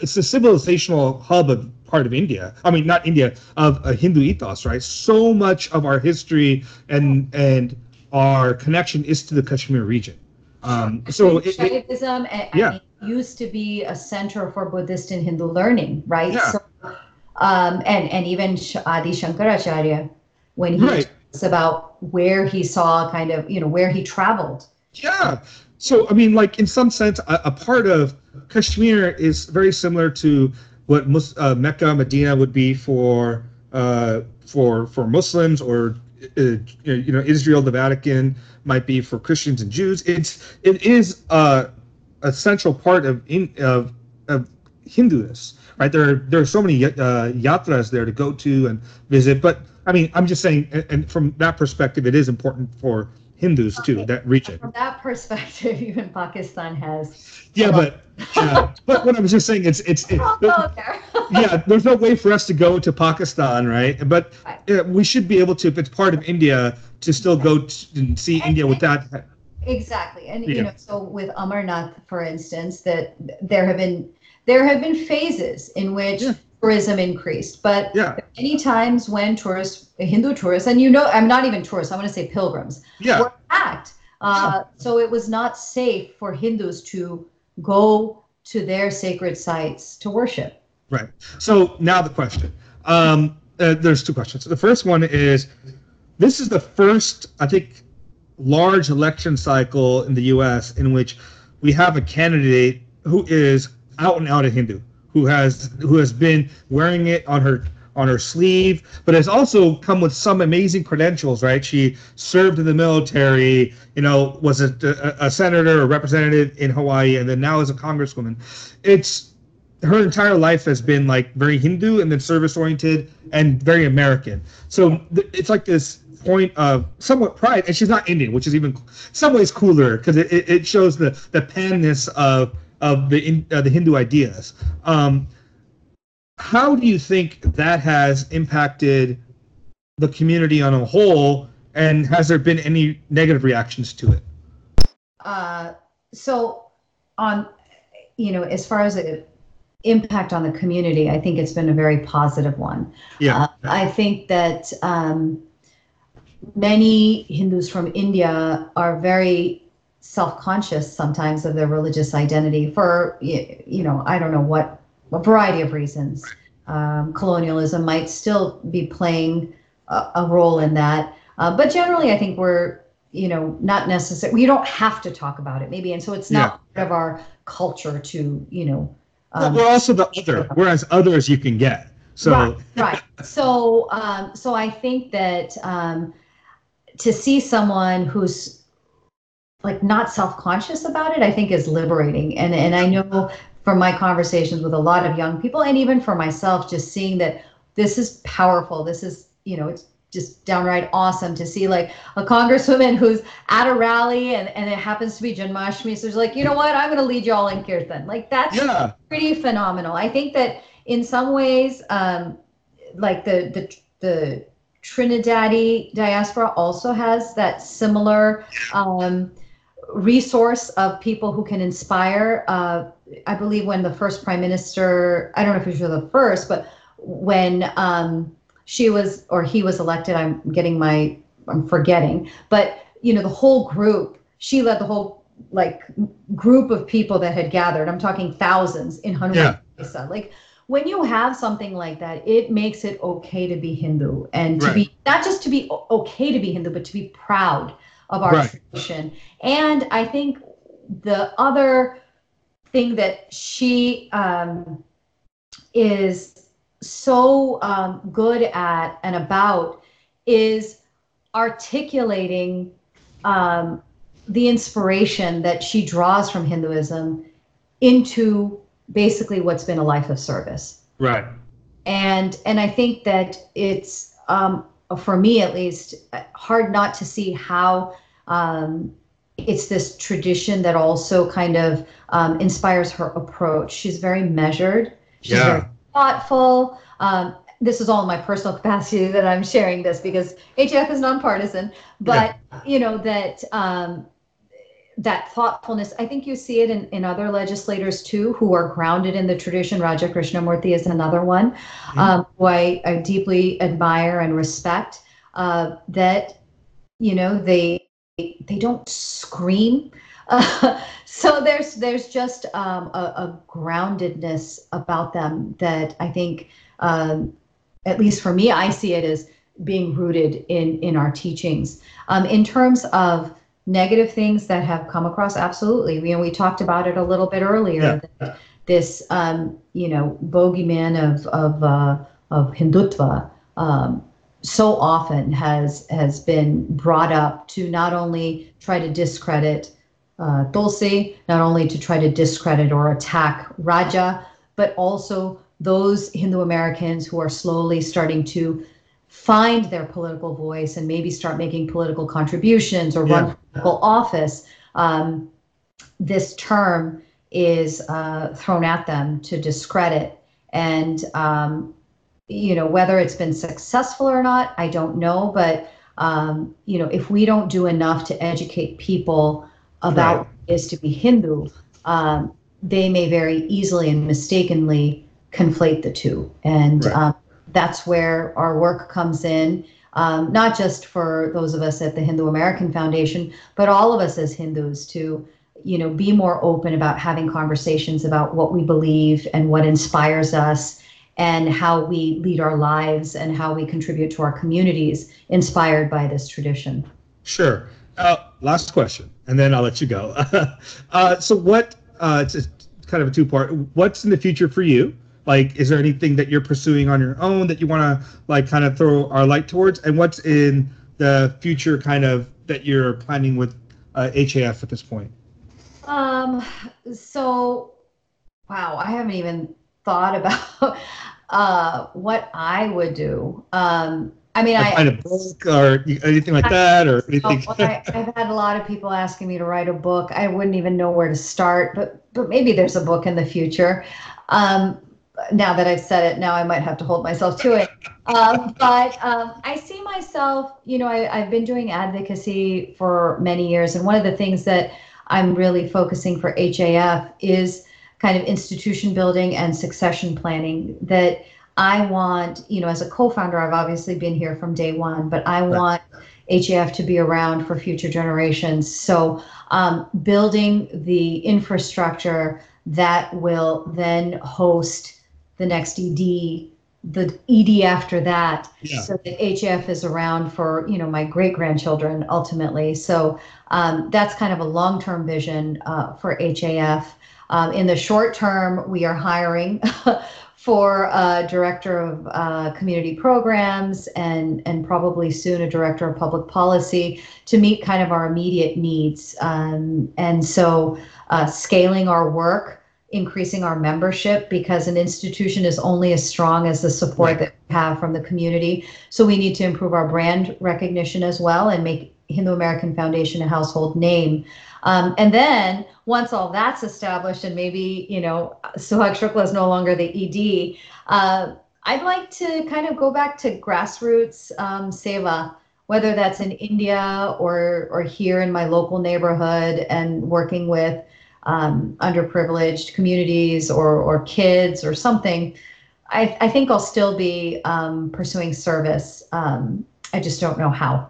it's the civilizational hub of part of India. I mean, not India of a Hindu ethos, right? So much of our history and and our connection is to the Kashmir region. Um, so it, Shaivism Yeah. and it used to be a center for Buddhist and Hindu learning, right? Yeah. So, um, and and even Adi Shankaracharya, when he Right. talks about where he saw kind of you know where he traveled. Yeah. So I mean, like in some sense, a, a part of Kashmir is very similar to what Mus- uh, Mecca, Medina would be for uh, for for Muslims, or you know, Israel, the Vatican might be for Christians and Jews. It's it is uh, a central part of in of of Hinduness, right? There are there are so many uh, yatras there to go to and visit, but I mean, I'm just saying, and, and from that perspective, it is important for Hindus too, that region. From that perspective, even Pakistan has. Yeah, but uh, but what I was just saying, it's it's it, go there. yeah. There's no way for us to go to Pakistan, right? But uh, we should be able to, if it's part of India, to still go t- and see India without. Exactly, and Yeah. you know, so with Amarnath, for instance, that there have been there have been phases in which Yeah. Tourism increased, but Yeah, many times when tourists, Hindu tourists, and you know, I'm not even tourists, I want to say pilgrims, yeah, were attacked. Uh, so it was not safe for Hindus to go to their sacred sites to worship. right. So now the question. Um, uh, there's two questions. The first one is, this is the first, I think, large election cycle in the U.S. in which we have a candidate who is out and out a Hindu, who has who has been wearing it on her on her sleeve, but has also come with some amazing credentials. Right? She served in the military. You know, was a, a, a senator or representative in Hawaii, and then now is a congresswoman. It's her entire life has been like very Hindu and then service oriented and very American. So th- it's like this point of somewhat pride, and she's not Indian, which is even some ways cooler because it, it, it shows the the panness of of the uh, the Hindu ideas. Um, how do you think that has impacted the community on a whole, and has there been any negative reactions to it? Uh, so on, you know, as far as the impact on the community, I think it's been a very positive one. Yeah, Uh, I think that um, many Hindus from India are very self-conscious sometimes of their religious identity for you know I don't know what a variety of reasons. Um, colonialism might still be playing a, a role in that, uh, but generally I think we're you know not necessary. We don't have to talk about it maybe, and so it's not part of our culture to you know. Well, um, we're also the other, whereas others you can get. So right, right. So, um, so I think that um, to see someone who's like not self-conscious about it, I think is liberating. And and I know from my conversations with a lot of young people, and even for myself, just seeing that this is powerful. This is you know it's just downright awesome to see like a congresswoman who's at a rally and, and it happens to be Janmashtami. So she's like, you know what, I'm going to lead you all in kirtan. Like that's yeah, pretty phenomenal. I think that in some ways, um, like the the the Trinidadi diaspora also has that similar um, resource of people who can inspire. Uh, I believe when the first prime minister, I don't know if she was the first, but when um, she was or he was elected, I'm getting my, I'm forgetting, but you know the whole group, she led the whole like group of people that had gathered. I'm talking thousands in Hanuman Yeah. Like when you have something like that, it makes it okay to be Hindu and to be not just to be okay to be Hindu, but to be proud of our Right. tradition. And I think the other thing that she um, is so um, good at and about is articulating um, the inspiration that she draws from Hinduism into basically what's been a life of service right. and and i think that it's um, for me at least hard not to see how um, it's this tradition that also kind of um, inspires her approach. She's very measured. She's Yeah. very thoughtful. Um, this is all in my personal capacity that i'm sharing this because HAF is nonpartisan. But you know that um, that thoughtfulness, I think you see it in, in other legislators too, who are grounded in the tradition. Raja Krishnamoorthi is another one, um, who I, I deeply admire and respect. Uh, that you know they they don't scream. Uh, so there's there's just um, a, a groundedness about them that I think, um, at least for me, I see it as being rooted in in our teachings. Um, in terms of negative things that have come across absolutely we, we talked about it a little bit earlier Yeah. that this um, you know bogeyman of of uh, of hindutva um, so often has has been brought up to not only try to discredit uh, Tulsi, not only to try to discredit or attack Raja, but also those Hindu Americans who are slowly starting to find their political voice and maybe start making political contributions or run Yeah. political office, um, this term is uh, thrown at them to discredit. And, um, you know, whether it's been successful or not, I don't know. But, um, you know, if we don't do enough to educate people about Right. what it is to be Hindu, um, they may very easily and mistakenly conflate the two. And Right. That's where our work comes in. Um, not just for those of us at the Hindu American Foundation, but all of us as Hindus to, you know, be more open about having conversations about what we believe and what inspires us and how we lead our lives and how we contribute to our communities inspired by this tradition. Sure. Uh, last question, and then I'll let you go. uh, so, what? Uh, it's a, kind of a two-part. What's in the future for you? Like, is there anything that you're pursuing on your own that you want to like kind of throw our light towards? And what's in the future, kind of that you're planning with uh, HAF at this point? Um, so, wow, I haven't even thought about uh, what I would do. Um, I mean, Like, I, find a book or anything like that, or anything? Oh, I, I've had a lot of people asking me to write a book. I wouldn't even know where to start, but but maybe there's a book in the future. Um, now that I've said it, now I might have to hold myself to it. Um, but um, I see myself, you know, I, I've been doing advocacy for many years, and one of the things that I'm really focusing for HAF is kind of institution building and succession planning. That I want, you know, as a co-founder, I've obviously been here from day one, but I want HAF to be around for future generations. So um, building the infrastructure that will then host the next ED, the ED after that, Yeah. so that HAF is around for you know my great grandchildren ultimately. So um, that's kind of a long-term vision uh, for HAF. Um, in the short term, we are hiring for a director of uh, community programs and and probably soon a director of public policy to meet kind of our immediate needs. Um, and so uh, scaling our work, increasing our membership because an institution is only as strong as the support Right. that we have from the community. So we need to improve our brand recognition as well and make Hindu American Foundation a household name. Um, and then once all that's established and maybe, you know, Suhag Shukla is no longer the ED, uh, I'd like to kind of go back to grassroots um, seva, whether that's in India or, or here in my local neighborhood and working with um, underprivileged communities or, or kids or something. I, I think I'll still be um, pursuing service. Um, I just don't know how.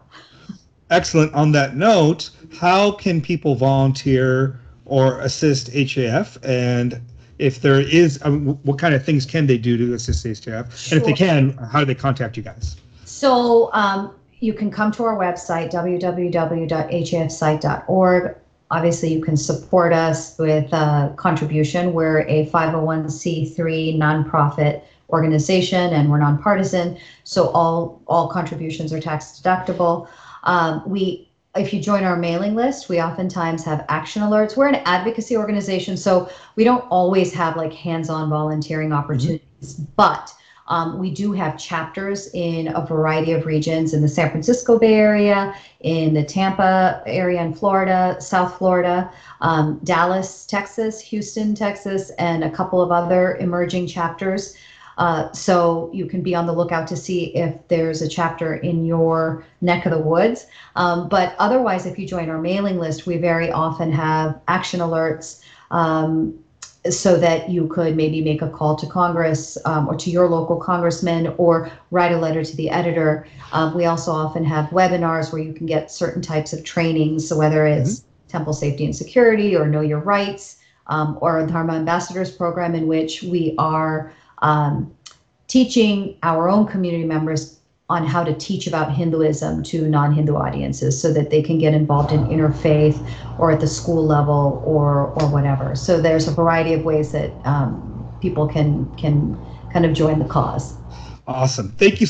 Excellent. On that note, how can people volunteer or assist HAF? And if there is, I mean, what kind of things can they do to assist HAF? Sure. And if they can, how do they contact you guys? So um, you can come to our website, www.hafsite.org. Obviously, you can support us with a contribution. We're a 501c3 nonprofit organization and we're nonpartisan. So all, all contributions are tax deductible. Um, we if you join our mailing list, we oftentimes have action alerts. We're an advocacy organization, so we don't always have like hands-on volunteering opportunities, but um, we do have chapters in a variety of regions in the San Francisco Bay Area, in the Tampa area in Florida, South Florida, um, Dallas, Texas, Houston, Texas, and a couple of other emerging chapters. Uh, so you can be on the lookout to see if there's a chapter in your neck of the woods. Um, but otherwise, if you join our mailing list, we very often have action alerts. Um, so that you could maybe make a call to Congress um, or to your local congressman or write a letter to the editor. Um, we also often have webinars where you can get certain types of trainings, so whether it's temple safety and security or know your rights, um, or Dharma Ambassadors program, in which we are um, teaching our own community members on how to teach about Hinduism to non-Hindu audiences so that they can get involved in interfaith or at the school level or or whatever. So there's a variety of ways that um, people can can kind of join the cause. Awesome. Thank you